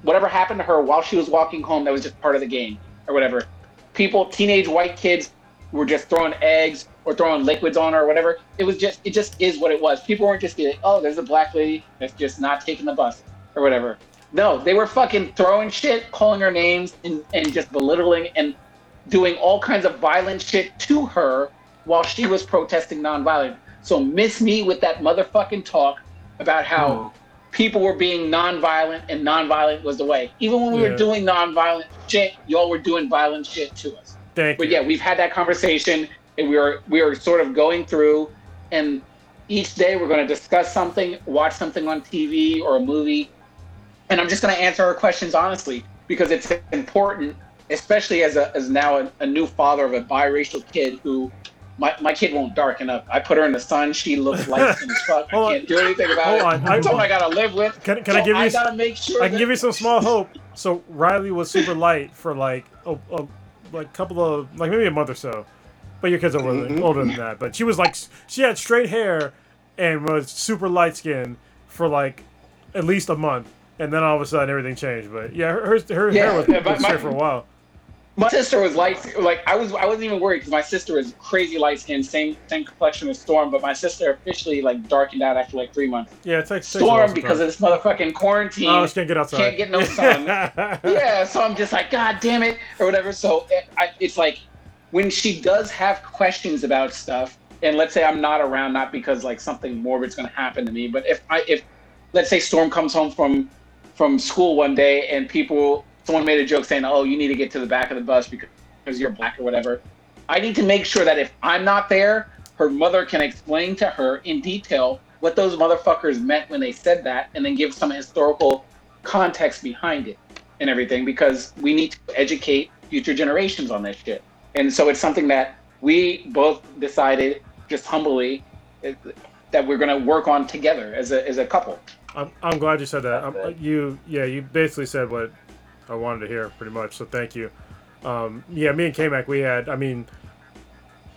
whatever happened to her while she was walking home, that was just part of the game or whatever. People, teenage white kids, were just throwing eggs or throwing liquids on her or whatever. It was just, it just is what it was. People weren't just like, oh, there's a black lady that's just not taking the bus or whatever. No, they were fucking throwing shit, calling her names, and, and just belittling and doing all kinds of violent shit to her while she was protesting nonviolent. So miss me with that motherfucking talk about how oh. People were being nonviolent and nonviolent was the way. Even when we Yeah. were doing nonviolent shit, y'all were doing violent shit to us. Thank But you. yeah, we've had that conversation, and we were we were sort of going through, and each day we're going to discuss something, watch something on TV or a movie, and I'm just going to answer our questions honestly because it's important, especially as a as now a, a new father of a biracial kid who. My, my kid won't darken up. I put her in the sun. She looks light as fuck. I Hold on. can't do anything about Hold it. on. I- something I gotta live with. Can, can So I give you? I gotta make sure. I can that- give you some small hope. So Riley was super light for like a, a like couple of like maybe a month or so, but your kids are older, Mhm. older than that. But she was like she had straight hair and was super light skinned for like at least a month, and then all of a sudden everything changed. But yeah, her her, her Yeah, hair was, yeah, was my- straight for a while. My sister was light. Like I was, I wasn't even worried because my sister is crazy light skinned, same same complexion as Storm. But my sister officially like darkened out after like three months. Yeah, it's like Storm because of this motherfucking quarantine. Oh, she can't get outside. Can't get no sun. yeah, so I'm just like, God damn it, or whatever. So it, I, it's like when she does have questions about stuff, and let's say I'm not around, not because like something morbid's gonna happen to me, but if I if let's say Storm comes home from from school one day and people someone made a joke saying, "Oh, you need to get to the back of the bus because you're black or whatever." I need to make sure that if I'm not there, her mother can explain to her in detail what those motherfuckers meant when they said that, and then give some historical context behind it and everything because we need to educate future generations on this shit. And so it's something that we both decided just humbly that we're going to work on together as a, as a couple. I'm, I'm glad you said that. Um, you yeah, you basically said what I wanted to hear pretty much. So thank you. Um, yeah, me and K-Mac, we had. I mean,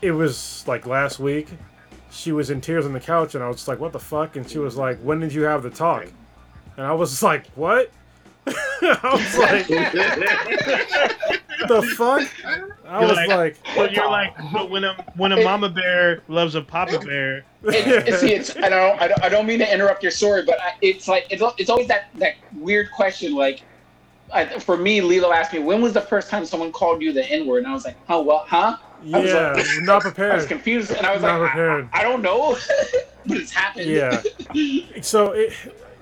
it was like last week. She was in tears on the couch, and I was just like, "What the fuck?" And she was like, "When did you have the talk?" And I was just like, "What?" I was like, "The fuck?" I You're was like- like, But you're like, but when a when a mama bear loves a papa bear, It's, it's, see, it's, I don't, I don't, I don't mean to interrupt your story, but I, it's like it's, it's always that that weird question. Like, I, for me, Lilo asked me, "When was the first time someone called you the N word?" And I was like, "Oh, well, huh?" I was "Yeah, like- not I was confused, and I was Not like, I, prepared. I, I don't know, but it's happened. Yeah. So it,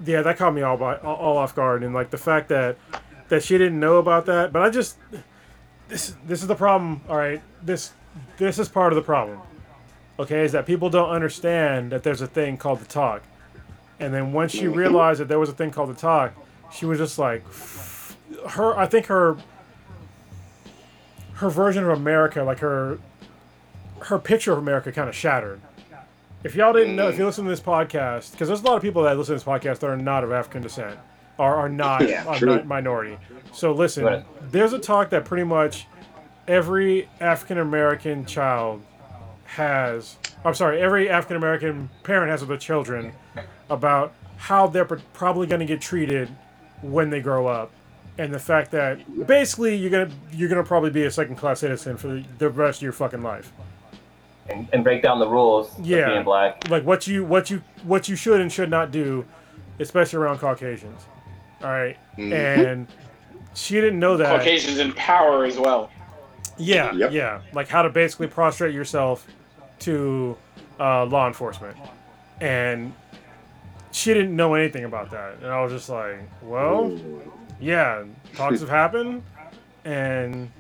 yeah, that caught me all by all, all off guard, and like the fact that that she didn't know about that. But I just this this is the problem. All right, this this is part of the problem. Okay, is that people don't understand that there's a thing called the talk, and then once she mm-hmm. realized that there was a thing called the talk, she was just like, her. I think her her version of America, like her her picture of America, kind of shattered. If y'all didn't know, if you listen to this podcast, because there's a lot of people that listen to this podcast that are not of African descent, or are not Yeah, are mi- minority. So listen, Right. there's a talk that pretty much every African American child has. I'm sorry, every African American parent has with their children about how they're pr- probably going to get treated when they grow up, and the fact that basically you're gonna you're gonna probably be a second class citizen for the, the rest of your fucking life. and, and break down the rules Yeah. of being black. like what you what you what you should and should not do, especially around Caucasians. All right? and she didn't know that. Caucasians in power as well. Yeah, Yep. yeah, like how to basically prostrate yourself to uh, law enforcement, and she didn't know anything about that, and I was just like, well, yeah, talks have happened, and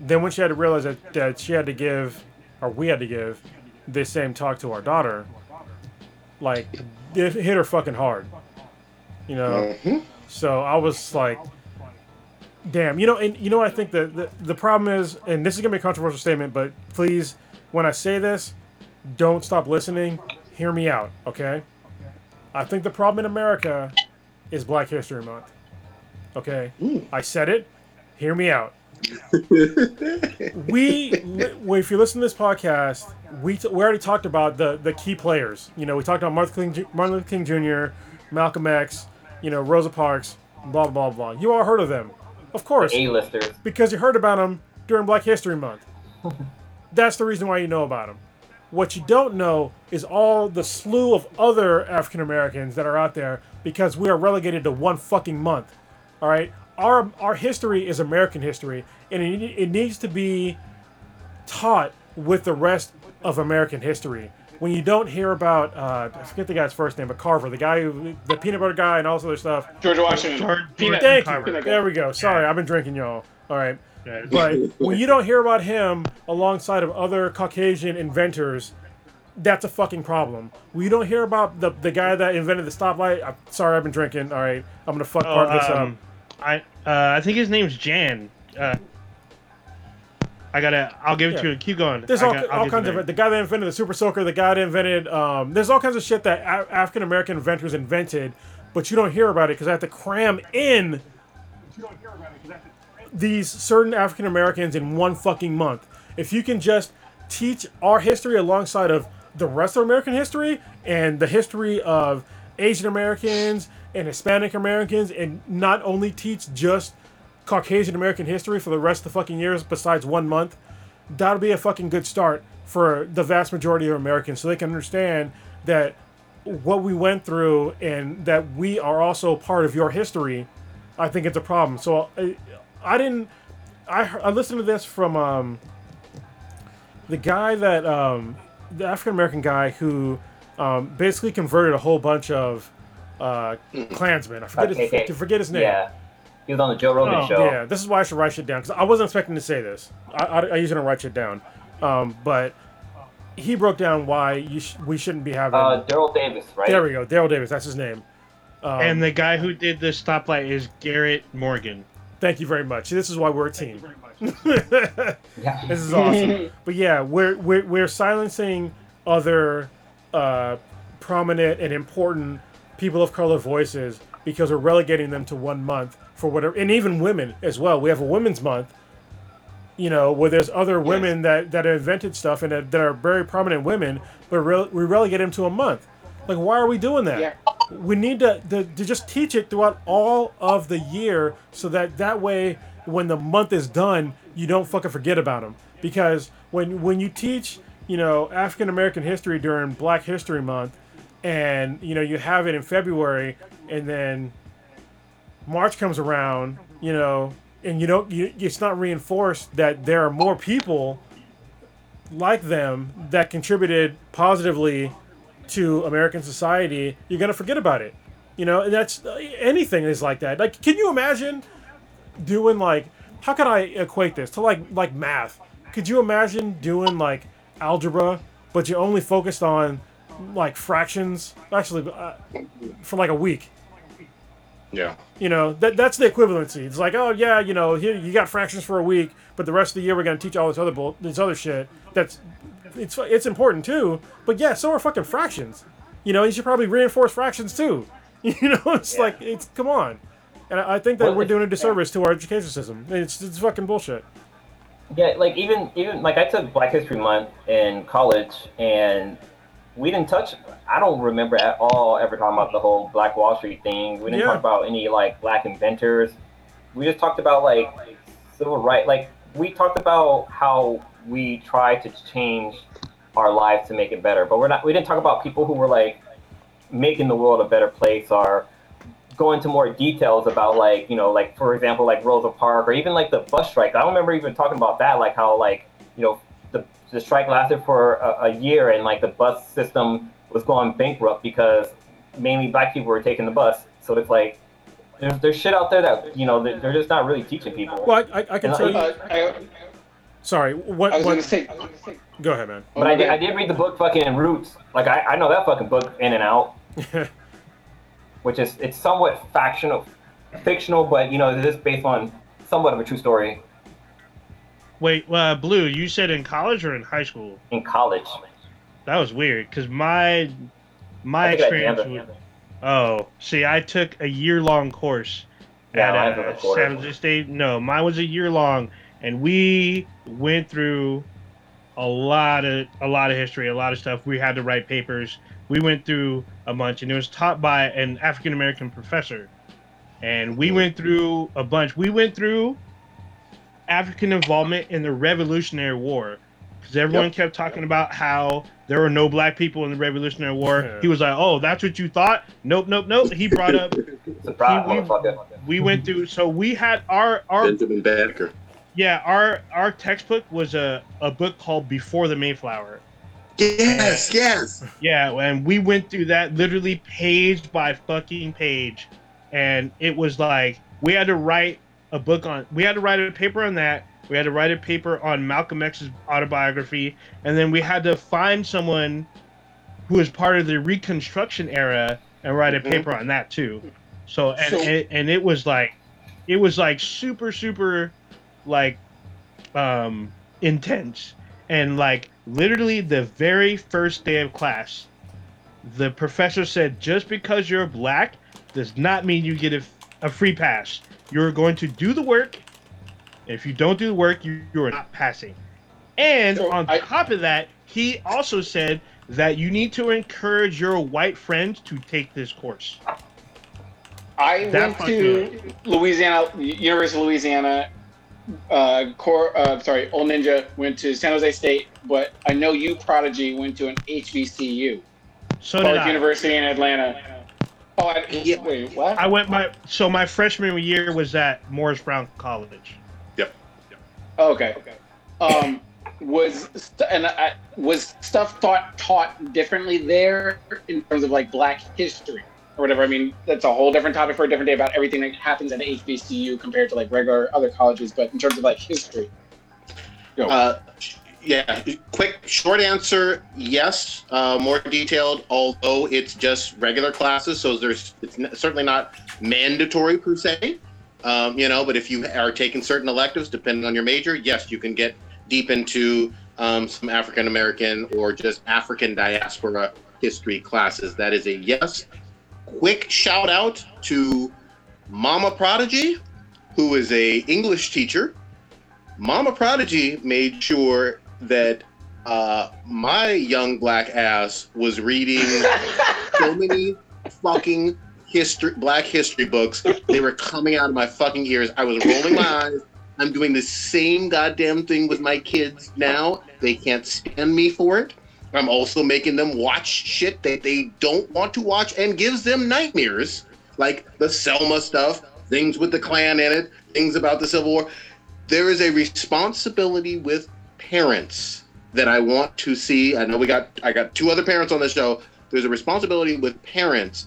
then when she had to realize that, that she had to give, or we had to give, this same talk to our daughter, like it hit her fucking hard, you know. Mhm. So I was like, damn, you know, and you know I think that the the problem is, and this is gonna be a controversial statement, but please, when I say this, don't stop listening. Hear me out, okay? I think the problem in America is Black History Month. Okay, I said it. Hear me out. we, li- if you listen to this podcast, we, t- we already talked about the the key players. You know, we talked about Martin King, Martin Luther King Jr., Malcolm X, you know, Rosa Parks, blah blah blah. You all heard of them, of course, A-listers. because you heard about them during Black History Month. That's the reason why you know about them. What you don't know is all the slew of other African Americans that are out there because we are relegated to one fucking month. All right, our our history is American history, and it, it needs to be taught with the rest of American history. When you don't hear about, uh, I forget the guy's first name, but Carver, the guy who, the peanut butter guy, and all this other stuff. George Washington. George- Peanut. Thank Carver. you. There we go. Sorry, I've been drinking, y'all. All right. But when you don't hear about him alongside of other Caucasian inventors, that's a fucking problem. We don't hear about the, the guy that invented the stoplight, I'm sorry, I've been drinking. All right, I'm gonna fuck Oh, part of this up. I uh, I think his name's Jan. Uh, I gotta. I'll give it to Yeah. you. Keep going. There's all, got- all kinds of the guy that invented the Super Soaker, the guy that invented. Um, there's all kinds of shit that a- African American inventors invented, but you don't hear about it because I have to cram in these certain African Americans in one fucking month. If you can just teach our history alongside of the rest of American history and the history of Asian Americans and Hispanic Americans, and not only teach just Caucasian American history for the rest of the fucking years besides one month, that'll be a fucking good start for the vast majority of Americans so they can understand that what we went through and that we are also part of your history. I think it's a problem. So I, I didn't. I, I listened to this from um, the guy that um, the African American guy who um, basically converted a whole bunch of uh, Klansmen. I forget Okay, his, to forget his name. Yeah. He was on the Joe Rogan Oh, show. Yeah, this is why I should write shit down because I wasn't expecting to say this. I, I, I usually don't write shit down, um, but he broke down why you sh- we shouldn't be having. Uh, Daryl Davis, right? there we go, Daryl Davis. That's his name. Um, and the guy who did the stoplight is Garrett Morgan. thank you very much. This is why we're a team. Yeah. This is awesome. but yeah, we're we're, we're silencing other uh, prominent and important people of color voices because we're relegating them to one month for whatever, and even women as well. We have a women's month. You know, where there's other women that that have invented stuff and that, that are very prominent women, but re- we relegate them to a month. Like, why are we doing that? Yeah. we need to, to, to just teach it throughout all of the year so that that way when the month is done you don't fucking forget about them because when when you teach you know african american history during black history month and you know you have it in february and then march comes around you know and you don't you, it's not reinforced that there are more people like them that contributed positively to American society, you're gonna forget about it. You know, and that's uh, anything is like that. Like, can you imagine doing like how could I equate this to like like math? Could you imagine doing like algebra, but you only focused on like fractions? Actually, uh, for like a week. Yeah. You know, that that's the equivalency. It's like, oh yeah, you know, here you got fractions for a week, but the rest of the year we're gonna teach all this other bull, this other shit. That's it's it's important too. But yeah, so are fucking fractions. You know, you should probably reinforce fractions too. You know, it's like it's come on. And I I think that Well, we're doing a disservice to our education system. It's it's fucking bullshit. Yeah, like even even like I took Black History Month in college, and we didn't touch. I don't remember at all ever talking about the whole Black Wall Street thing. We didn't Yeah. talk about any like Black inventors. We just talked about like civil rights. Like we talked about how we try to change our lives to make it better, but we're not. We didn't talk about people who were like making the world a better place or go into more details about like you know like for example like Rosa Parks or even like the bus strike. I don't remember even talking about that like how like you know the, the strike lasted for a, a year and like the bus system was going bankrupt because mainly black people were taking the bus. So it's like there's there's shit out there that you know they're, they're just not really teaching people. Well, I, I, I can And tell you. Uh, I, Sorry, what? I was what gonna say. I was gonna say- go ahead, man. But I did, I did read the book fucking Roots. Like I, I know that fucking book in and out. which is it's somewhat factional, fictional, but you know it is based on somewhat of a true story Wait, uh, Blue, you said in college or in high school? in college. That was weird because my my I think I experience was oh see I took a year long course Yeah, at uh. San Jose State. No, mine was a year long, and we went through a lot of a lot of history, a lot of stuff. We had to write papers. We went through a bunch, and it was taught by an African American professor. And we went through a bunch. We went through African involvement in the Revolutionary War, because everyone Yep. kept talking about how there were no black people in the Revolutionary War. Yeah. He was like, "Oh, that's what you thought? Nope, nope, nope." He brought up Surprise, We- we- we went through so we had our our Benjamin Banneker. yeah our our textbook was a, a book called before the mayflower Yes, yes. yeah and we went through that literally page by fucking page and it was like we had to write a book on we had to write a paper on that. We had to write a paper on malcolm x's autobiography. And then we had to find someone who was part of the reconstruction era and write a Mhm. paper on that too. So and, So- and and it was like it was like super super like um intense. And like literally the very first day of class the professor said just because you're black does not mean you get a, a free pass you're going to do the work if you don't do the work you, you are not passing and So on I- top of that he also said that you need to encourage your white friends to take this course I That went to Louisiana, University of Louisiana. Uh, core, uh, sorry, Old Ninja went to San Jose State, but I know you, Prodigy, went to an HBCU, So I. University in Atlanta. Oh, I, Yeah. wait, what? I went my so my freshman year was at Morris Brown College. Yep. okay. Um, was st- and I, was stuff taught taught differently there in terms of like Black history or whatever. I mean, that's a whole different topic for a different day about everything that happens at HBCU compared to like regular other colleges. But in terms of like history, go. Uh, yeah, quick, short answer: yes. Uh, more detailed, although it's just regular classes, so there's it's certainly not mandatory per se. Um, you know, but if you are taking certain electives, depending on your major, yes, you can get deep into um, some African American or just African diaspora history classes. That is a yes. Quick shout out to Mama Prodigy, who is a English teacher. Mama Prodigy made sure that uh, my young black ass was reading so many fucking history, black history books. They were coming out of my fucking ears. I was rolling my eyes. I'm doing the same goddamn thing with my kids now. They can't stand me for it. I'm also making them watch shit that they don't want to watch and gives them nightmares, like the Selma stuff, things with the Klan in it, things about the Civil War. There is a responsibility with parents that I want to see. I know we got I got two other parents on the show. There's a responsibility with parents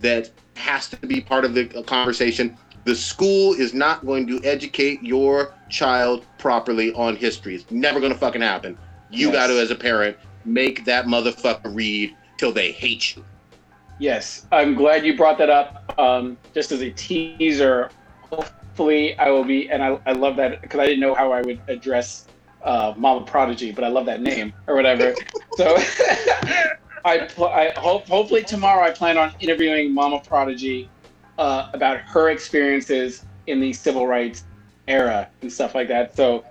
that has to be part of the conversation. The school is not going to educate your child properly on history. It's never going to fucking happen. You Yes. got to, as a parent, make that motherfucker read till they hate you. Yes, I'm glad you brought that up. Um, just as a teaser, hopefully I will be, and I, I love that because I didn't know how I would address uh, Mama Prodigy, but I love that name or whatever. so I, I hope hopefully tomorrow I plan on interviewing Mama Prodigy uh, about her experiences in the civil rights era and stuff like that. So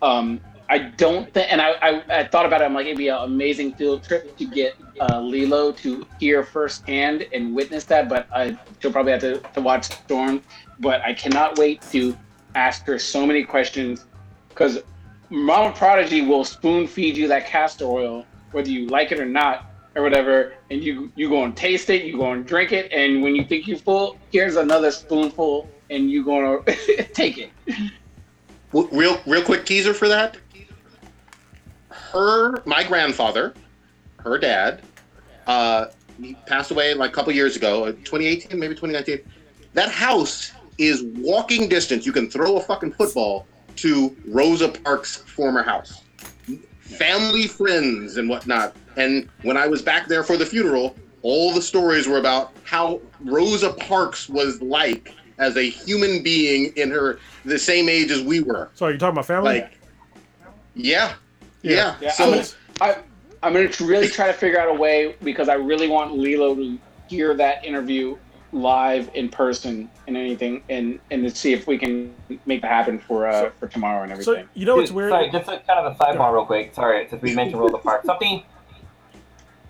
um, I don't think, and I, I, I thought about it. I'm like, it'd be an amazing field trip to get uh, Lilo to hear firsthand and witness that. But I, she'll probably have to, to watch Storm. But I cannot wait to ask her so many questions because Mama Prodigy will spoon feed you that castor oil, whether you like it or not, or whatever. And you you go and taste it, you go and drink it, and when you think you're full, here's another spoonful, and you to take it. Real, real quick teaser for that. Her, my grandfather, her dad, uh, he passed away like a couple years ago, uh, 2018, maybe 2019. That house is walking distance. You can throw a fucking football to Rosa Parks' former house. Family, friends, and whatnot. And when I was back there for the funeral, all the stories were about how Rosa Parks was like as a human being in her the same age as we were. So are you talking about family? Like, yeah, Yeah. yeah. Yeah, so I'm, I, I'm going to really try to figure out a way because I really want Lilo to hear that interview live in person and anything, and and to see if we can make that happen for uh, for tomorrow and everything. so everything. you know what's weird? Sorry, just a, kind of a sidebar, real quick. Sorry, since we mentioned Rosa Park, something.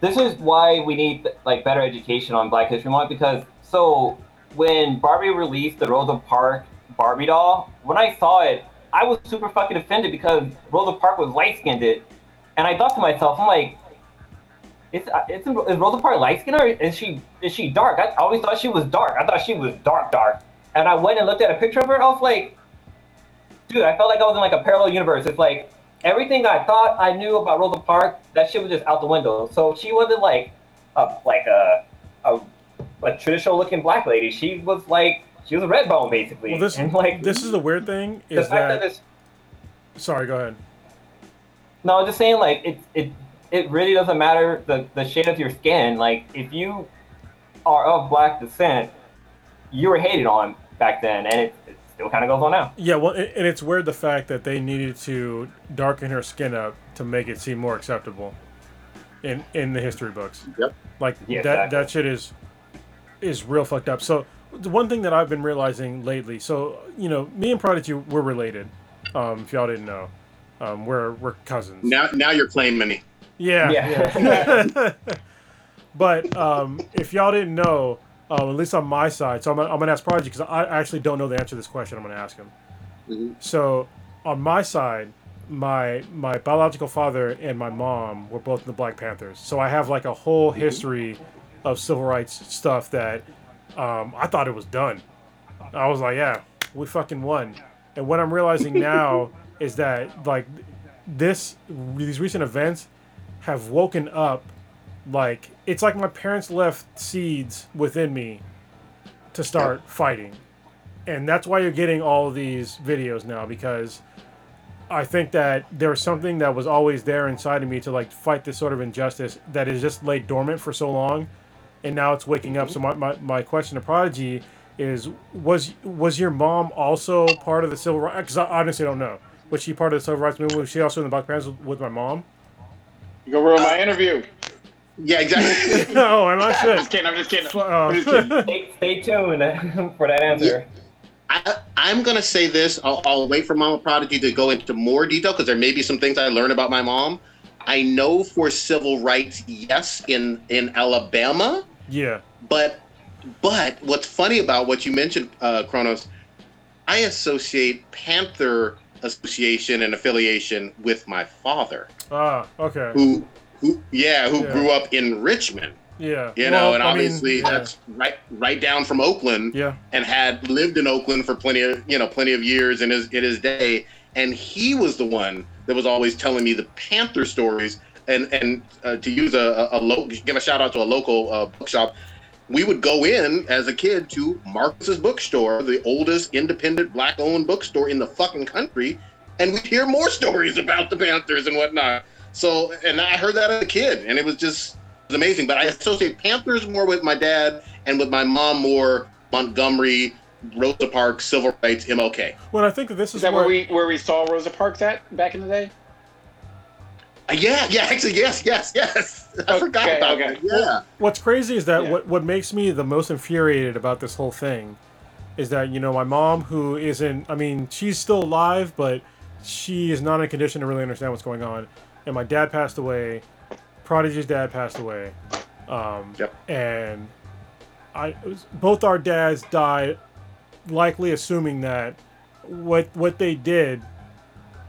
This is why we need like better education on Black History Month because so when Barbie released the Rosa Park Barbie doll, when I saw it, I was super fucking offended because Rosa Park was light skinned, and I thought to myself, I'm like, is, is, is Rosa Parks light skinned or is she is she dark? I always thought she was dark. I thought she was dark, dark. And I went and looked at a picture of her. I was like, dude, I felt like I was in like a parallel universe. It's like everything I thought I knew about Rosa Parks, that shit was just out the window. So she wasn't like a like a a, a traditional looking black lady. She was like she was a red bone basically. well, this and like this is the weird thing is that, that. this Sorry, go ahead. no, I'm just saying like it it it really doesn't matter the the shade of your skin. Like if you are of black descent, you were hated on back then, and it, it still kind of goes on now. Yeah, well, and and it's weird the fact that they needed to darken her skin up to make it seem more acceptable in in the history books. Yep. Like Yeah, that exactly. that shit is is real fucked up. So the one thing that I've been realizing lately, so you know, me and Prodigy were related. Um, if y'all didn't know, um, we're we're cousins. now, now you're claiming me. Yeah. Yeah. yeah. but um, if y'all didn't know, um, at least on my side. So I'm, gonna- I'm gonna ask Prodigy because I actually don't know the answer to this question. I'm gonna ask him. Mhm. So on my side, my my biological father and my mom were both in the Black Panthers. So I have like a whole history of civil rights stuff that um, I thought it was done. I was like, yeah, we fucking won. And what I'm realizing now is that like this these recent events have woken up like it's like my parents left seeds within me to start fighting. And that's why you're getting all of these videos now because I think that there was something that was always there inside of me to like fight this sort of injustice that is just laid dormant for so long and now it's waking up. So mm-hmm. my, my, my question to Prodigy is was was your mom also part of the civil rights? Because I honestly don't know. Was she part of the civil rights movement? Was she also in the Black Panthers with my mom? You go ruin my interview. Yeah, exactly. no, I'm not I'm just kidding. I'm just kidding. Uh, I'm just kidding. Stay, stay tuned for that answer. I, I'm gonna say this. I'll, I'll wait for Mama Prodigy to go into more detail because there may be some things I learned about my mom. I know for civil rights, yes, in in Alabama, yeah. but but what's funny about what you mentioned, uh, Kronos, I associate Panther Association and affiliation with my father, Ah, okay. who who yeah, who Yeah. grew up in Richmond. Yeah. You Well, know, and I mean, obviously yeah. that's right right down from Oakland. Yeah. and had lived in Oakland for plenty of you know plenty of years in his in his day, and he was the one that was always telling me the Panther stories. And and uh, to use a, a, a lo- give a shout out to a local uh, bookshop, we would go in as a kid to Marcus's bookstore, the oldest independent black-owned bookstore in the fucking country, and we'd hear more stories about the Panthers and whatnot. So, and I heard that as a kid, and it was just it was amazing. But I associate Panthers more with my dad, and with my mom more Montgomery, Rosa Parks, civil rights, MLK. Well, I think that this is, Is that where where we where we saw Rosa Parks at back in the day? Uh, yeah, yeah, actually, yes, yes, yes. I forgot about okay. that. Yeah. what's crazy is that Yeah. what, what makes me the most infuriated about this whole thing is that you know my mom who isn't i mean she's still alive but she is not in a condition to really understand what's going on and my dad passed away prodigy's dad passed away um, Yep. and i was, both our dads died likely assuming that what what they did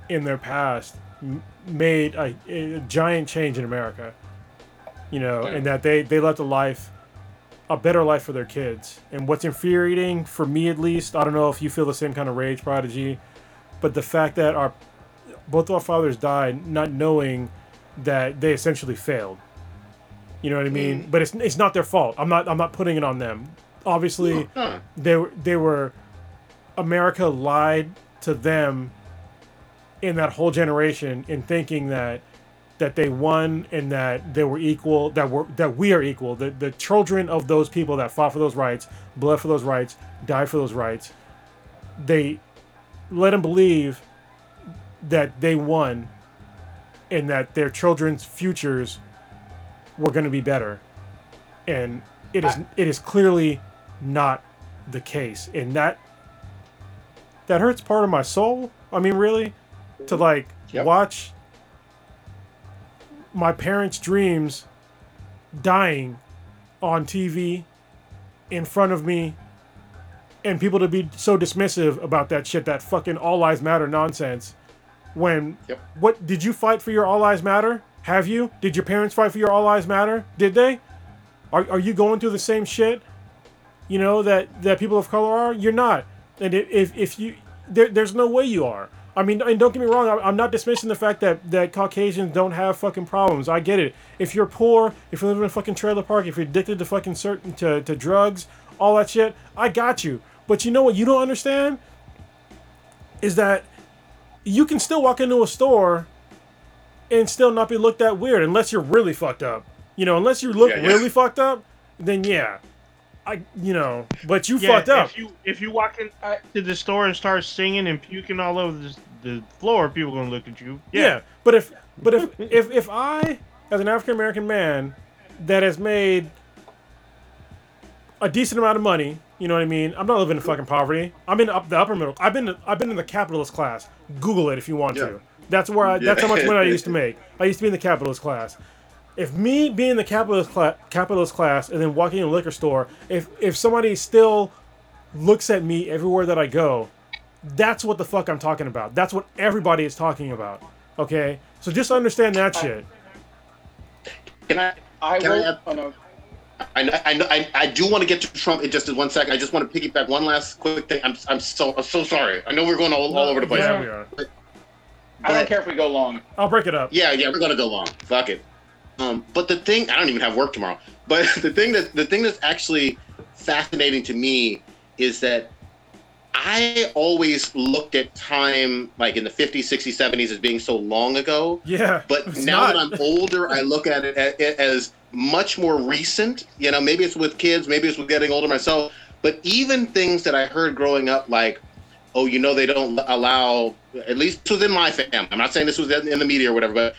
in their past m- made a, a giant change in america you know, and that they they left a life, a better life for their kids. And what's infuriating for me, at least, I don't know if you feel the same kind of rage, prodigy, but the fact that our both of our fathers died not knowing that they essentially failed. You know what I mm. mean? But it's it's not their fault. I'm not I'm not putting it on them. Obviously, they were they were America lied to them in that whole generation in thinking that that they won and that they were equal that were that we are equal. The the children of those people that fought for those rights bled for those rights died for those rights they let them believe that they won and that their children's futures were going to be better. And it is it is clearly not the case. And that that hurts part of my soul. I mean really to like Yep. watch my parents dreams dying on tv in front of me and people to be so dismissive about that shit that fucking all lives matter nonsense when Yep. what did you fight for your all lives matter? Have you? Did your parents fight for your all lives matter? Did they? Are, are you going through the same shit you know that that people of color are? You're not. And if if you there, there's no way you are i mean and don't get me wrong i'm not dismissing the fact that that caucasians don't have fucking problems. I get it. If you're poor if you live in a fucking trailer park if you're addicted to fucking certain to, to drugs all that shit i got you. But you know what you don't understand? Is that you can still walk into a store and still not be looked at weird unless you're really fucked up. You know unless you look Yeah, yeah. really fucked up then yeah I, you know, but you Yeah, fucked up. If you if you walk into uh, the store and start singing and puking all over the, the floor, people gonna look at you. Yeah. but if but if if if I, as an African American man, that has made a decent amount of money, you know what I mean? I'm not living in fucking poverty. I'm in up the upper middle. I've been I've been in the capitalist class. Google it if you want Yeah. to. That's where I, that's how much money I used to make. I used to be in the capitalist class. If me being the capitalist class, capitalist class, and then walking in a liquor store, if if somebody still looks at me everywhere that I go, that's what the fuck I'm talking about. That's what everybody is talking about. Okay, so just understand that shit. Can I? I Can I will. add- oh, no. I know, I know, I, I do want to get to Trump in just in one second. I just want to piggyback one last quick thing. I'm, I'm so, I'm so sorry. I know we're going all, all over the place. Yeah, we are. I don't care if we go long. I'll break it up. Yeah, yeah, we're gonna go long. Fuck it. Um, but the thing, I don't even have work tomorrow. But the thing that the thing that's actually fascinating to me is that I always looked at time like in the 50s, 60s, 70s as being so long ago. Yeah, But now not. that I'm older, I look at it as much more recent. You know, maybe it's with kids, maybe it's with getting older myself. But even things that I heard growing up, like, oh, you know, they don't allow, at least within my family. I'm not saying this was in in the media or whatever, but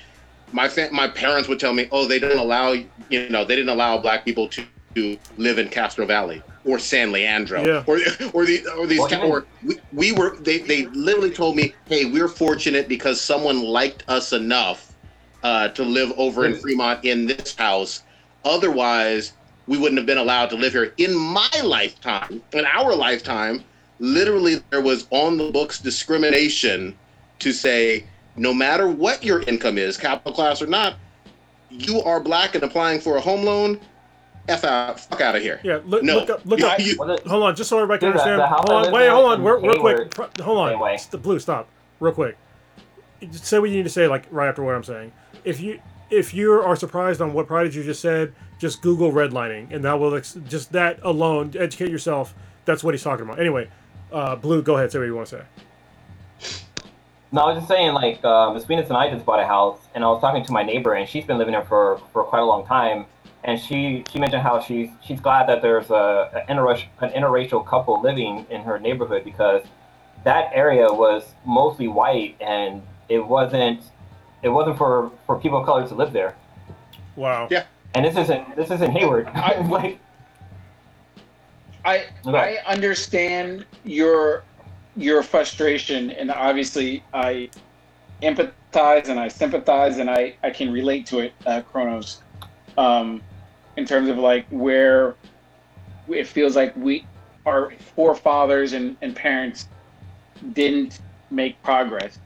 my fa- my parents would tell me, oh, they didn't allow, you know, they didn't allow black people to, to live in Castro Valley or San Leandro Yeah. or or the or these Well, or we, we were they they literally told me, hey, we're fortunate because someone liked us enough uh, to live over in Fremont in this house. Otherwise, we wouldn't have been allowed to live here. In my lifetime, in our lifetime, literally there was on the books discrimination to say no matter what your income is, capital class or not, you are black and applying for a home loan. F out, fuck out of here. Yeah, look, No, look up, look up. you- Hold on, just so everybody can Dude, the- understand. the hold on, wait, hold on, in real, real quick. Hold on, same way. St- blue, stop, real quick. Just Say what you need to say, like right after what I'm saying. If you if you are surprised on what Prodigy just said, just Google redlining, and that will ex- just that alone educate yourself. That's what he's talking about. Anyway, uh, blue, go ahead, say what you want to say. No, I was just saying, like, um, Miss Venus and I just bought a house, and I was talking to my neighbor, and she's been living there for, for quite a long time. And she, she mentioned how she's she's glad that there's a, an, interracial, an interracial couple living in her neighborhood because that area was mostly white, and it wasn't it wasn't for, for people of color to live there. Wow. Yeah. And this isn't this isn't Hayward. I- like, I Okay. I understand your your frustration, and obviously I empathize and I sympathize and I I can relate to it, uh, Kronos, um, in terms of like where it feels like we our forefathers and, and parents didn't make progress.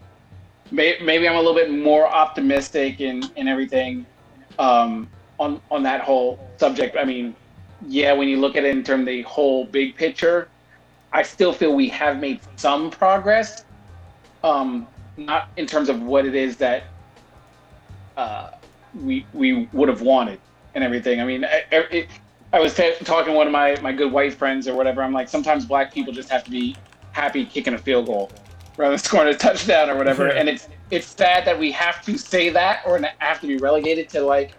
May- Maybe I'm a little bit more optimistic and and everything um, on on that whole subject. I mean, yeah, when you look at it in terms of the whole big picture, I still feel we have made some progress. Um, not in terms of what it is that uh, we we would have wanted and everything. I mean, I, it, I was t- talking to one of my my good white friends or whatever. I'm like, sometimes black people just have to be happy kicking a field goal rather than scoring a touchdown or whatever. And it's it's sad that we have to say that or have to be relegated to like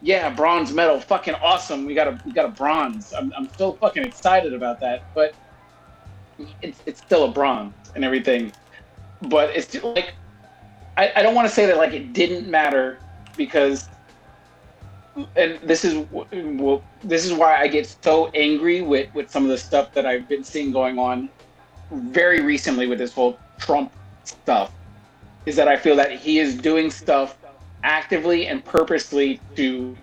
yeah, bronze medal, fucking awesome. We got a we got a bronze. I'm I'm still fucking excited about that, but it's it's still a bronze and everything. But it's like I, I don't want to say that like it didn't matter because and this is well this is why I get so angry with with some of the stuff that I've been seeing going on very recently with this whole Trump stuff is that I feel that he is doing stuff actively and purposely to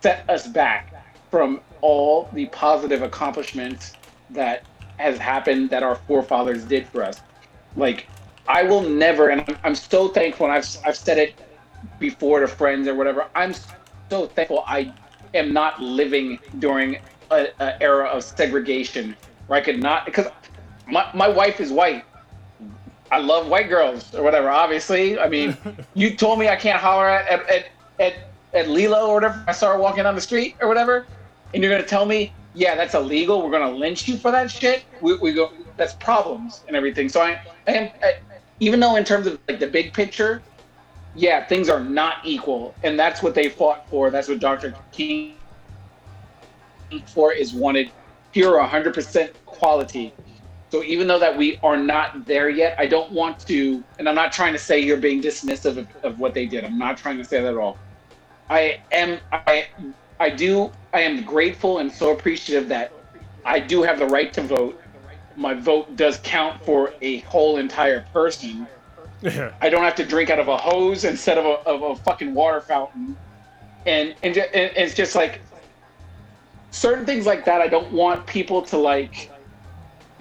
set us back from all the positive accomplishments that has happened that our forefathers did for us. Like, I will never, and I'm, I'm so thankful, and I've, I've said it before to friends or whatever, I'm so thankful I am not living during a, a era of segregation where I could not, because my, my wife is white. I love white girls or whatever. Obviously, I mean, you told me I can't holler at at at, at, at Lilo or whatever. I saw her walking down the street or whatever, and you're gonna tell me, yeah, that's illegal. We're gonna lynch you for that shit. We, we go, that's problems and everything. So I, I I, even though in terms of like the big picture, yeah, things are not equal, and that's what they fought for. That's what Dr. King for is wanted pure 100% quality. So even though that we are not there yet, I don't want to, and I'm not trying to say you're being dismissive of, of what they did. I'm not trying to say that at all. I am, I, I do, I am grateful and so appreciative that I do have the right to vote. My vote does count for a whole entire person. I don't have to drink out of a hose instead of a, of a fucking water fountain. and and, and it's just like certain things like that. I don't want people to like.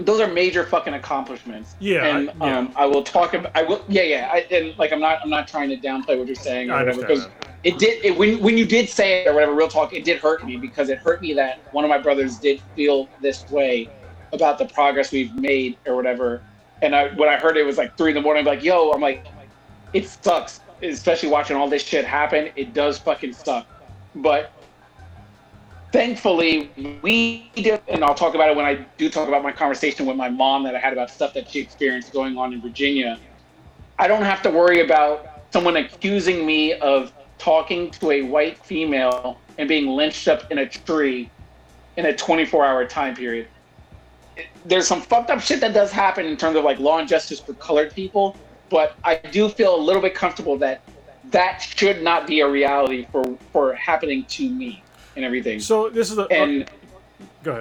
Those are major fucking accomplishments. Yeah, and I- yeah. um, I will talk about. I will. Yeah, yeah. I, and like, I'm not. I'm not trying to downplay what you're saying or I whatever. Because it did. It, when when you did say it or whatever, real talk, it did hurt me because it hurt me that one of my brothers did feel this way about the progress we've made or whatever. And I, when I heard it was like three in the morning, I'm like, yo, I'm like, it sucks, especially watching all this shit happen. It does fucking suck. But thankfully, we did, and I'll talk about it when I do talk about my conversation with my mom that I had about stuff that she experienced going on in Virginia. I don't have to worry about someone accusing me of talking to a white female and being lynched up in a tree in a 24 hour time period. There's some fucked up shit that does happen in terms of like law and justice for colored people, but I do feel a little bit comfortable that that should not be a reality for for happening to me and everything. So this is the. And go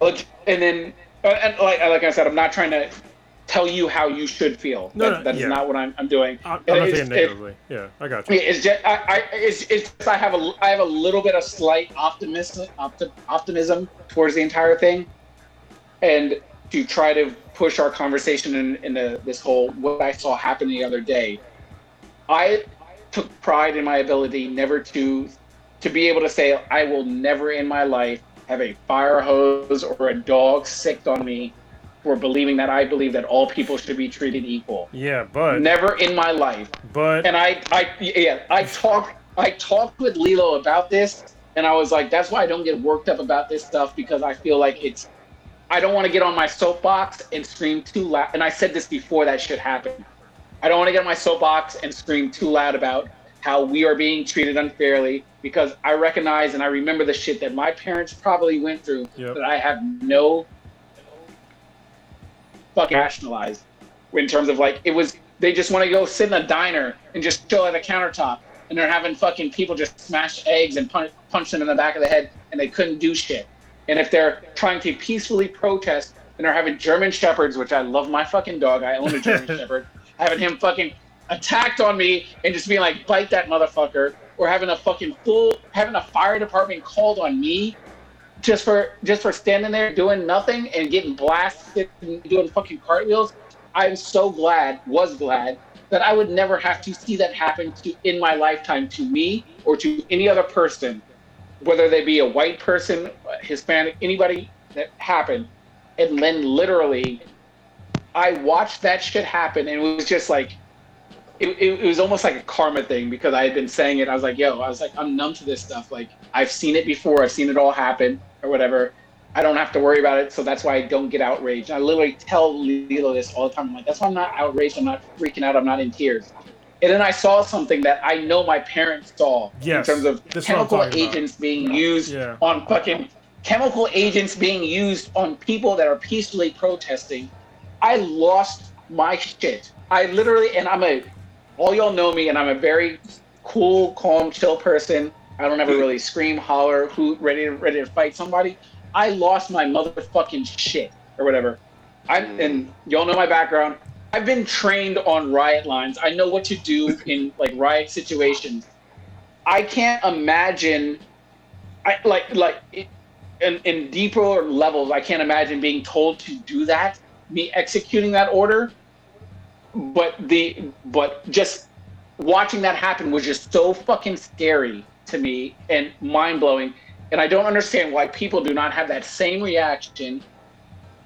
ahead. and then uh, and like like I said, I'm not trying to tell you how you should feel. No, that, no, that is yeah. not what I'm, I'm doing. I'm, I'm not It's- thinking it- yeah, I got you. It's just I, I it's, it's just I have a I have a little bit of slight optimism opti- optimism towards the entire thing, and to try to push our conversation in into this whole what I saw happen the other day. I took pride in my ability never to to be able to say I will never in my life have a fire hose or a dog sicked on me for believing that I believe that all people should be treated equal. Yeah, but Never in my life but and I, I, yeah, I talked, I talked with Lilo about this, and I was like, that's why I don't get worked up about this stuff because I feel like it's, I don't want to get on my soapbox and scream too loud. And I said this before that should happen. I don't want to get on my soapbox and scream too loud about how we are being treated unfairly because I recognize and I remember the shit that my parents probably went through Yep. that I have no fucking rationalized in terms of like it was they just want to go sit in a diner and just chill at a countertop and they're having fucking people just smash eggs and punch, punch them in the back of the head and they couldn't do shit and if they're trying to peacefully protest and they're having german shepherds which i love my fucking dog i own a german shepherd having him fucking attacked on me and just being like bite that motherfucker or having a fucking full having a fire department called on me just for just for standing there doing nothing and getting blasted and doing fucking cartwheels. I'm so glad, was glad that I would never have to see that happen to in my lifetime to me or to any other person, whether they be a white person, Hispanic, anybody that happened. And then literally, I watched that shit happen, and it was just like. It, it, it was almost like a karma thing because I had been saying it. I was like, yo, I was like, I'm numb to this stuff. Like, I've seen it before. I've seen it all happen or whatever. I don't have to worry about it, so that's why I don't get outraged. I literally tell Lilo this all the time. I'm like, that's why I'm not outraged. I'm not freaking out. I'm not in tears. And then I saw something that I know my parents saw Yes, in terms of this is what I'm chemical talking about. agents being used Yeah. on fucking chemical agents being used on people that are peacefully protesting. I lost my shit. I literally, and I'm a, all y'all know me, and I'm a very cool, calm, chill person. I don't ever really scream, holler, hoot, ready to ready to fight somebody. I lost my motherfucking shit or whatever. I'm, mm. and y'all know my background. I've been trained on riot lines. I know what to do in like riot situations. I can't imagine, I like like in in deeper levels. I can't imagine being told to do that. Me executing that order, but the but just watching that happen was just so fucking scary to me and mind blowing. And I don't understand why people do not have that same reaction.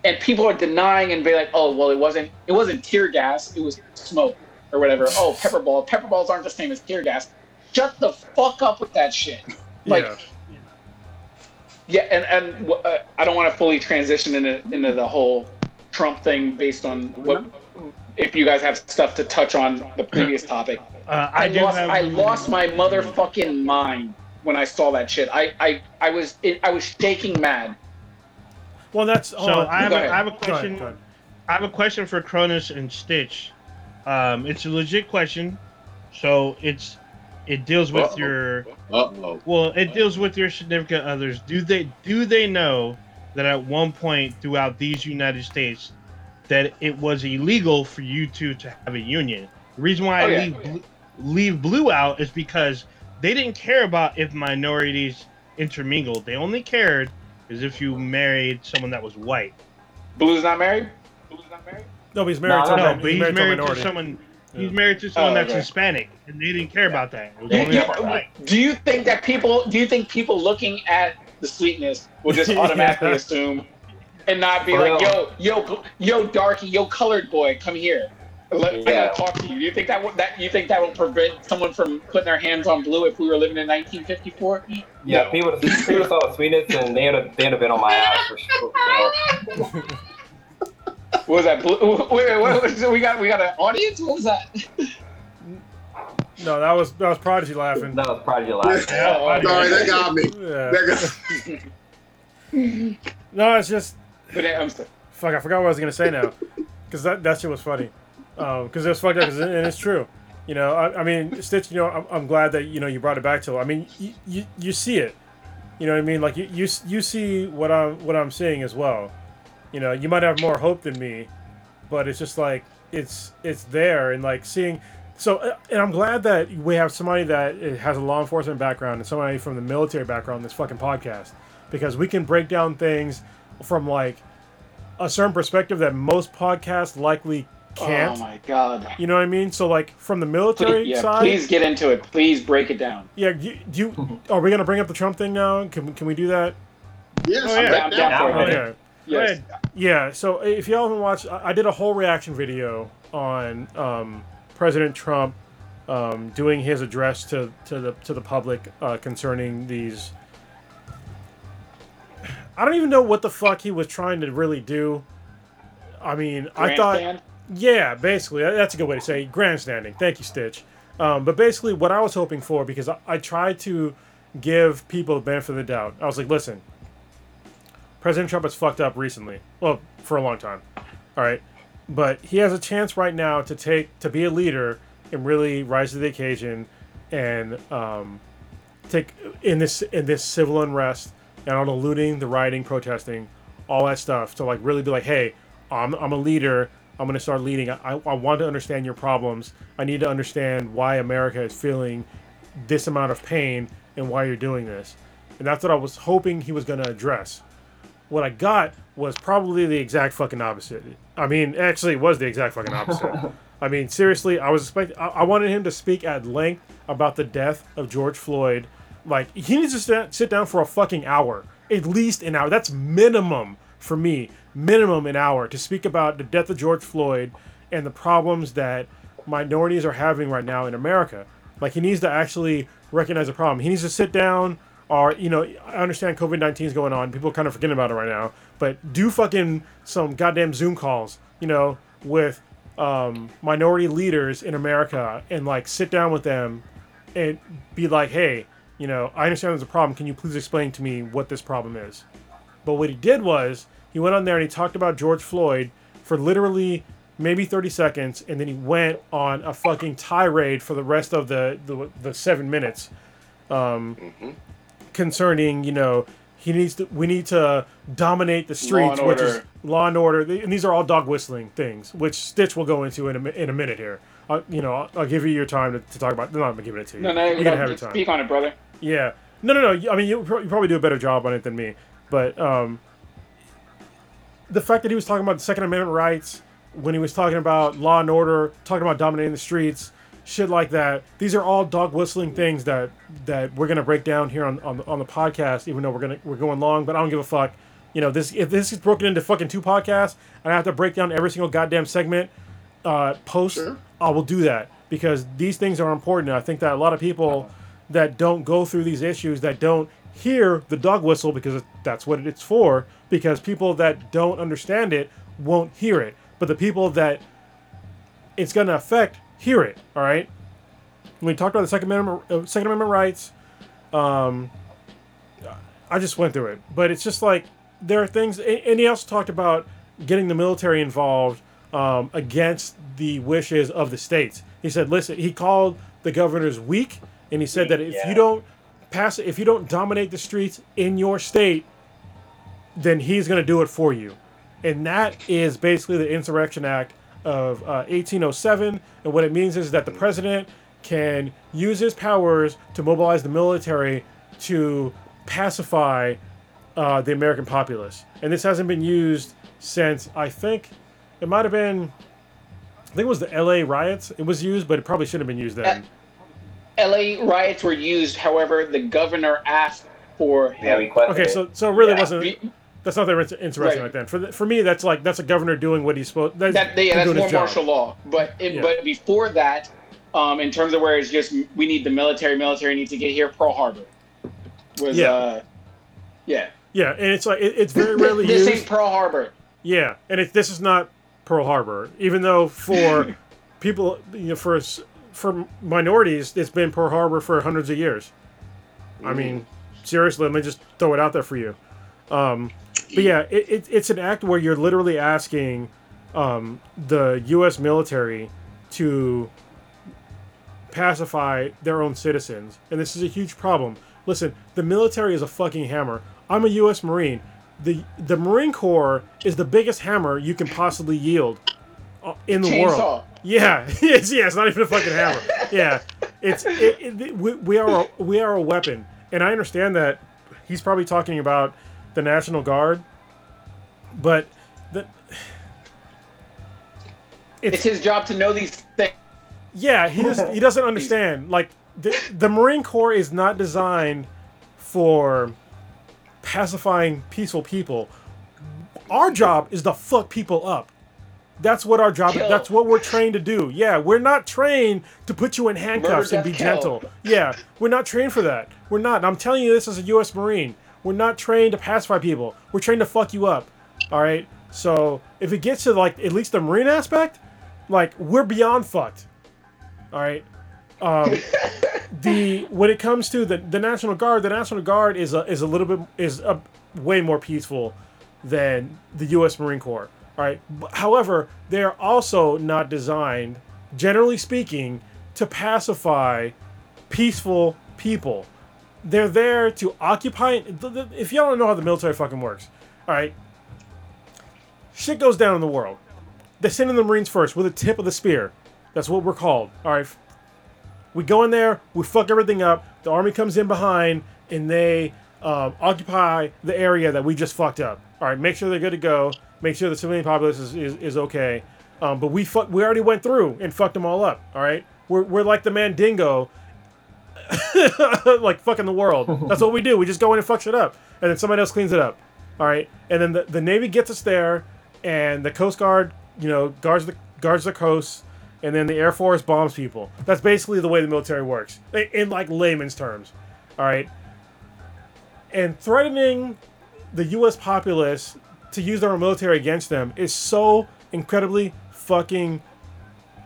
And people are denying and be like, "Oh, well, it wasn't. It wasn't tear gas. It was smoke or whatever. Oh, pepper ball. Pepper balls aren't the same as tear gas. Shut the fuck up with that shit. Like, yeah. yeah, and and uh, I don't want to fully transition into into the whole Trump thing based on what if you guys have stuff to touch on the previous topic. Uh, I, I, lost have. I lost my motherfucking mind when I saw that shit. I I, I was it, I was shaking mad. Well, that's So hold. I have, Go a, have a Go ahead, question. go ahead. I have a question for Cronus and Stitch. Um, it's a legit question, so it's it deals with Uh-oh. your Uh-oh. well, it deals with your significant others. Do they do they know that at one point throughout these United States that it was illegal for you two to have a union? The reason why Oh, I yeah. leave Blue, leave Blue out is because they didn't care about if minorities intermingled. They only cared is if you married someone that was white. Blue's not married. Blue's not married. No, but he's married No, to No, but he's married, to minority. someone. He's married to someone Oh, that's okay. Hispanic, and they didn't care about that. It was Do only you, do you think that people? Do you think people looking at the sweetness will just automatically Yeah. assume and not be For like, real. yo, yo, yo, darky, yo, colored boy, come here. Let, I Yeah. gotta talk to you. Do You think that would, that you think that will prevent someone from putting their hands on blue if we were living in 1954? Yeah, No. people people saw sweetness and they would have they would have been on my ass for sure. You? What was that? Blue? Wait, wait, what was we got? We got an audience. What was that? No, that was that was Prodigy laughing. That was Prodigy last. Oh, Sorry, that got me. Yeah. That got- No, it's just But I'm sorry. fuck. I forgot what I was gonna say now, because that that shit was funny. Because it was fucked up, it- and it's true. You know, I, I mean, Stitch. You know, I'm, I'm glad that you know you brought it back to. I mean, you, you you see it. You know what I mean? Like you you you see what I'm what I'm seeing as well. You know, you might have more hope than me, but it's just like it's it's there and like seeing. So, uh, and I'm glad that we have somebody that uh, has a law enforcement background and somebody from the military background in this fucking podcast because we can break down things from like a certain perspective that most podcasts likely can't. Oh my god. You know what I mean? So like from the military Please, yeah, side, please get into it. Please break it down. yeah. You, do you, are we gonna bring up the Trump thing now? Can can we do that? yes, Oh, yeah. right Down, now. down for it. Now. Okay. Yes. Yeah. So if y'all haven't watched, I I did a whole reaction video on um, President Trump um, doing his address to, to the to the public uh, concerning these. I don't even know what the fuck he was trying to really do. I mean, I thought. Yeah, basically, that's a good way to say it. grandstanding. Thank you, Stitch. Um, but basically, what I was hoping for, because I, I tried to give people the benefit of the doubt, I was like, listen, President Trump has fucked up recently. Well, for a long time. All right. But he has a chance right now to take to be a leader and really rise to the occasion and um, take in this in this civil unrest and all the looting, the rioting, protesting, all that stuff. To like really be like, hey, I'm, I'm a leader. I'm going to start leading. I, I want to understand your problems. I need to understand why America is feeling this amount of pain and why you're doing this. And that's what I was hoping he was going to address. What I got was probably the exact fucking opposite. I mean, actually, it was the exact fucking opposite. I mean, seriously, I was expecting. I, I wanted him to speak at length about the death of George Floyd. Like, he needs to sit, sit down for a fucking hour, at least an hour. That's minimum for me, minimum an hour to speak about the death of George Floyd and the problems that minorities are having right now in America. Like, he needs to actually recognize the problem. He needs to sit down or you know i understand covid-19 is going on people are kind of forgetting about it right now but do fucking some goddamn zoom calls you know with um, minority leaders in america and like sit down with them and be like hey you know i understand there's a problem. Can you please explain to me what this problem is? But what he did was he went on there and he talked about george floyd for literally maybe 30 seconds and then he went on a fucking tirade for the rest of the the, the seven minutes um, concerning you know he needs to we need to dominate the streets which is law and order. And these are all dog whistling things which stitch will go into in a, in a minute here I'll, you know I'll, I'll give you your time to, to talk about no i'm gonna give it to you No, no, you're no, gonna have your time speak on it, brother. yeah no no no i mean you, pro- you probably do a better job on it than me but um the fact that he was talking about the second amendment rights when he was talking about law and order talking about dominating the streets shit like that these are all dog whistling things that that we're gonna break down here on on, on the podcast even though we're gonna we're going long but i don't give a fuck you know this if this is broken into fucking two podcasts and i have to break down every single goddamn segment uh, post, Sure. I will do that because these things are important. I think that a lot of people that don't go through these issues, that don't hear the dog whistle because that's what it's for, because people that don't understand it won't hear it. But the people that it's going to affect hear it. All right. We talked about the Second Amendment, uh, Second Amendment rights, um, I just went through it, but it's just like there are things, and he also talked about getting the military involved um, against the wishes of the states. He said, "Listen," he called the governors weak, and he said that if Yeah. you don't pass, if you don't dominate the streets in your state, then he's going to do it for you, and that is basically the Insurrection Act of uh, 1807. And what it means is that the president can use his powers to mobilize the military to pacify uh, the American populace. And this hasn't been used since I think it might have been. I think it was the L.A. riots. It was used, but it probably shouldn't have been used then. LA riots were used, however, the governor asked for Yeah, him. requested. Okay, so so it really Yeah, wasn't. That's not that inter- interesting Right. like that. For the, for me, that's like that's a governor doing what he's supposed. That's, that yeah, that's more martial law. But it, Yeah. but before that, um, in terms of where it's just we need the military, military needs to get here. Pearl Harbor was Yeah. uh, yeah. Yeah, and it's like it, it's very rarely this used. ain't Pearl Harbor. Yeah, and it, this is not Pearl Harbor, even though for people, you know, for for minorities, it's been Pearl Harbor for hundreds of years. I mean, seriously, let me just throw it out there for you. Um, but yeah, it, it, it's an act where you're literally asking um, the U.S. military to pacify their own citizens, and this is a huge problem. Listen, the military is a fucking hammer. I'm a U.S. Marine. The The Marine Corps is the biggest hammer you can possibly yield uh, in the world. Chainsaw. Yeah, it's, yeah, it's not even a fucking hammer. Yeah, it's it, it, we, we are a, we are a weapon, and I understand that he's probably talking about the National Guard, but the It's his job to know these things. yeah, he doesn't he doesn't understand. Like the the Marine Corps is not designed for pacifying peaceful people. Our job is to fuck people up. That's what our job. Kill. That's what we're trained to do. Yeah, we're not trained to put you in handcuffs Murder, and be kill. gentle. Yeah, we're not trained for that. We're not. And I'm telling you this as a U.S. Marine. We're not trained to pacify people. We're trained to fuck you up. All right. So if it gets to like at least the Marine aspect, like we're beyond fucked. All right. Um, the when it comes to the, the National Guard, the National Guard is a is a little bit is a way more peaceful than the U.S. Marine Corps. All right. However, they are also not designed, generally speaking, to pacify peaceful people. They're there to occupy. If y'all don't know how the military fucking works, all right. Shit goes down in the world. They send in the Marines first with a tip of the spear. That's what we're called. All right. We go in there, we fuck everything up. The army comes in behind, and they um, occupy the area that we just fucked up. All right, make sure they're good to go. Make sure the civilian populace is, is, is okay. Um, but we fuck, we already went through and fucked them all up. All right, we're, we're like the Mandingo, like fucking the world. That's what we do. We just go in and fuck shit up, and then somebody else cleans it up. All right, and then the, the Navy gets us there, and the Coast Guard, you know, guards the guards the coast, and then the Air Force bombs people. That's basically the way the military works, in, like layman's terms. All right, and threatening the U.S. populace to use their own military against them is so incredibly fucking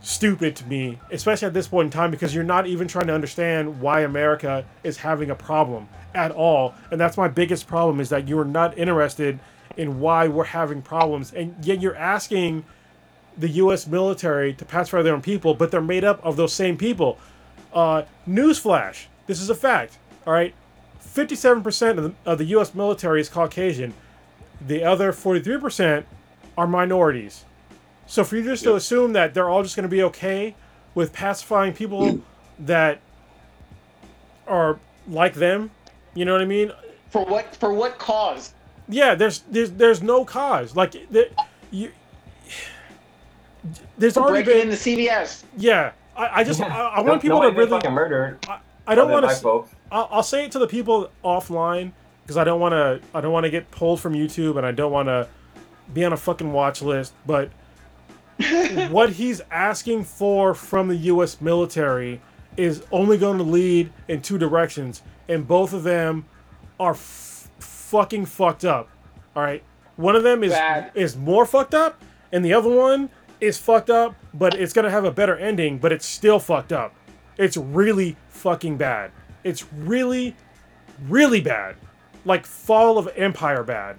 stupid to me, especially at this point in time, because you're not even trying to understand why America is having a problem at all. And that's my biggest problem is that you are not interested in why we're having problems. And yet you're asking the U.S. military to pacify their own people, but they're made up of those same people. Uh, newsflash this is a fact. All right. 57% of the, of the U.S. military is Caucasian. The other 43% are minorities. So for you just to assume that they're all just going to be okay with pacifying people that are like them, you know what I mean? For what? For what cause? Yeah, there's there's there's no cause. Like the, you there's already Breaking been the CVS. yeah. I, I just I, I No- want people to nobody's been really fucking murdered. I, I don't want to. I'll, I'll say it to the people offline because I don't want to. I don't want to get pulled from YouTube, and I don't want to be on a fucking watch list. But what he's asking for from the U.S. military is only going to lead in two directions, and both of them are f- fucking fucked up. All right, one of them is Bad. is more fucked up, and the other one is fucked up, but it's gonna have a better ending, but it's still fucked up. It's really fucking bad. It's really, really bad. Like Fall of Empire bad.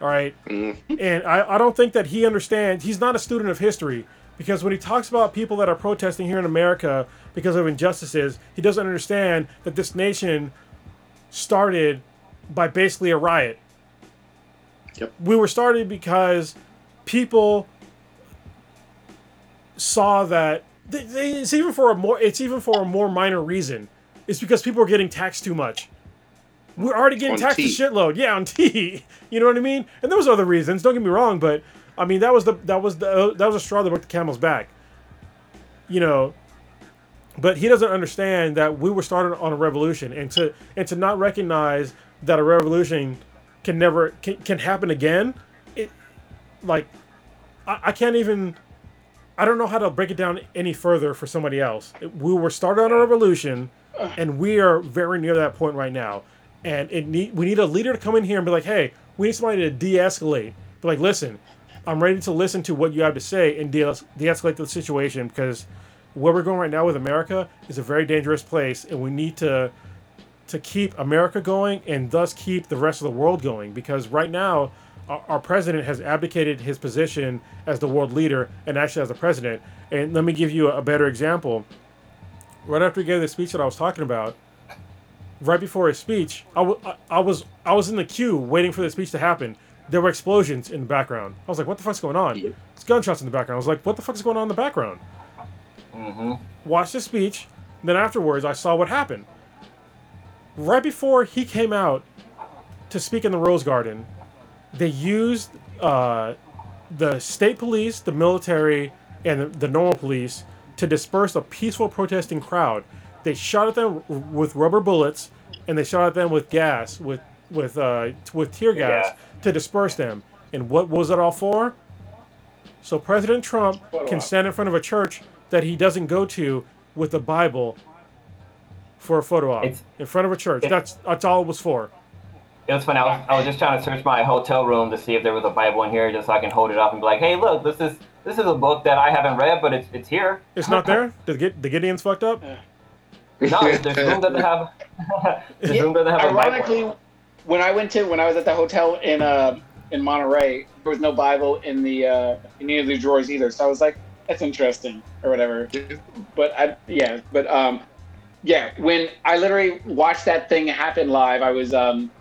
All right? Mm-hmm. And I, I don't think that he understands. He's not a student of history because when he talks about people that are protesting here in America because of injustices, he doesn't understand that this nation started by basically a riot. Yep. We were started because people saw that it's even for a more. It's even for a more minor reason. It's because people are getting taxed too much. We're already getting On taxed a shitload. Yeah, on tea. You know what I mean? And there was other reasons. Don't get me wrong, but I mean that was the that was the that was a straw that broke the camel's back. You know. But he doesn't understand that we were started on a revolution, and to and to not recognize that a revolution can never can, can happen again. It like I, I can't even. I don't know how to break it down any further for somebody else. We were started on a revolution, and we are very near that point right now. And it need, we need a leader to come in here and be like, "Hey, we need somebody to de-escalate." Be like, "Listen, I'm ready to listen to what you have to say and de- de-escalate the situation because where we're going right now with America is a very dangerous place, and we need to to keep America going and thus keep the rest of the world going. Because right now, our, president has abdicated his position as the world leader and actually as the president. And let me give you a, better example. Right after he gave the speech that I was talking about, right before his speech, I, w- I, was I was in the queue waiting for the speech to happen. There were explosions in the background. I was like, "What the fuck's going on?" It's gunshots in the background. I was like, "What the fuck is going on in the background?" hmm watched the speech. Then afterwards, I saw what happened. Right before he came out to speak in the Rose Garden, they used uh, the state police, the military, and the, normal police to disperse a peaceful protesting crowd. They shot at them with rubber bullets, and they shot at them with gas, with with uh, with tear gas Yeah. to disperse them. And what was it all for? So President Trump can stand in front of a church that he doesn't go to with the Bible for a photo op It's- in front of a church. That's that's all it was for. It was funny. I was, I was just trying to search my hotel room to see if there was a Bible in here, just so I can hold it up and be like, "Hey, look, this is this is a book that I haven't read, but it's it's here." It's not there. The, Gid- the Gideon's fucked up. No, there's room that they have. there's room that they have a Ironically, Bible. when I went to when I was at the hotel in uh in Monterey, there was no Bible in the uh, in any of the drawers either. So I was like, that's interesting or whatever. But I yeah, but um yeah, when I literally watched that thing happen live, I was um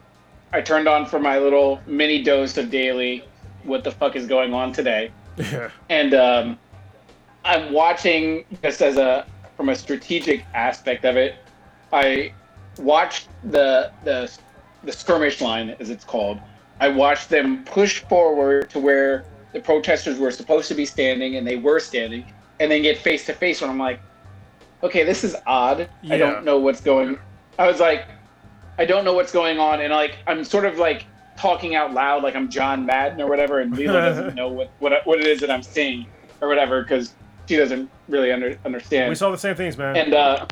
I turned on for my little mini dose of daily. What the fuck is going on today? Yeah. and um, I'm watching just as a from a strategic aspect of it. I watched the the the skirmish line, as it's called. I watched them push forward to where the protesters were supposed to be standing, and they were standing, and then get face to face. When I'm like, okay, this is odd. I don't know what's going. I was like, I don't know what's going on, and like I'm sort of like talking out loud, like I'm John Madden or whatever, and Lilo doesn't know what what what it is that I'm seeing or whatever because she doesn't really under, understand. We saw the same things, man. and uh,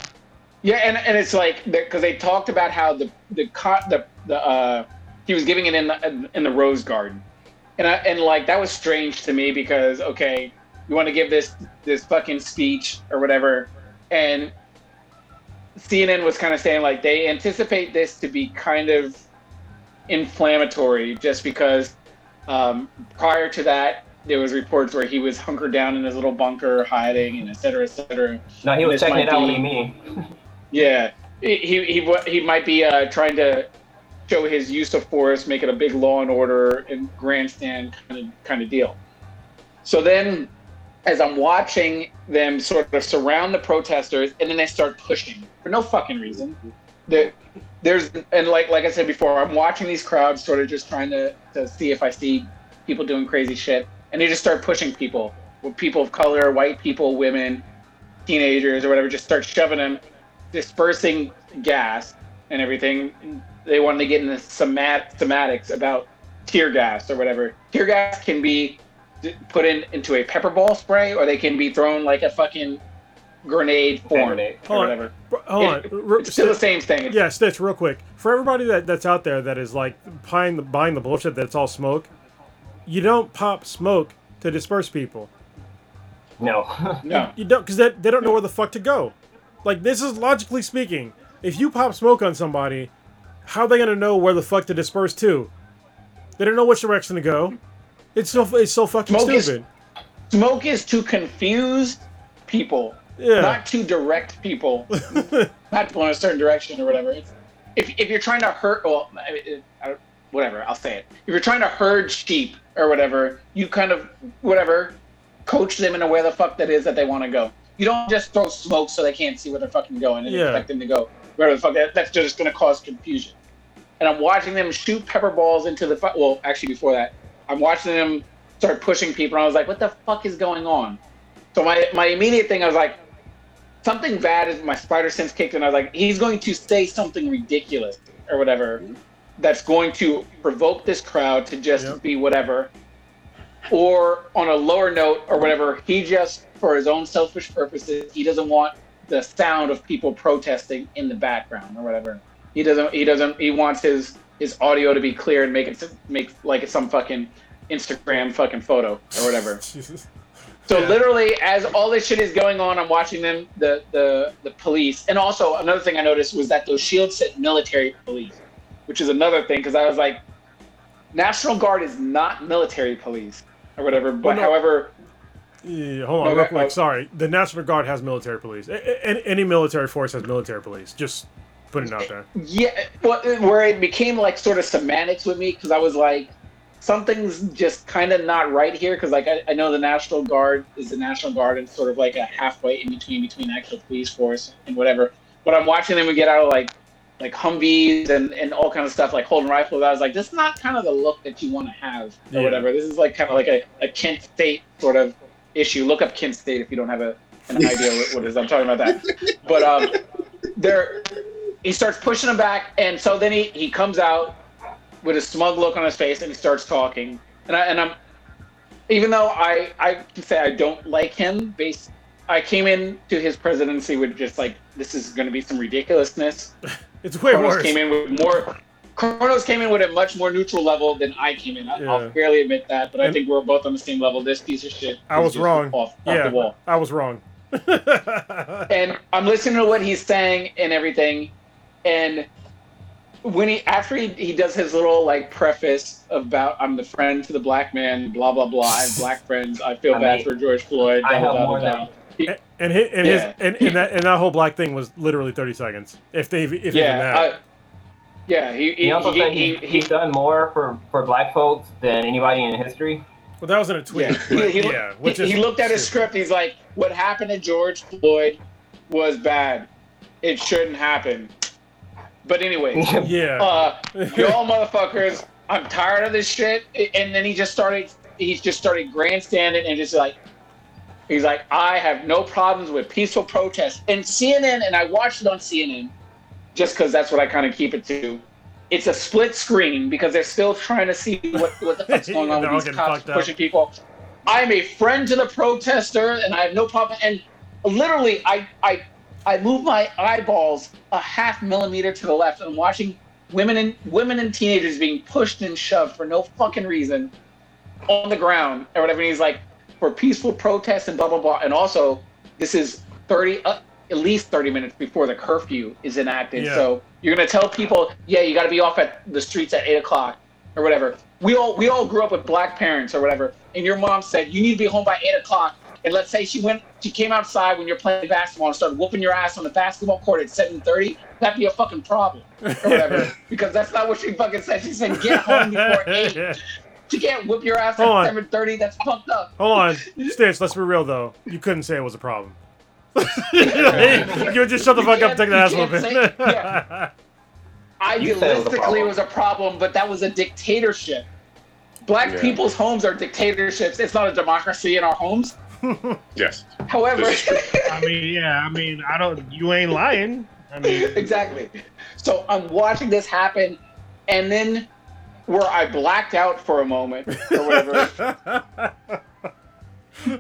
yeah, and, and it's like because they talked about how the the the the uh, he was giving it in the in the rose garden, and I, and like that was strange to me because okay, you want to give this this fucking speech or whatever, and CNN was kind of saying like they anticipate this to be kind of inflammatory just because um, prior to that there was reports where he was hunkered down in his little bunker hiding and et cetera, et cetera. No, he was checking it out be- with me. Yeah, he he he, he might be uh, trying to show his use of force, make it a big law and order and grandstand kind of kind of deal. So then, as I'm watching them sort of surround the protesters, and then they start pushing for no fucking reason. There, there's and like like I said before, I'm watching these crowds sort of just trying to to see if I see people doing crazy shit, and they just start pushing people, people of color, white people, women, teenagers or whatever, just start shoving them dispersing gas and everything. They wanted to get into somat- somatics about tear gas or whatever. Tear gas can be put in into a pepper ball spray, or they can be thrown like a fucking grenade form Grenade. or whatever. Hold on. It- it's still the same thing. It's- Yeah, Stitch, real quick. For everybody that, that's out there that is like buying the buying the bullshit that's all smoke, you don't pop smoke to disperse people. No. No. You don't because they, they don't know where the fuck to go. Like this is logically speaking, if you pop smoke on somebody, how are they gonna know where the fuck to disperse to? They don't know which direction to go. It's so it's so fucking Smoke is- stupid. Smoke is to confuse people, yeah. not to direct people, not to go in a certain direction or whatever. It's, if, if you're trying to hurt, well, I- I, whatever, I'll say it. If you're trying to herd sheep or whatever, you kind of, whatever, coach them in a way the fuck that is that they want to go. you don't just throw smoke so they can't see where they're fucking going and Yeah. expect them to go where the fuck. That, that's just going to cause confusion. And I'm watching them shoot pepper balls into the. fu- Well, actually, before that, I'm watching him start pushing people. And I was like, what the fuck is going on? So my my immediate thing, I was like, something bad is my spider sense kicked in. I was like, he's going to say something ridiculous or whatever that's going to provoke this crowd to just Yep. be whatever. Or on a lower note or whatever, he just for his own selfish purposes, he doesn't want the sound of people protesting in the background or whatever. He doesn't he doesn't he wants his his audio to be clear and make it make like some fucking Instagram fucking photo or whatever. Jesus. So Yeah. literally, as all this shit is going on, I'm watching them, the the the police, and also another thing I noticed was that those shields said military police, which is another thing because I was like, National Guard is not military police or whatever. But no. however, Yeah, hold on, No, real quick. oh. Sorry, the National Guard has military police. A- any military force has military police. Just putting it out there. yeah, well, where it became like sort of semantics with me because I was like, something's just kind of not right here because like I, I know the National Guard is the National Guard and sort of like a halfway in between between actual police force and whatever. But I'm watching them get out of like like Humvees and, and all kind of stuff like holding rifles. I was like, this is not kind of the look that you want to have or Yeah. whatever. This is like kind of like a, a Kent State sort of issue. Look up Kent State if you don't have a, an idea what, what it is. I'm talking about that. But um, there, he starts pushing him back, and so then he, he comes out with a smug look on his face, and he starts talking. And I and I'm, even though I I can say I don't like him, based I came in to his presidency with just like this is going to be some ridiculousness. It's way Kronos worse. came in with more. Kronos came in with a much more neutral level than I came in. I, Yeah. I'll fairly admit that, but I think we're both on the same level. This piece of shit. I was wrong. Off, off yeah, the wall. I was wrong. And I'm listening to what he's saying and everything, and when he after he, he does his little like preface about I'm the friend to the black man, blah blah blah. I have black friends. I feel I bad mean, for George Floyd. I have blah, more blah, than- blah. He- and his, and, Yeah. his, and, and that and that whole black thing was literally 30 seconds. If they if even yeah, that. I, yeah. He he, He also he, said he, he, he, he's done more for, for black folks than anybody in history. well, that was in a tweet. Yeah, but he, he, yeah, he- which is he looked at his script. He's like, "What happened to George Floyd was bad. It shouldn't happen." But anyway, Yeah. uh, y'all motherfuckers, I'm tired of this shit. And then he just started, he just started grandstanding and just like, he's like, I have no problems with peaceful protests. And CNN, and I watched it on CNN, just because that's what I kind of keep it to. It's a split screen because they're still trying to see what, what the fuck's going on with these cops fucked up. pushing people. I'm a friend to the protester, and I have no problem. And literally, I I I move my eyeballs a half millimeter to the left. and I'm watching women and women and teenagers being pushed and shoved for no fucking reason on the ground or whatever. And he's like, for peaceful protests and blah blah blah. And also, this is thirty, uh, at least thirty minutes before the curfew is enacted. Yeah. So you're gonna tell people, yeah, you got to be off at the streets at eight o'clock or whatever. We all we all grew up with black parents or whatever, and your mom said you need to be home by eight o'clock. And let's say she went, she came outside when you're playing basketball and started whooping your ass on the basketball court at seven thirty. That'd be a fucking problem or whatever, because that's not what she fucking said. She said get home before eight. She can't whoop your ass Hold on. at seven thirty. That's fucked up. Hold on, Stitch. Let's be real though. You couldn't say it was a problem. you would just shut the You fuck up, and take the you ass can't whooping. say- yeah. You it was a Idealistically, it problem. was a problem, but that was a dictatorship. Black Yeah. people's homes are dictatorships. It's not a democracy in our homes. Yes. However, I mean, yeah. I mean, I don't. You ain't lying. I mean, exactly. So I'm watching this happen, and then where I blacked out for a moment or whatever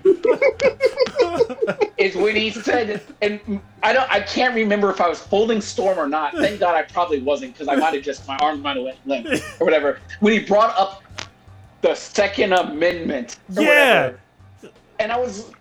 is when he said, and I don't, I can't remember if I was holding Storm or not. Thank God I probably wasn't because I might have just my arm might have went limp or whatever. When he brought up the Second Amendment, or Yeah. whatever, and I was.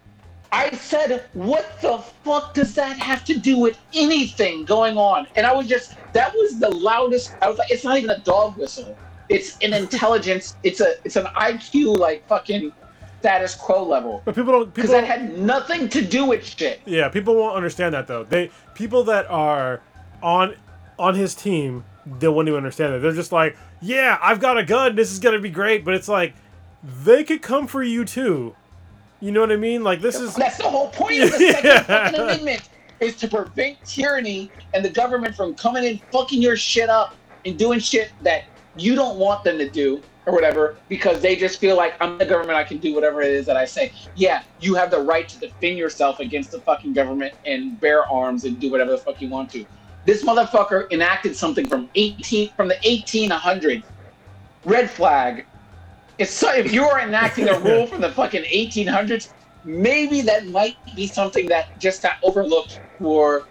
I said, "What the fuck does that have to do with anything going on?" And I was just, that was the loudest. I was like, "It's not even a dog whistle. It's an intelligence. It's a, it's an IQ like fucking status quo level." but people don't. Because that had nothing to do with shit. Yeah, people won't understand that though. They people that are on on his team, they won't even understand that. They're just like, yeah, I've got a gun. This is gonna be great. But it's like they could come for you too. You know what I mean? Like this is That's the whole point of the Second fucking Amendment is to prevent tyranny and the government from coming in fucking your shit up and doing shit that you don't want them to do or whatever because they just feel like I'm the government, I can do whatever it is that I say. Yeah, you have the right to defend yourself against the fucking government and bear arms and do whatever the fuck you want to. This motherfucker enacted something from 18 from the 1800s. Red flag. So, if you are enacting a rule from the fucking 1800s, maybe that might be something that just got overlooked for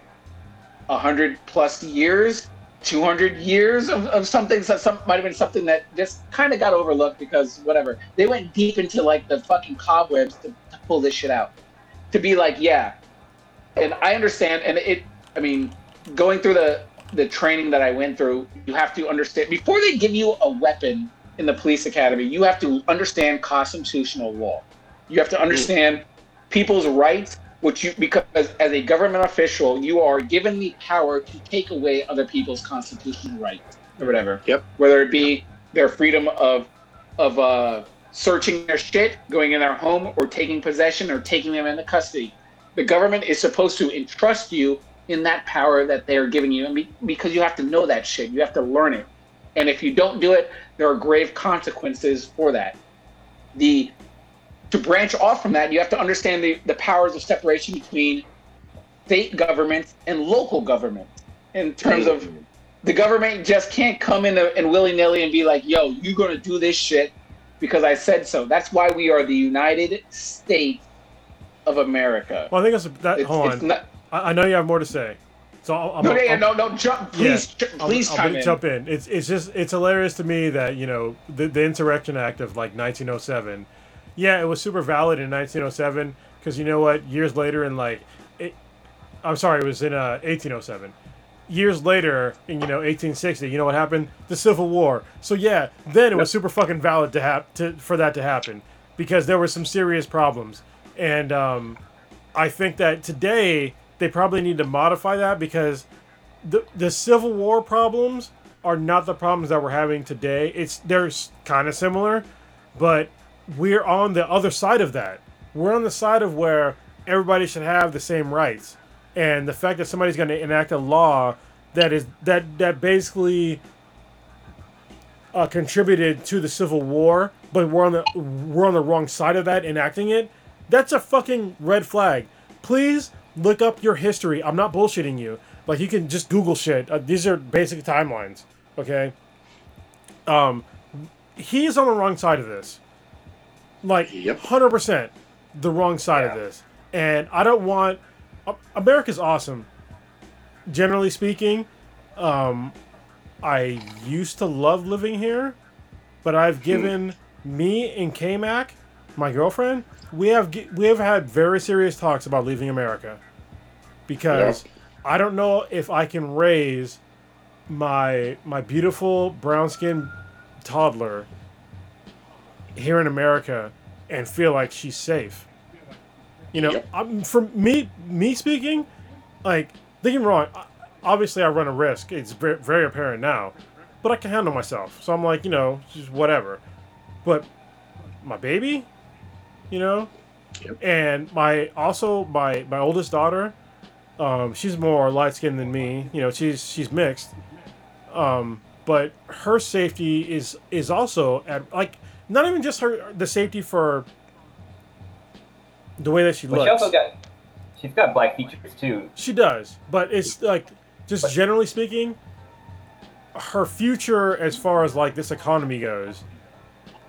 a hundred plus years, two hundred years of, of something. So some might have been something that just kind of got overlooked because whatever they went deep into like the fucking cobwebs to, to pull this shit out. To be like, yeah, and I understand, and it. I mean, going through the the training that I went through, you have to understand before they give you a weapon in the police academy, you have to understand constitutional law. You have to understand people's rights, which you because as a government official, you are given the power to take away other people's constitutional rights or whatever. Yep. Whether it be their freedom of of uh, searching their shit, going in their home, or taking possession, or taking them into custody. The government is supposed to entrust you in that power that they are giving you, and be, because you have to know that shit, you have to learn it, and if you don't do it, there are grave consequences for that. The to branch off from that, you have to understand the, the powers of separation between state governments and local governments in terms of the government just can't come in and willy nilly and be like, yo, you're going to do this shit because I said so. That's why we are the United States of America. well, I think that's that. It's- hold it's on, not- I, I know you have more to say, so I'll, I'm, no, no, I'll- no, no, jump, please, Yeah, I'll- please I'll, in. jump in. It's it's just it's hilarious to me that you know the the Insurrection Act of like 1907. Yeah, it was super valid in 1907 because you know what? Years later, in like, it, I'm sorry, it was in uh, 1807. Years later, in you know 1860, you know what happened? The Civil War. So yeah, then it was super fucking valid to have to for that to happen because there were some serious problems, and um, I think that today they probably need to modify that because the the Civil War problems are not the problems that we're having today. It's they're kind of similar, but we're on the other side of that. We're on the side of where everybody should have the same rights, and the fact that somebody's going to enact a law that is that that basically uh, contributed to the Civil War, but we're on the we're on the wrong side of that enacting it. That's a fucking red flag. Please look up your history. I'm not bullshitting you. Like you can just Google shit. Uh, these are basic timelines. Okay. Um, he's on the wrong side of this. Like Yep. hundred percent, the wrong side of this. And I don't want. A- America's awesome. Generally speaking, um, I used to love living here, but I've given me and K Mac, my girlfriend, we have we have had very serious talks about leaving America because I don't know if I can raise my my beautiful brown skinned toddler here in America and feel like she's safe. You know, Yep. I'm, for me me speaking, like me wrong, obviously I run a risk. It's very, very apparent now, but I can handle myself. So I'm like, you know, just whatever. But my baby, you know, Yep. and my also my my oldest daughter, um, she's more light skinned than me. You know, she's she's mixed. Um, but her safety is is also at like not even just her the safety for the way that she But she looks. also got she's got black features too. She does, but it's like just generally speaking, her future as far as like this economy goes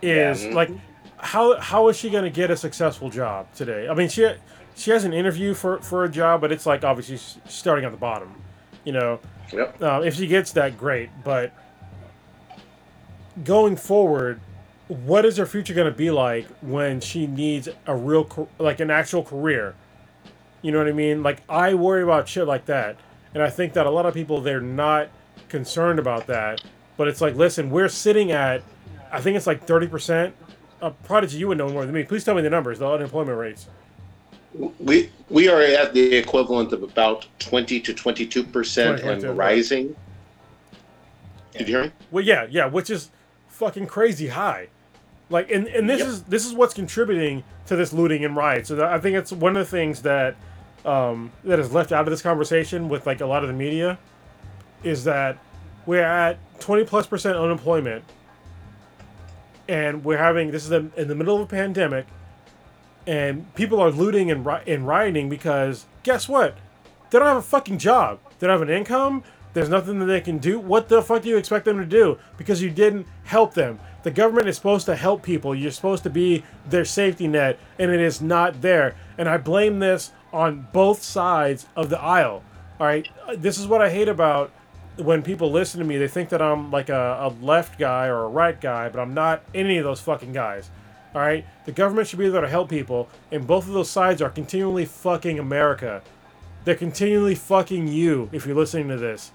is Yeah. like how how is she going to get a successful job today? I mean, she she has an interview for for a job, but it's like obviously starting at the bottom. You know, Yep. uh, if she gets that, great. But going forward, what is her future going to be like when she needs a real, like an actual career? You know what I mean? Like I worry about shit like that, and I think that a lot of people they're not concerned about that. But it's like, listen, we're sitting at, I think it's like thirty percent. Uh, Prodigy, you would know more than me. Please tell me the numbers, the unemployment rates. We we are at the equivalent of about twenty to twenty two percent and 22, rising. Did you hear me? Well, yeah, yeah, which is fucking crazy high. Like, and, and this Yep. is this is what's contributing to this looting and riots. So I think it's one of the things that um, that is left out of this conversation with like a lot of the media is that we're at 20 plus percent unemployment and we're having this is in the middle of a pandemic and people are looting and, and rioting because guess what? They don't have a fucking job. They don't have an income. There's nothing that they can do. What the fuck do you expect them to do? Because you didn't help them. The government is supposed to help people. You're supposed to be their safety net and it is not there. And i blame this on both sides of the aisle all right? This is what i hate about when people listen to me, they think that I'm like a, a left guy or a right guy, but I'm not any of those fucking guys. All right? The government should be there to help people, and both of those sides are continually fucking America. They're continually fucking you if you're listening to this.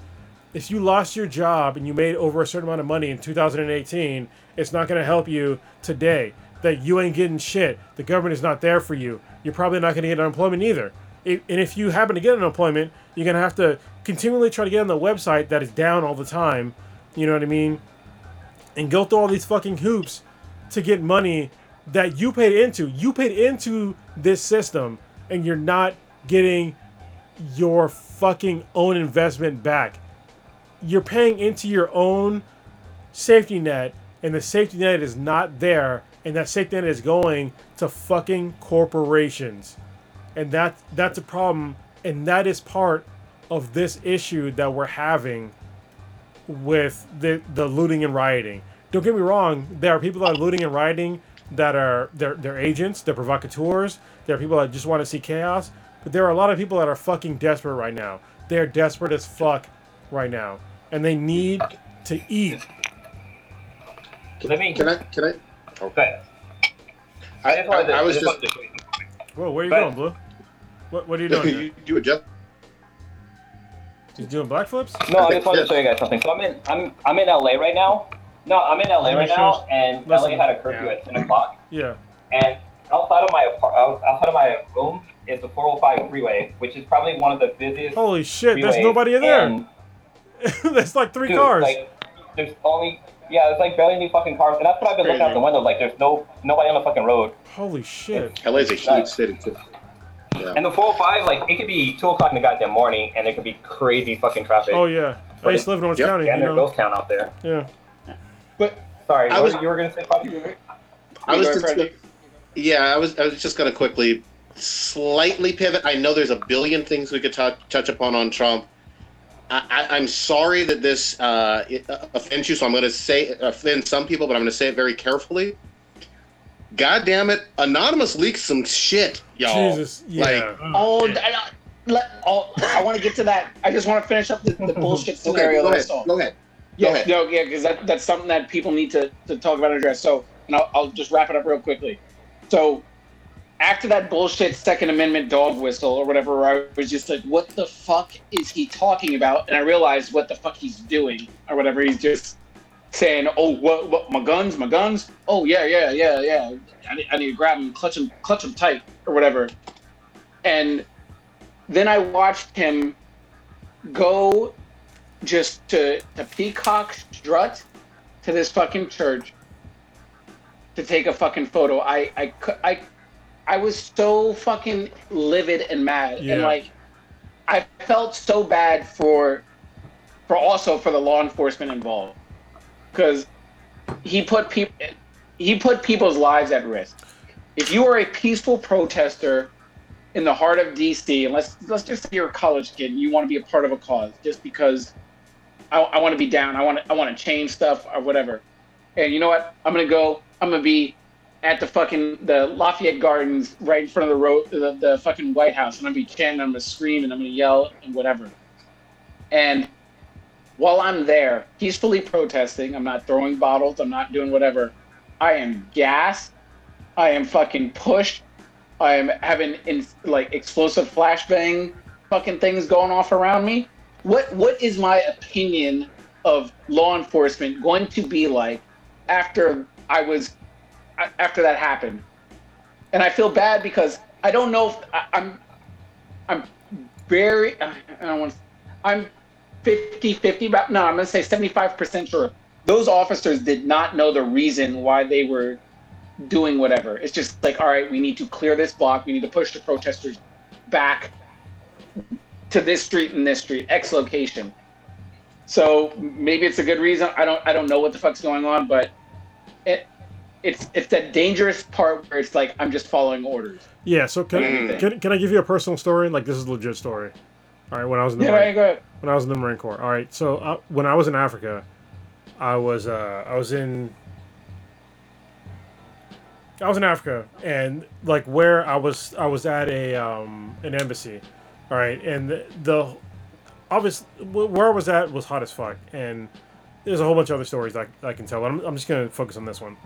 If you lost your job and you made over a certain amount of money in 2018, it's not going to help you today. That you ain't getting shit. The government is not there for you. You're probably not going to get unemployment either. And if you happen to get an unemployment, you're going to have to continually try to get on the website that is down all the time. You know what I mean? And go through all these fucking hoops to get money that you paid into. You paid into this system and you're not getting your fucking own investment back. You're paying into your own safety net and the safety net is not there and that safety net is going to fucking corporations. And that that's a problem and that is part of this issue that we're having with the the looting and rioting. Don't get me wrong, there are people that are looting and rioting that are they're they're agents, they're provocateurs, there are people that just want to see chaos, but there are a lot of people that are fucking desperate right now. They're desperate as fuck right now. And they need to eat. Can I me. Can I? Can I? Oh, okay. I, I just wanted to. I, I was just just. wanted to- Whoa, where are you But- going, Blue? What what are you doing? here? you, you adjust. You doing backflips? No, I just wanted to show you guys something. So I'm in. I'm I'm in LA right now. No, I'm in LA right now, and Listen, LA had a curfew yeah. at 10 o'clock. Yeah. And outside of my apart- outside of my room is the 405 freeway, which is probably one of the busiest. Holy shit, there's nobody in there. there's like three dude, cars. Like, there's only yeah, there's like barely any fucking cars, and that's what I've been looking out the window. Like, there's no nobody on the fucking road. Holy shit. LA's a huge city too. Yeah. And the 405, like, it could be two o'clock in the goddamn morning, and there could be crazy fucking traffic. Oh yeah. I used to live in Orange Yep. County, yeah, you and there's know. ghost town out there. Yeah. But Sorry, I what was- you were gonna say, Bobby? I was just, ahead, Freddie. yeah, I was I was just gonna quickly slightly pivot. I know there's a billion things we could touch touch upon on Trump. I, I, I'm sorry that this uh, offends you, so I'm going to say offend some people, but I'm going to say it very carefully. God damn it, Anonymous leaked some shit, y'all. Jesus. Yeah. Mm. Oh, I, I- let, oh, I want to get to that. I just want to finish up the, the bullshit Okay, scenario go ahead. Go ahead. Yeah, ahead. no, yeah, because that, that's something that people need to, to talk about and address. So, and I'll, I'll just wrap it up real quickly. So, after that bullshit Second Amendment dog whistle or whatever, I was just like, what the fuck is he talking about? And I realized what the fuck he's doing or whatever. He's just saying, oh, what, what, my guns, my guns? Oh, yeah, yeah, yeah, yeah. I need, I need to grab him, clutch him, clutch him tight or whatever. And then I watched him go just to, to peacock strut to this fucking church to take a fucking photo. I I I I was so fucking livid and mad and like I felt so bad for for also for the law enforcement involved because he put people he put people's lives at risk. If you are a peaceful protester in the heart of DC, and let's let's just say you're a college kid and you want to be a part of a cause just because I, I want to be down, I want to I want to change stuff or whatever. And you know what? I'm gonna go. I'm gonna be at the fucking the Lafayette Gardens right in front of the road, the, the fucking White House, and I'm gonna be chanting, I'm gonna scream, and I'm gonna yell and whatever. And while I'm there, peacefully protesting, I'm not throwing bottles, I'm not doing whatever. I am gassed. I am fucking pushed. I am having in, like explosive flashbang fucking things going off around me. What what is my opinion of law enforcement going to be like after I was after that happened? And I feel bad because I don't know if I, I'm I'm very I don't want I'm 50 50 about no I'm going to say 75% sure those officers did not know the reason why they were doing whatever. It's just like, all right, we need to clear this block. We need to push the protesters back to this street and this street, X location. So maybe it's a good reason. I don't I don't know what the fuck's going on, but it it's it's that dangerous part where it's like I'm just following orders. Yeah. So can, Mm. can, can I give you a personal story? Like this is a legit story. All right. When I was in the Yeah, Marine- go ahead. when I was in the Marine Corps. All right, so uh, when I was in Africa, I was uh, I was in I was in Africa, and like where I was I was at a um, an embassy, all right, and the, the obvious where I was at was hot as fuck, and there's a whole bunch of other stories I, I can tell. But I'm, I'm just gonna focus on this one.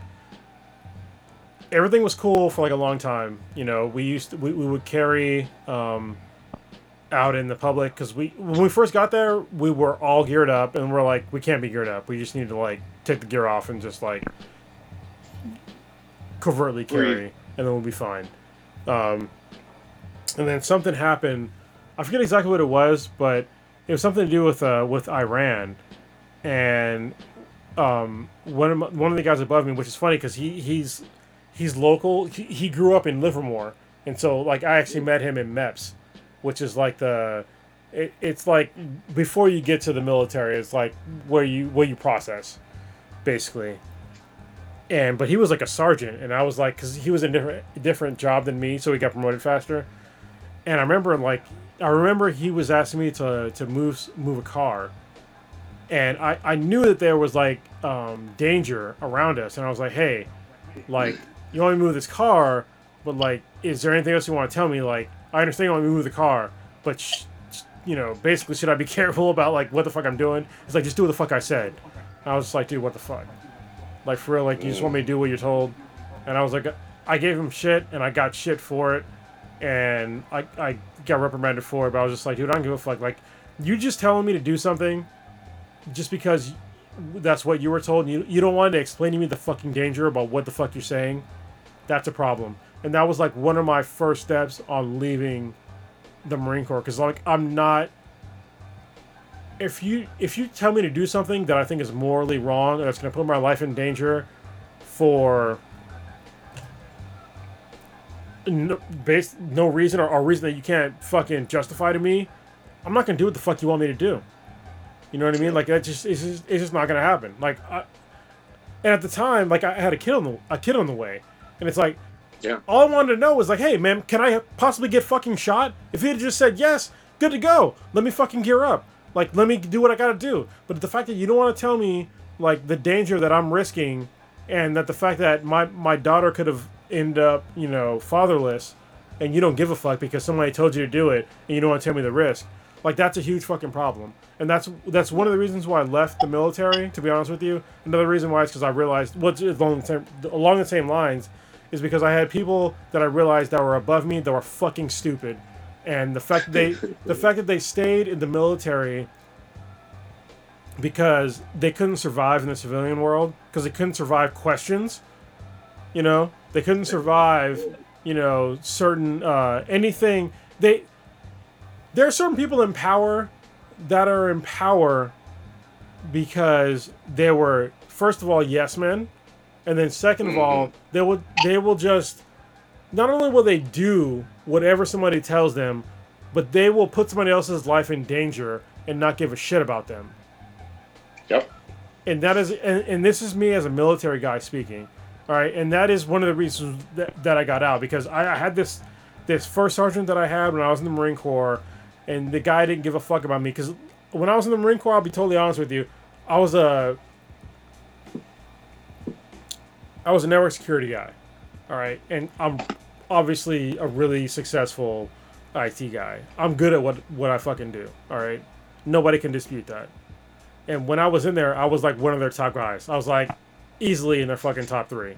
Everything was cool for like a long time. You know, we used to, we, we would carry um, out in the public because we when we first got there we were all geared up and we're like we can't be geared up. We just need to like take the gear off and just like covertly carry Breathe. and then we'll be fine. Um, and then something happened. I forget exactly what it was but it was something to do with uh, with iran. And um, one of my, one of the guys above me which is funny because he he's he's local. He, he grew up in livermore. And so like i actually met him in meps which is like the it, it's like before you get to the military it's like where you where you process basically. And but he was like a sergeant and i was like because he was in a different different job than me so he got promoted faster. And i remember like i remember he was asking me to to move move a car. And i i knew that there was like um danger around us and i was like hey like you want me to move this car but like is there anything else you want to tell me? Like i understand you want me to move the car but sh- sh- you know basically should i be careful about like what the fuck i'm doing? It's like just do what the fuck i said. I was just like dude what the fuck? Like for real like you just want me to do what you're told? And i was like i gave him shit and i got shit for it and i i got reprimanded for it but i was just like dude i don't give a fuck. Like you just telling me to do something just because that's what you were told and you, you don't want to explain to me the fucking danger about what the fuck you're saying that's a problem and that was like one of my first steps on leaving the marine corps because like i'm not if you if you tell me to do something that i think is morally wrong and that's going to put my life in danger for no, based no reason or, or reason that you can't fucking justify to me i'm not going to do what the fuck you want me to do. You know what i mean? Like that just it's just, it's just not going to happen. Like I, and at the time like i had a kid on the a kid on the way. And it's like Yeah. all I wanted to know was like, hey man, can I possibly get fucking shot? If he had just said yes, good to go. Let me fucking gear up. Like, let me do what I gotta do. But the fact that you don't want to tell me like the danger that I'm risking, and that the fact that my my daughter could have ended up, you know, fatherless, and you don't give a fuck because somebody told you to do it, and you don't want to tell me the risk. Like that's a huge fucking problem, and that's that's one of the reasons why I left the military. To be honest with you, another reason why is because I realized what's along the same along the same lines is because I had people that I realized that were above me that were fucking stupid, and the fact that they the fact that they stayed in the military because they couldn't survive in the civilian world because they couldn't survive questions, you know, they couldn't survive, you know, certain uh, anything they. There are certain people in power that are in power because they were first of all yes men and then 2nd of all mm-hmm. they will they will just not only will they do whatever somebody tells them but they will put somebody else's life in danger and not give a shit about them. Yep. and that is and, and this is me as a military guy speaking all right? And that is one of the reasons that, that i got out because I, I had this this first sergeant that i had when i was in the marine corps and the guy didn't give a fuck about me because when i was in the marine corps i'll be totally honest with you i was a i was a network security guy all right and i'm obviously a really successful it guy i'm good at what what i fucking do all right nobody can dispute that and when I was in there, I was like one of their top guys. I was like easily in their fucking top three.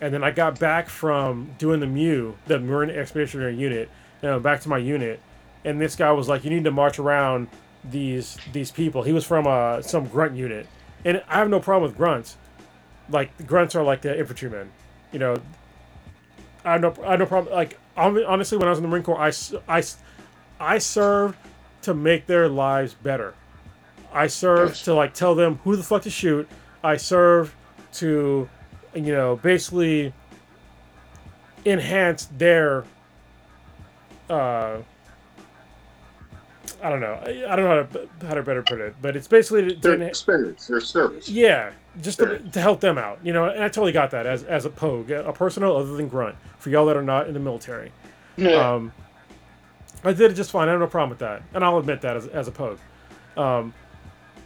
And then I got back from doing the MEU, the Marine Expeditionary Unit, back to my unit. And this guy was like, "You need to march around these these people." He was from uh, some grunt unit, and I have no problem with grunts. Like the grunts are like the infantrymen, you know. I have no I have no problem. Like honestly, when I was in the Marine Corps, I I I served to make their lives better. I served Yes. to like tell them who the fuck to shoot. I served to, you know, basically enhance their uh I don't know. I don't know how to, how to better put it, but it's basically to, to Their enha- experience, their service. yeah, just to, to help them out, you know. And I totally got that as as a pogue, a personnel other than grunt for y'all that are not in the military. Um, I did it just fine. I have no problem with that, and I'll admit that as, as a pogue. Um,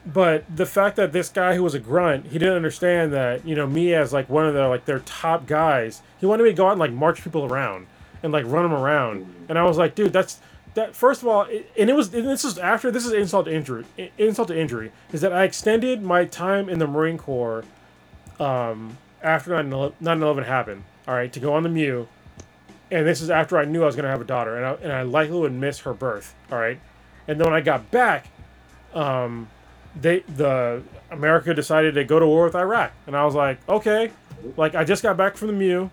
but the fact that this guy who was a grunt, he didn't understand that you know me as like one of their like their top guys. He wanted me to go out and like march people around and like run them around, and I was like, dude, that's that. First of all, and it was and this is after this is insult to injury. Insult to injury is that I extended my time in the Marine Corps um, after 9 11 happened. All right, to go on the MEU and this is after I knew I was going to have a daughter, and I, and I likely would miss her birth. All right, and then when I got back, um, they the America decided to go to war with Iraq, and I was like, okay, like I just got back from the MEU,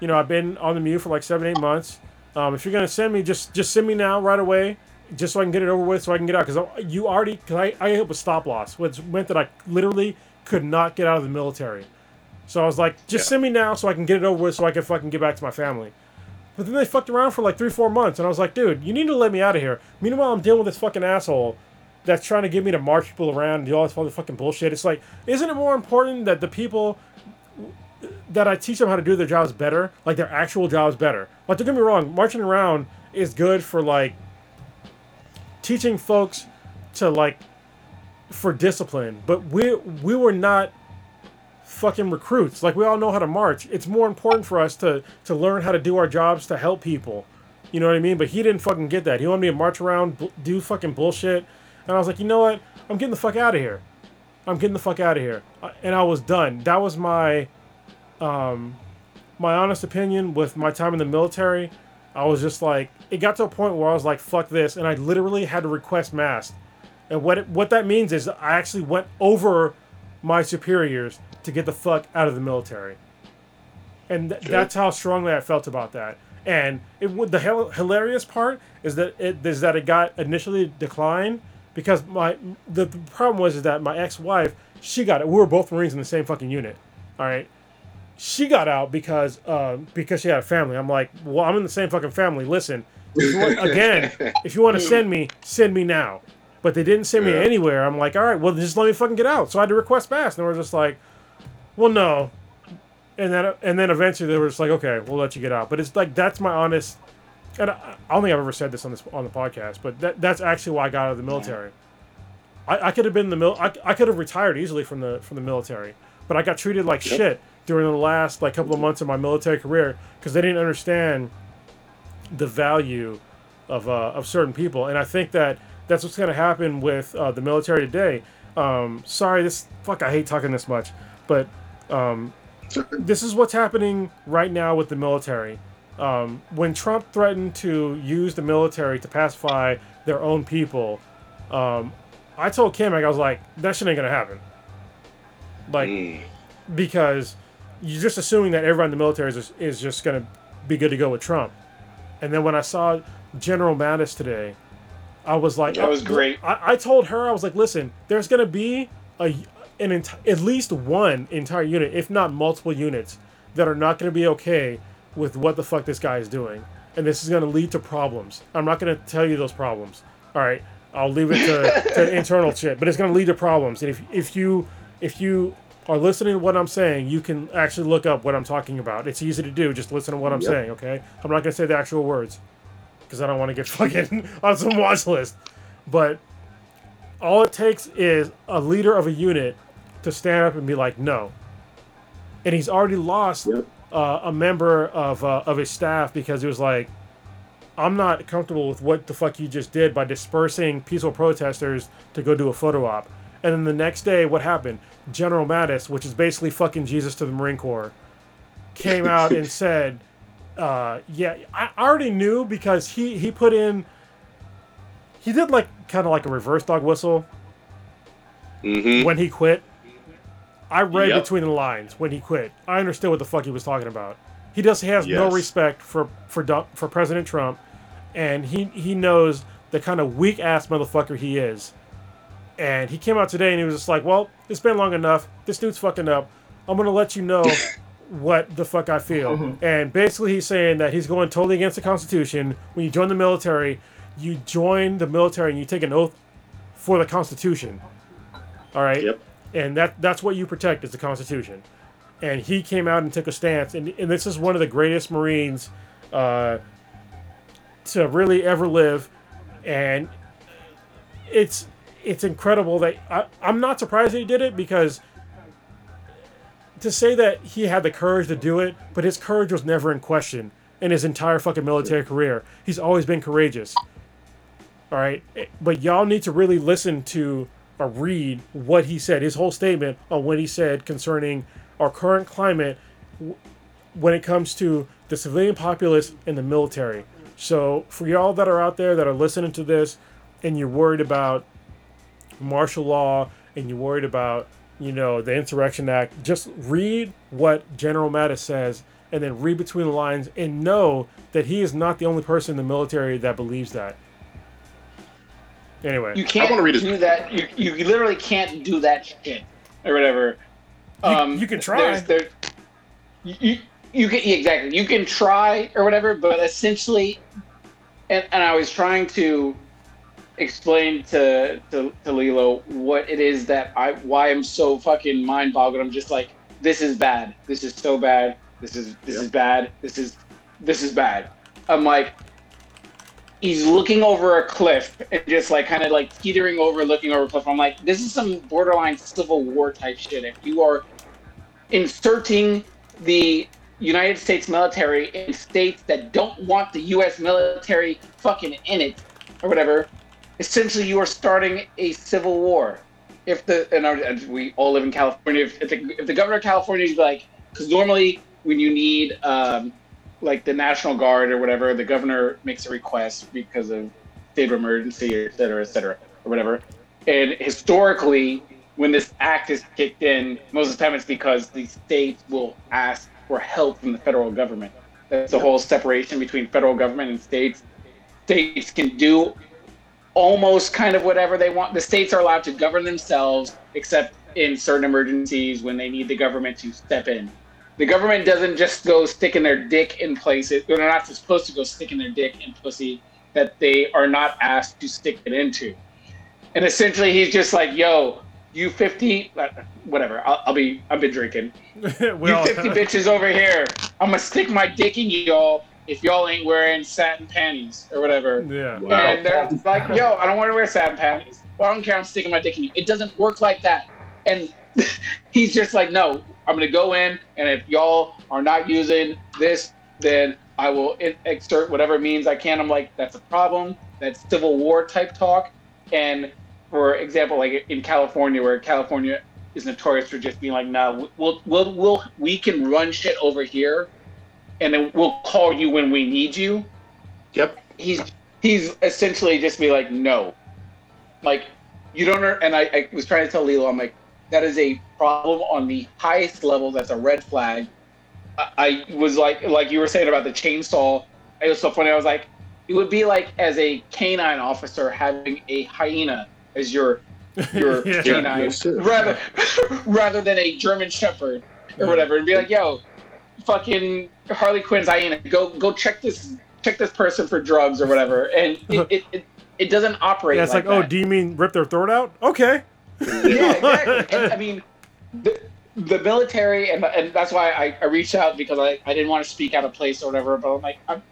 you know, I've been on the MEU for like seven eight months. Um, if you're gonna send me, just just send me now right away, just so I can get it over with, so I can get out. Because you already, because I I hit with stop loss, which meant that I literally could not get out of the military. So I was like, just Yeah. send me now, so I can get it over with, so I can fucking get back to my family. But then they fucked around for like three, four months, and I was like, dude, you need to let me out of here. Meanwhile, I'm dealing with this fucking asshole that's trying to get me to march people around and do all this fucking bullshit. It's like, isn't it more important that the people that I teach them how to do their jobs better, like their actual jobs better? Like, don't get me wrong, marching around is good for like teaching folks to like for discipline, but we we were not fucking recruits. Like we all know how to march. It's more important for us to to learn how to do our jobs to help people. You know what I mean? But he didn't fucking get that. He wanted me to march around, do fucking bullshit, and I was like, you know what? I'm getting the fuck out of here. I'm getting the fuck out of here. Uh, And I was done. That was my um my honest opinion with my time in the military. I was just like, it got to a point where I was like, fuck this, and I literally had to request mast. And what it, what that means is I actually went over my superiors to get the fuck out of the military. And th- that's how strongly I felt about that. And it would the hil- hilarious part is that it is that it got initially declined because my the, the problem was is that my ex-wife she got it. We were both Marines in the same fucking unit. All right. She got out because uh, because she had a family. I'm like, well, I'm in the same fucking family. Listen, if want, again, if you want to send me, send me now. But they didn't send me Yeah. anywhere. I'm like, all right, well, just let me fucking get out. So I had to request pass, and they were just like, well, no. And then and then eventually they were just like, okay, we'll let you get out. But it's like that's my honest. And I, I don't think I've ever said this on this on the podcast, but that that's actually why I got out of the military. I, I could have been in the mil. I, I could have retired easily from the from the military, but I got treated like shit during the last like couple of months of my military career because they didn't understand the value of uh, of certain people, and I think that that's what's going to happen with uh, the military today. Um, sorry, this fuck. I hate talking this much, but um, this is what's happening right now with the military. Um, when Trump threatened to use the military to pacify their own people, um, I told Kim, I was like, that shit ain't gonna happen. Like, Mm. because you're just assuming that everyone in the military is, is just gonna be good to go with Trump. And then when I saw General Mattis today, I was like, That was great. I, I told her I was like, listen, there's gonna be a an enti- at least one entire unit, if not multiple units, that are not gonna be okay with what the fuck this guy is doing, and this is gonna lead to problems. I'm not gonna tell you those problems. All right, I'll leave it to, to internal shit, but it's gonna lead to problems. And if if you if you are listening to what I'm saying, you can actually look up what I'm talking about. It's easy to do. Just listen to what I'm Yep. saying. Okay, I'm not gonna say the actual words because I don't want to get fucking on some watch list. But all it takes is a leader of a unit to stand up and be like, no. And he's already lost Yep. uh, a member of uh, of his staff because he was like, I'm not comfortable with what the fuck you just did by dispersing peaceful protesters to go do a photo op. And then the next day, what happened? General Mattis, which is basically fucking Jesus to the Marine Corps, came out and said, uh, "Yeah, I already knew because he he put in, he did like kind of like a reverse dog whistle Mm-hmm. when he quit. I read Yep. between the lines when he quit. I understood what the fuck he was talking about. He does he has no respect for for for President Trump, and he he knows the kind of weak ass motherfucker he is. And he came out today and he was just like, "Well, it's been long enough. This dude's fucking up. I'm gonna let you know what the fuck I feel. Mhm. And basically, he's saying that he's going totally against the Constitution. When you join the military, you join the military and you take an oath for the Constitution. All right. Yep. And that that's what you protect is the Constitution. And he came out and took a stance. And, and this is one of the greatest Marines uh, to really ever live. And it's it's incredible that I, I'm not surprised that he did it because to say that he had the courage to do it, but his courage was never in question in his entire fucking military career. He's always been courageous. All right, but y'all need to really listen to or read what he said, his whole statement on what he said concerning our current climate when it comes to the civilian populace and the military. So, for y'all that are out there that are listening to this and you're worried about martial law and you're worried about, you know, the Insurrection Act, just read what General Mattis says and then read between the lines and know that he is not the only person in the military that believes that. Anyway, You can't wanna read his- do that. You, you literally can't do that shit or whatever. Um, you can try. There's, there, you, you, you can yeah, exactly. You can try or whatever, but essentially, and, and I was trying to explain to, to to Lilo what it is that I why I'm so fucking mind boggled. I'm just like, this is bad. This is so bad. This is this is bad. This is this is bad. I'm like, he's looking over a cliff and just like kind of like teetering over, looking over a cliff. I'm like, this is some borderline civil war type shit. If you are inserting the United States military in states that don't want the U.S. military fucking in it or whatever, essentially you are starting a civil war. If the and our, and we all live in California, if, if, the, if the governor of California is like, because normally when you need um, like the National Guard or whatever, the governor makes a request because of state of emergency, et cetera, et cetera, or whatever. And historically, when this act is kicked in, most of the time it's because the states will ask for help from the federal government. That's the whole separation between federal government and states. States can do almost kind of whatever they want. The states are allowed to govern themselves, except in certain emergencies when they need the government to step in. The government doesn't just go sticking their dick in places. They're not supposed to go sticking their dick in pussy that they are not asked to stick it into. And essentially, he's just like, "Yo, you 50, uh, whatever. I'll, I'll be. I've been drinking. you 50 bitches over here. I'm gonna stick my dick in y'all if y'all ain't wearing satin panties or whatever." yeah. Wow. And they're like, yo, I don't want to wear satin panties. Well, I don't care. I'm sticking my dick in you. It doesn't work like that. And he's just like, no, I'm going to go in, and if y'all are not using this, then I will in- exert whatever means I can. I'm like, that's a problem. That's Civil War type talk. And for example, like in California, where California is notorious for just being like, no, we'll, we'll, we'll, we can run shit over here, and then we'll call you when we need you. Yep. he's he's essentially just be like no. Like you don't and I, I was trying to tell Lilo I'm like that is a problem on the highest level that's a red flag. I, I was like like you were saying about the chainsaw it was so funny I was like it would be like as a canine officer having a hyena as your your Yeah. canine Yeah, rather rather than a German Shepherd or whatever, and be like, "Yo, fucking Harley Quinn's hyena, go go check this check this person for drugs or whatever," and it it, it, it doesn't operate. Yeah, it's like, oh, that. do you mean rip their throat out? Okay. yeah, exactly. And, I mean, the, the military, and and that's why I, I reached out because I, I didn't want to speak out of place or whatever. But I'm like, I'm,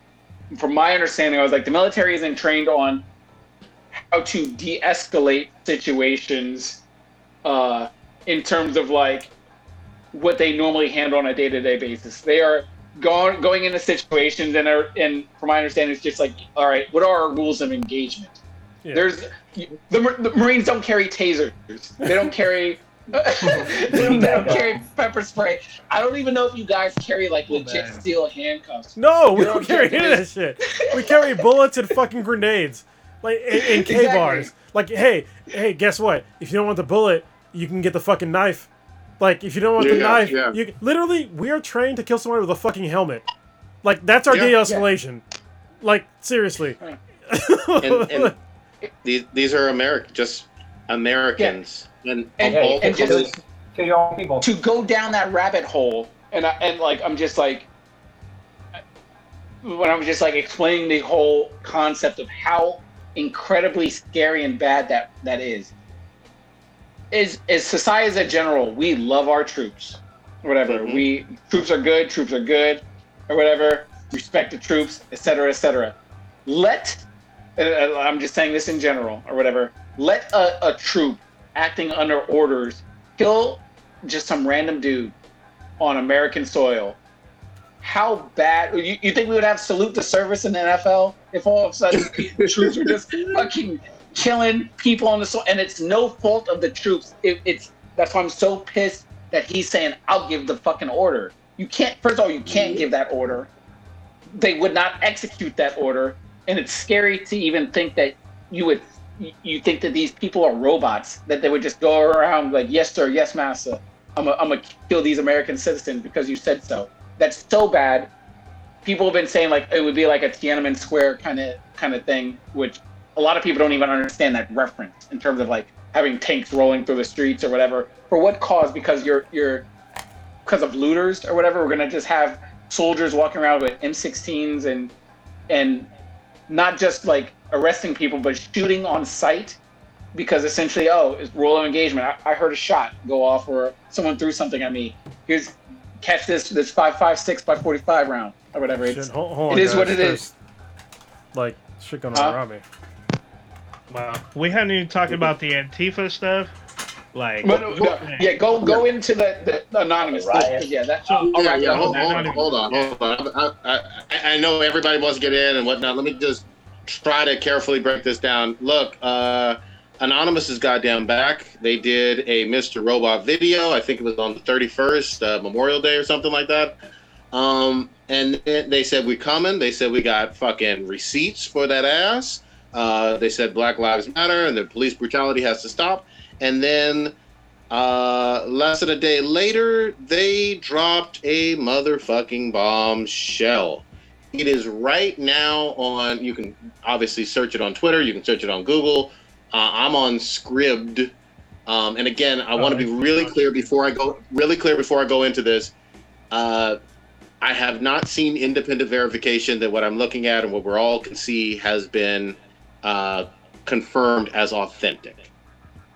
from my understanding, I was like, the military isn't trained on how to de-escalate situations, uh, in terms of like what they normally handle on a day-to-day basis. They are going going into situations and are and from my understanding, it's just like, all right, what are our rules of engagement? Yeah. There's the, the Marines don't carry tasers. They don't carry. they, don't, they don't carry pepper spray. I don't even know if you guys carry like oh, legit man. steel handcuffs. No, we Your don't carry any of that shit. We carry bullets and fucking grenades, like in, in K Exactly. bars. Like, hey, hey, guess what? If you don't want the bullet, you can get the fucking knife. Like, if you don't want the knife, yeah. you literally we are trained to kill someone with a fucking helmet. Like, that's our Yeah. de-escalation. Like, seriously. And, and these these are American, just Americans, and, And- of all and just- colors. Kill people. To go down that rabbit hole and I, and like I'm just like when I'm just like explaining the whole concept of how incredibly scary and bad that that is. Is is society as a general, we love our troops, whatever. Mhm. We troops are good, troops are good, or whatever. Respect the troops, etc., etc. Let uh, I'm just saying this in general or whatever. Let a, a troop acting under orders kill just some random dude on American soil. How bad? You, you think we would have salute the service in the NFL if all of a sudden the troops were just fucking killing people on the soil? And it's no fault of the troops. It, it's that's why I'm so pissed that he's saying I'll give the fucking order. You can't. First of all, you can't give that order. They would not execute that order, and it's scary to even think that you would. you- think that these people are robots that they would just go around like yes sir, yes master. I'm gonna kill these American citizens because you said so. That's so bad. People have been saying like it would be like a Tiananmen Square kind of kind of thing, which a lot of people don't even understand that reference in terms of like having tanks rolling through the streets or whatever. For what cause? Because you're you're because of looters or whatever. We're gonna just have soldiers walking around with M16s and and not just like arresting people, but shooting on sight because essentially, oh, it's rule of engagement. I, I heard a shot go off or someone threw something at me. Here's catch this this five five six by forty five round or whatever. Shit, It's hold, hold it on, is what guys. it is. There's, Like shit going Huh? on around me. Wow. We haven't even talked about the Antifa stuff. Like, But, no, no, yeah, go go into the, the, the anonymous. Riot. Yeah, that's So- all Yeah, right. yeah, hold, hold, on, hold on, hold on. I, I, I know everybody wants to get in and whatnot. Let me just try to carefully break this down. Look, uh, Anonymous is goddamn back. They did a Mr. Robot video. I think it was on the 31st, uh, Memorial Day or something like that. Um, and they said we coming. They said we got fucking receipts for that ass. Uh, they said Black Lives Matter and the police brutality has to stop. And then uh, less than a day later, they dropped a motherfucking bombshell. It is right now on. You can obviously search it on Twitter. You can search it on Google. Uh, I'm on Scribd. Um, and again, I want to be really clear before I go. Really clear before I go into this. Uh, I have not seen independent verification that what I'm looking at and what we're all can see has been uh, confirmed as authentic.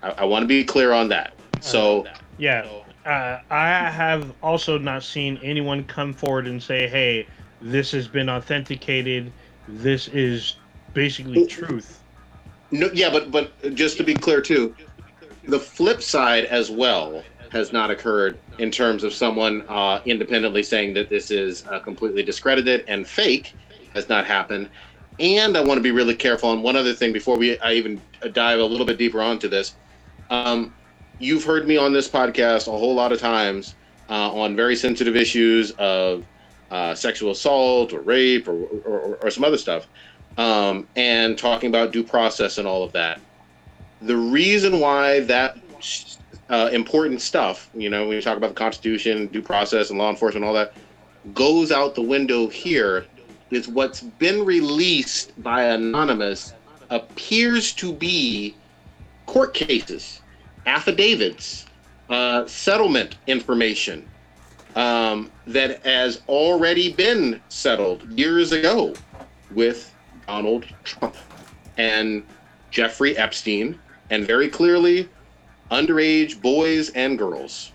I, I want to be clear on that. So. yeah. Uh, I have also not seen anyone come forward and say, "Hey, this has been authenticated. This is basically truth." No, yeah, but but just to be clear too, the flip side as well has not occurred in terms of someone uh, independently saying that this is uh, completely discredited and fake has not happened. And I want to be really careful on one other thing before we I even dive a little bit deeper onto this. Um, you've heard me on this podcast a whole lot of times uh, on very sensitive issues of uh, sexual assault or rape or, or, or some other stuff um, and talking about due process and all of that. The reason why that uh, important stuff, you know, when you talk about the Constitution, due process, and law enforcement, all that, goes out the window here is what's been released by Anonymous appears to be court cases, affidavits, uh, settlement information um, that has already been settled years ago with Donald Trump and Jeffrey Epstein, and very clearly underage boys and girls.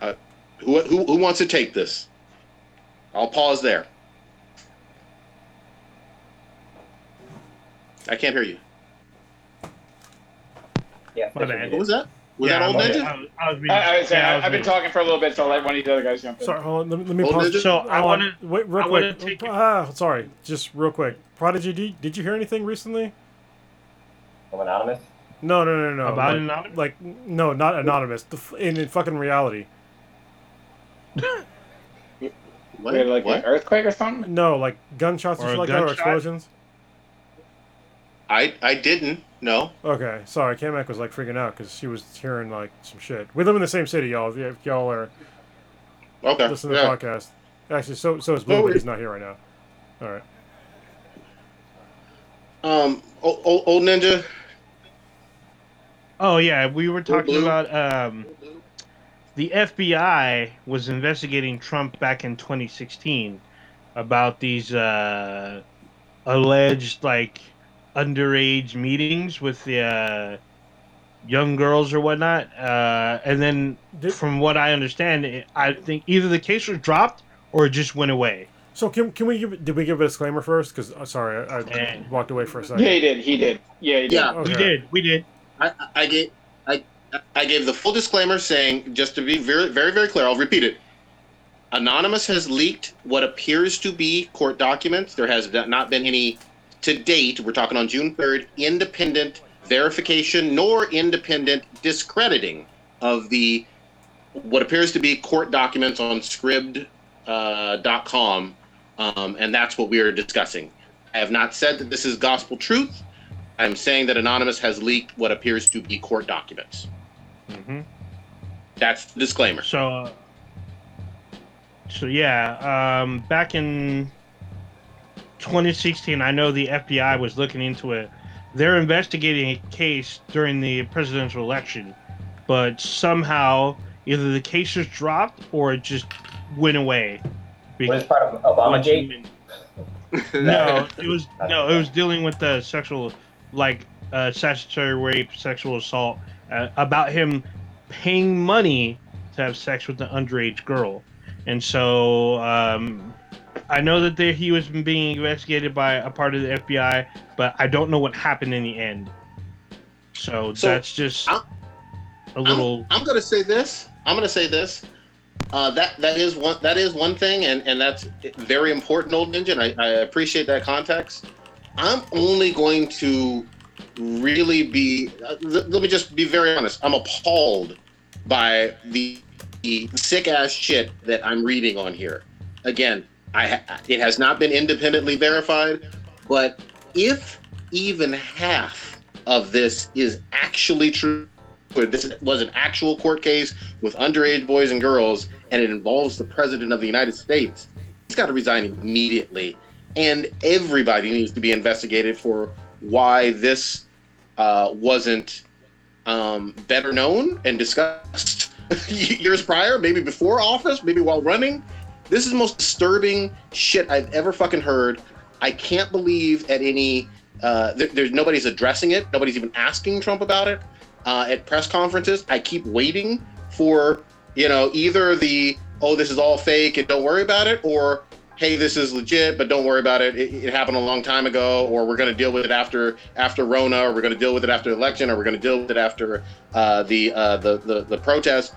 Uh, who, who, who wants to take this? I'll pause there. I can't hear you. Yeah. My bad. What was that? Was Yeah, that old I was- ninja? I was, I was being, I, I was saying, yeah, I I, was I've been being- talking for a little bit, so I'll let one of the other guys jump in. Sorry, hold on, let me, let me Hold pause. it. So I Hold wanna- wait real I quick. take- Ah, sorry, just real quick. Prodigy, did, did you hear anything recently? From Anonymous? No, no, no, no. About like, Anonymous? like no, not anonymous. The, in, in fucking reality. What? We like What? an earthquake or something. No, like gunshots Or and a shit like that, or gunshot? explosions. I, I didn't. No. Okay, sorry. Kamek was like freaking out because she was hearing like some shit. We live in the same city, y'all. If y'all are Okay. listening to yeah. the podcast, actually, so so is Blue, Oh, but he's not here right now. All right. Um, old, old, old ninja. Oh yeah, we were talking Blue. about um, the FBI was investigating Trump back in 2016 about these uh, alleged like underage meetings with the uh, young girls or whatnot. Uh, and then, Did- from what I understand, I think either the case was dropped or it just went away. So can, can we give? Did we give a disclaimer first? Because uh, sorry, I, I walked away for a second. Yeah, he did. He did. Yeah, he did. Yeah. Okay. We did. We did. I, I gave I, I gave the full disclaimer saying just to be very very very clear. I'll repeat it. Anonymous has leaked what appears to be court documents. There has not been any to date. We're talking on June third. Independent verification nor independent discrediting of the what appears to be court documents on Scribd uh, dot com, um, and that's what we are discussing. I have not said that this is gospel truth. I'm saying that Anonymous has leaked what appears to be court documents. hmm That's the disclaimer. So, uh, so yeah, um, back in 2016, I know the FBI was looking into it. They're investigating a case during the presidential election, but somehow either the case was dropped or it just went away. What is part of Obamagate? no, it was no, it was dealing with the sexual, like uh, statutory rape, sexual assault, uh, about him paying money to have sex with an underage girl, and so um, I know that there, he was being investigated by a part of the FBI, but I don't know what happened in the end. So, So, that's just I'm- a little. I'm, I'm going to say this. I'm going to say this. Uh, that that is one that is one thing, and and that's very important, old ninja. And I, I appreciate that context. I'm only going to really be. Uh, let let me just be very honest. I'm appalled by the, the sick ass shit that I'm reading on here. Again, I it has not been independently verified, but if even half of this is actually true where this was an actual court case with underage boys and girls, and it involves the president of the United States, he's got to resign immediately. And everybody needs to be investigated for why this uh, wasn't um, better known and discussed years prior, maybe before office, maybe while running. This is the most disturbing shit I've ever fucking heard. I can't believe at any uh, there, there's nobody's addressing it. Nobody's even asking Trump about it uh, at press conferences. I keep waiting for you know either the oh this is all fake and don't worry about it, or hey this is legit but don't worry about it. It, it happened a long time ago, or we're going to deal with it after after Rona, or we're going to deal with it after election, or we're going to deal with it after uh, the, uh, the the the protest.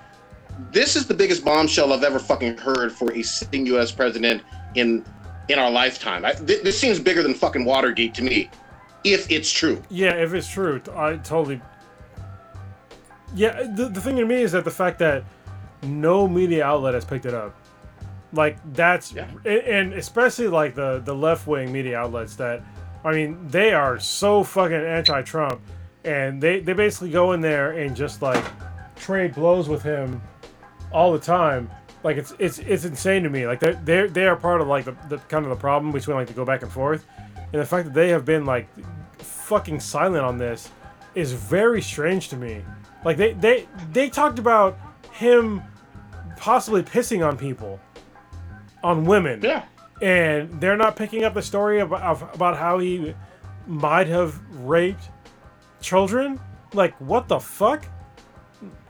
This is the biggest bombshell I've ever fucking heard for a sitting U.S. president in in our lifetime. I, th- this seems bigger than fucking Watergate to me, if it's true. Yeah, if it's true, I totally. Yeah, the, the thing to me is that the fact that no media outlet has picked it up, like that's, Yeah. and- especially like the the left wing media outlets that, I mean, they are so fucking anti-Trump, and they they basically go in there and just like trade blows with him all the time. Like it's it's it's insane to me. Like they they they are part of like the, the kind of the problem between like the go back and forth, and the fact that they have been like fucking silent on this is very strange to me. Like they they they talked about him possibly pissing on people, on women, Yeah. and they're not picking up the story about of, about how he might have raped children. Like what the fuck?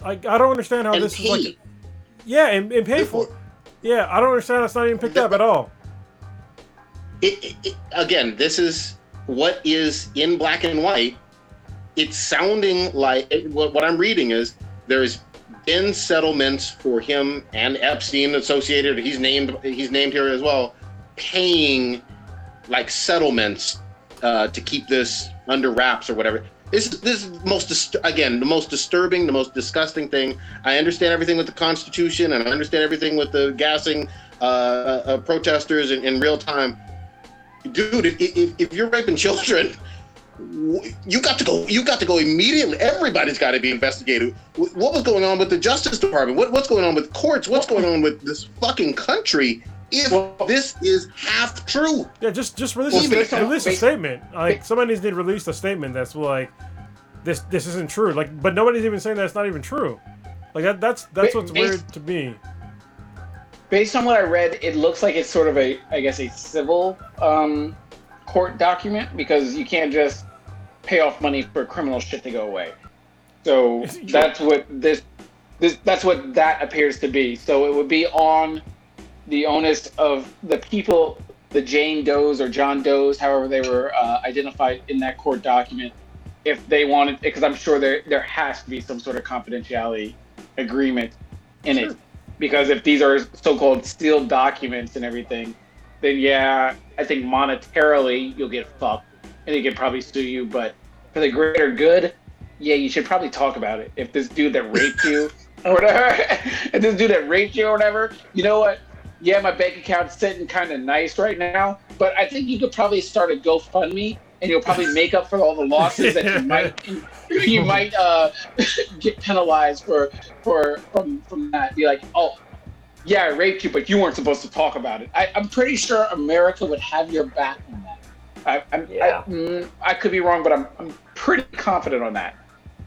Like I don't understand how And this is like. Yeah, and, and paid for. Yeah, I don't understand. That's not even picked up at all. it, it, it- again, this is what is in black and white. It's sounding like what, what I'm reading is there's been settlements for him and Epstein associated. He's named he's named here as well, paying like settlements uh, to keep this under wraps or whatever. This is this is most dis- again the most disturbing, the most disgusting thing. I understand everything with the Constitution and I understand everything with the gassing uh, uh, uh, protesters in, in real time dude, if, if, if you're raping children, you got to go. You got to go immediately. Everybody's got to be investigated. What was going on with the Justice Department? What, what's going on with courts? What's going on with this fucking country? If Well- this is half true, Yeah, just just release Well, a, even sta- if- release a statement. Like somebody needs to release a statement that's like, this this isn't true. Like, but nobody's even saying that's not even true. Like that, that's that's what's bas- weird to me. Based on what I read, it looks like it's sort of a, I guess, a civil um, court document because you can't just pay off money for criminal shit to go away. So that's what this, this, that's what that appears to be. So it would be on the onus of the people, the Jane Does or John Does, however they were uh, identified in that court document, if they wanted, because I'm sure there there has to be some sort of confidentiality agreement in Sure. it. Because if these are so-called sealed documents and everything, then yeah, I think monetarily you'll get fucked, and they could probably sue you. But for the greater good, yeah, you should probably talk about it. If this dude that raped you or whatever, if this dude that raped you or whatever, you know what? Yeah, my bank account's sitting kind of nice right now, but I think you could probably start a GoFundMe, and you'll probably make up for all the losses that you might you might uh, get penalized for for from from that. Be like, oh, yeah, I raped you, but you weren't supposed to talk about it. I, I'm pretty sure America would have your back on that. I, I'm, Yeah. I, mm, I could be wrong, but I'm, I'm pretty confident on that.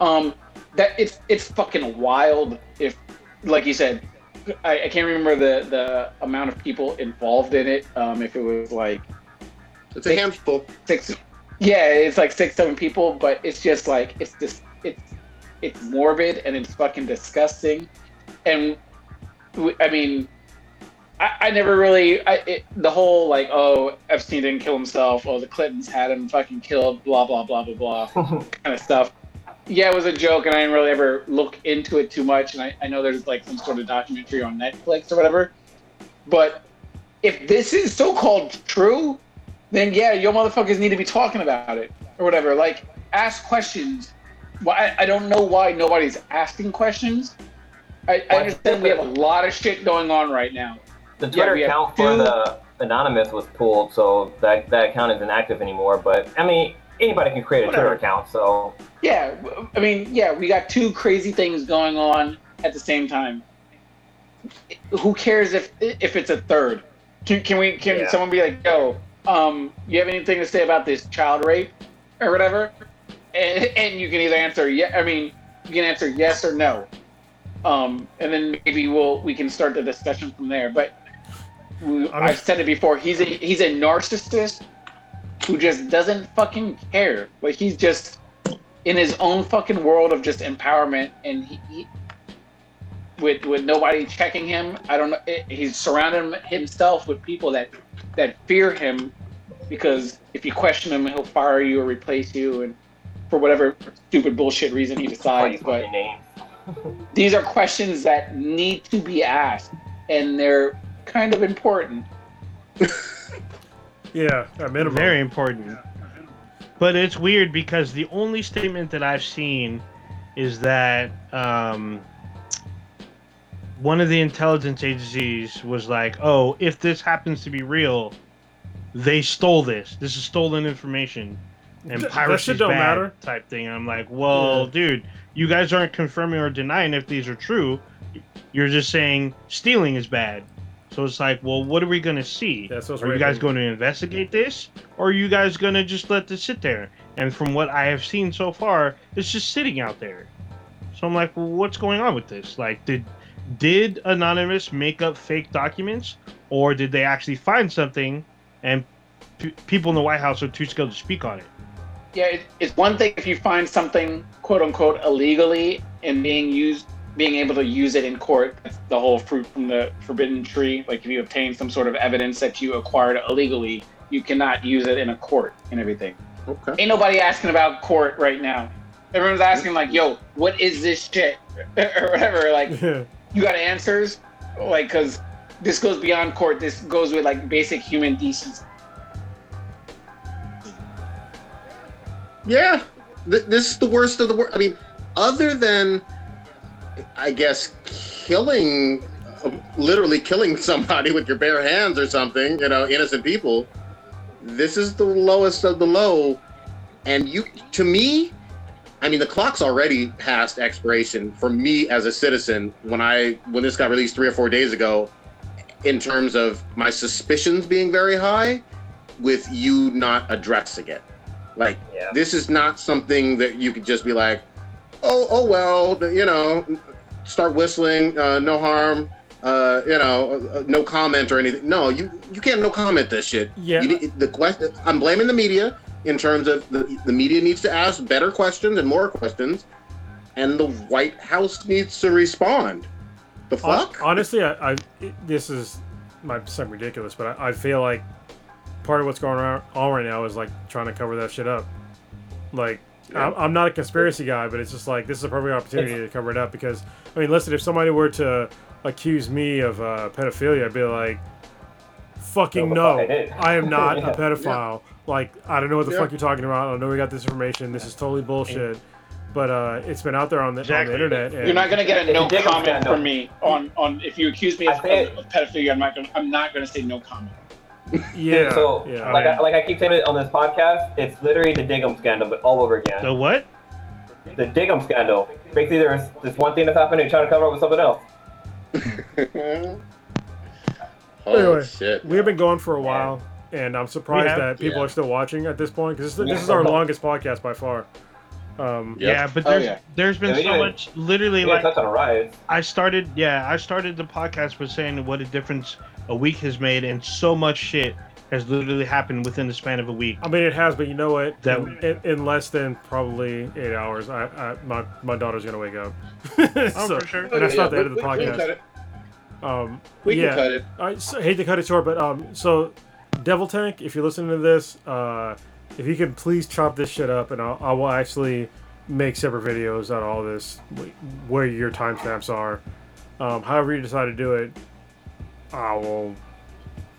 Um, that it's it's fucking wild. If, like you said, I, I can't remember the the amount of people involved in it. Um, if it was like It's a handful. six yeah it's like six seven people but it's just like it's just it's it's morbid and it's fucking disgusting and I mean i, I never really I, it, the whole like oh epstein didn't kill himself oh the clintons had him fucking killed blah blah blah blah blah kind of stuff yeah it was a joke and i didn't really ever look into it too much and I, I know there's like some sort of documentary on netflix or whatever but if this is so-called true then yeah, your motherfuckers need to be talking about it or whatever. Like, ask questions. Why? I don't know why nobody's asking questions. I, I understand we have a lot of shit going on right now. The Twitter account for the anonymous was pulled, so that that account isn't active anymore. But I mean, anybody can create a Whatever. Twitter account, so Yeah, I mean, yeah, we got two crazy things going on at the same time. Who cares if if it's a third? Can, can we? Can Yeah. someone be like, "Yo, um, you have anything to say about this child rape or whatever?" And, and you can either answer yeah. I mean, you can answer yes or no, um, and then maybe we'll we can start the discussion from there. But we, I mean- I've said it before. He's a he's a narcissist who just doesn't fucking care. Like he's just in his own fucking world of just empowerment, and he, he with with nobody checking him. I don't know. it- He's surrounding himself with people that that fear him because if you question him, he'll fire you or replace you, and for whatever stupid bullshit reason he decides. But these are questions that need to be asked, and they're kind of important. Yeah, at minimum. Very important. But it's weird because the only statement that I've seen is that um, one of the intelligence agencies was like, "Oh, if this happens to be real, they stole this. This is stolen information, and piracy don't bad." matter. Type thing. And I'm like, "Well, Yeah. dude, you guys aren't confirming or denying if these are true. You're just saying stealing is bad." So it's like, well, what are we gonna see? Yeah, so it's Are you guys raping. going to investigate this, or are you guys going to just let this sit there? And from what I have seen so far, it's just sitting out there. So I'm like, well, what's going on with this? Like, did did Anonymous make up fake documents, or did they actually find something, and p- people in the White House are too scared to speak on it? Yeah, it's one thing if you find something quote unquote illegally and being used, being able to use it in court the whole fruit from the forbidden tree. Like if you obtain some sort of evidence that you acquired illegally, you cannot use it in a court and everything. Okay. Ain't nobody asking about court right now. Everyone's asking like, "Yo, what is this shit?" or whatever. Like, Yeah. you got answers? Like, because this goes beyond court. This goes with like basic human decency. Yeah, Th- this is the worst of the worst. I mean, other than, I guess, killing, literally killing somebody with your bare hands or something, you know, innocent people, this is the lowest of the low. And you, to me, I mean, the clock's already past expiration for me as a citizen when I, when this got released three or four days ago, in terms of my suspicions being very high with you not addressing it. Like, Yeah. this is not something that you could just be like, oh, oh well, you know, start whistling, uh, no harm, uh, you know, uh, no comment or anything. No, you you can't no comment this shit. Yeah. You the question. I'm blaming the media in terms of the the media needs to ask better questions and more questions, and the White House needs to respond. The fuck? Honestly, I, I this is might sound ridiculous, but I, I feel like part of what's going on on right now is like trying to cover that shit up. Like, I'm, I'm not a conspiracy guy, but it's just like this is a perfect opportunity to cover it up because I mean, listen, if somebody were to accuse me of uh, pedophilia, I'd be like, fucking No, no, the fuck I am not Yeah. a pedophile. Like, I don't know what the Yeah. fuck you're talking about. I don't know we got this information. This is totally bullshit. But uh, it's been out there on the, Exactly. on the internet. And You're not gonna get a no you dig 'em, comment stand from me on on if you accuse me of, of, of pedophilia. I'm not gonna I'm not gonna say no comment. Yeah. so yeah. like I, like I keep saying it on this podcast, it's literally the Diggum scandal, but all over again. The what? the Diggum scandal. Basically, there's this one thing that's happening, trying to cover up with something else. oh Anyway, shit! We've been going for a while, and I'm surprised that people Yeah. are still watching at this point because this, Yeah. this is our longest podcast by far. Um, Yep. Yeah, but Oh, there's yeah. there's been Yeah, so much. Literally, like on a riot. I started. Yeah, I started the podcast with saying what a difference a week has made, and so much shit has literally happened within the span of a week. I mean, it has, but you know what? That- in, in, in less than probably eight hours, I, I my my daughter's gonna wake up. Oh, So- for sure. And that's not the we, end of the we- we can cut podcast. it. Um, We yeah, can cut it. I s- hate to cut it short, but um, so Devil Tank, if you're listening to this, uh, if you can please chop this shit up, and I'll, I will actually make separate videos on all this, where your timestamps are. Um, however you decide to do it, I will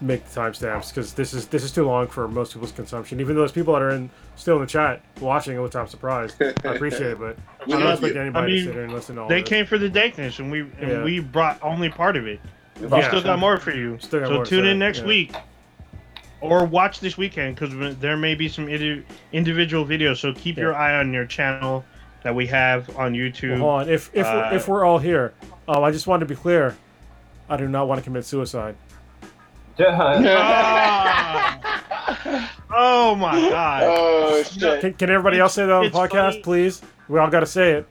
make the timestamps because this is this is too long for most people's consumption. Even those people that are in still in the chat watching, which I'm surprised. I appreciate it, but I don't expect anybody I mean, to sit here and listen to all They this. came for the dankness, and we and Yeah. we brought only part of it. We Yeah. still got more for you. Still got so tune in next yeah. week, or watch this weekend because there may be some indi- individual videos. So keep your eye on your channel that we have on Well, YouTube. hold on. If if, Uh, we're, if we're all here, um, I just wanted to be clear. I do not want to commit suicide. Oh my god! Oh shit. Can, can everybody else say that on the It's podcast, funny. please? We all got to say it.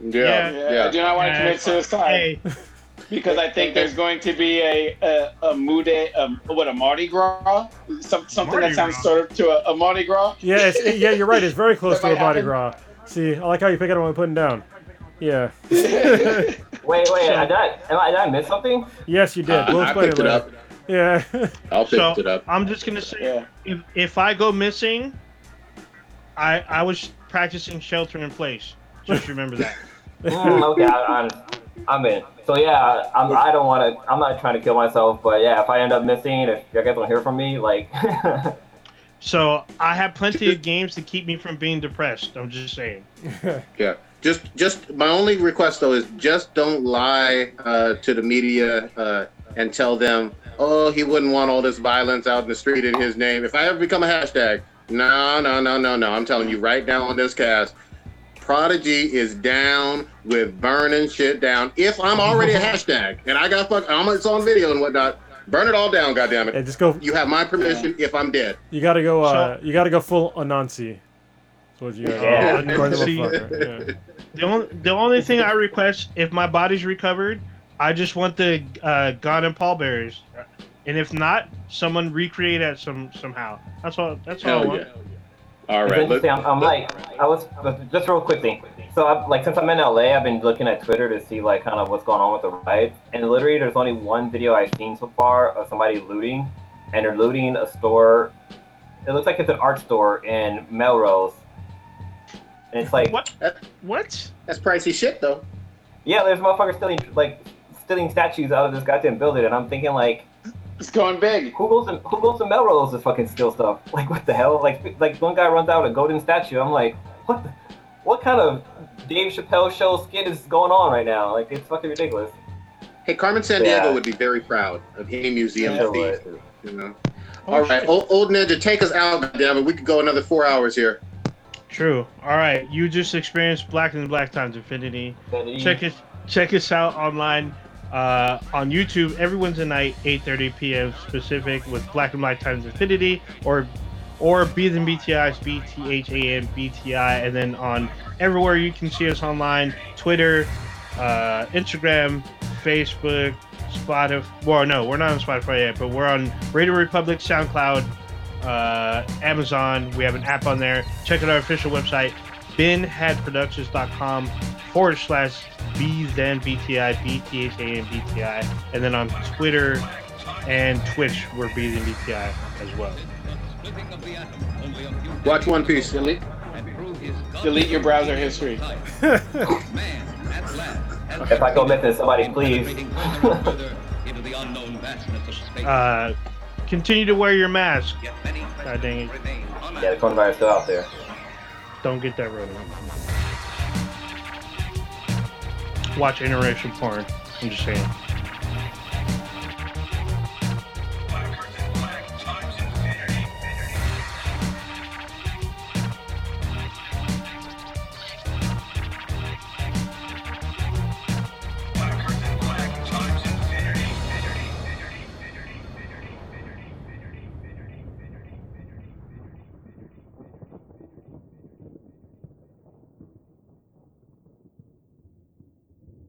Yeah, Yeah. yeah. I do not want to commit suicide Hey, because I think there's going to be a a, a mood um, what a Mardi Gras some, something Mardi that sounds Gras. sort of to a, a Mardi Gras. Yeah, it's, yeah, you're right. It's very close to a might Mardi happen. Gras. See, I like how you pick it up when putting down. Yeah. Wait, wait, So- I did, I, am I, did I miss something? yes, you did. Uh, we'll I explain picked it it up. Yeah. I'll pick so it up. I'm just gonna say, Yeah. if if I go missing, I I was practicing shelter in place. Just remember that. Mm, okay, I, I'm, I'm in. So yeah, I'm, I don't want to. I'm not trying to kill myself, but yeah, if I end up missing, if you guys don't hear from me, like, So I have plenty of games to keep me from being depressed. I'm just saying. Yeah. Just, just my only request though is just don't lie uh, to the media uh, and tell them, oh, he wouldn't want all this violence out in the street in his name. If I ever become a hashtag, no, no, no, no, no. I'm telling you right now on this cast, Prodigy is down with burning shit down. If I'm already a hashtag and I got fuck, I'm it's on video and whatnot. Burn it all down, goddammit. yeah, just go. You have my permission if I'm dead. You got to go. Uh, you got to go full Anansi. What you. Yeah. Uh, Guard the Anansi. yeah. The only the only thing I request, if my body's recovered, I just want the uh, God and pallbearers, and if not, someone recreate it some somehow. That's all. That's all I Hell want. yeah. All it's right. interesting. Let, I'm, I'm like, I was just real quickly. So I'm like, since I'm in LA, I've been looking at Twitter to see like kind of what's going on with the riot, and literally, there's only one video I've seen so far of somebody looting, and they're looting a store. It looks like it's an art store in Melrose, and it's like, What? What? that's pricey shit though. yeah, there's motherfuckers stealing like stealing statues out of this goddamn building, and I'm thinking like. It's going big. Who goes to who goes to Melrose to fucking steal stuff? Like what the hell? Like like one guy runs out a golden statue. I'm like, what? The, what kind of Dave Chappelle show skit is going on right now? Like it's fucking ridiculous. Hey, Carmen Sandiego Yeah. would be very proud of any museum Yeah, thief. would. You know. Oh, All right, shit. old, old ninja, take us out, damn it. We could go another four hours here. True. All right. You just experienced Black and Black Times Infinity. Check it. Check us out online uh, on YouTube every Wednesday night, 8:30 p.m. Pacific, with Black and Black Times Infinity, or or B than BTI's B T H A N B T I, and then on everywhere you can see us online, Twitter, uh, Instagram, Facebook, Spotify. Well, no, we're not on Spotify yet, but we're on Radio Republic, SoundCloud, uh, Amazon. We have an app on there. Check out our official website, binhadproductions.com forward slash B than BTI, B T H A N B T I. And then on Twitter and Twitch, we're B than BTI as well. Watch One Piece. Delete, delete your browser history. If I go missing, somebody please. Uh, continue to wear your mask. God dang it. Yeah, the coronavirus still out there. Don't get that rodent. Watch interracial porn. I'm just saying.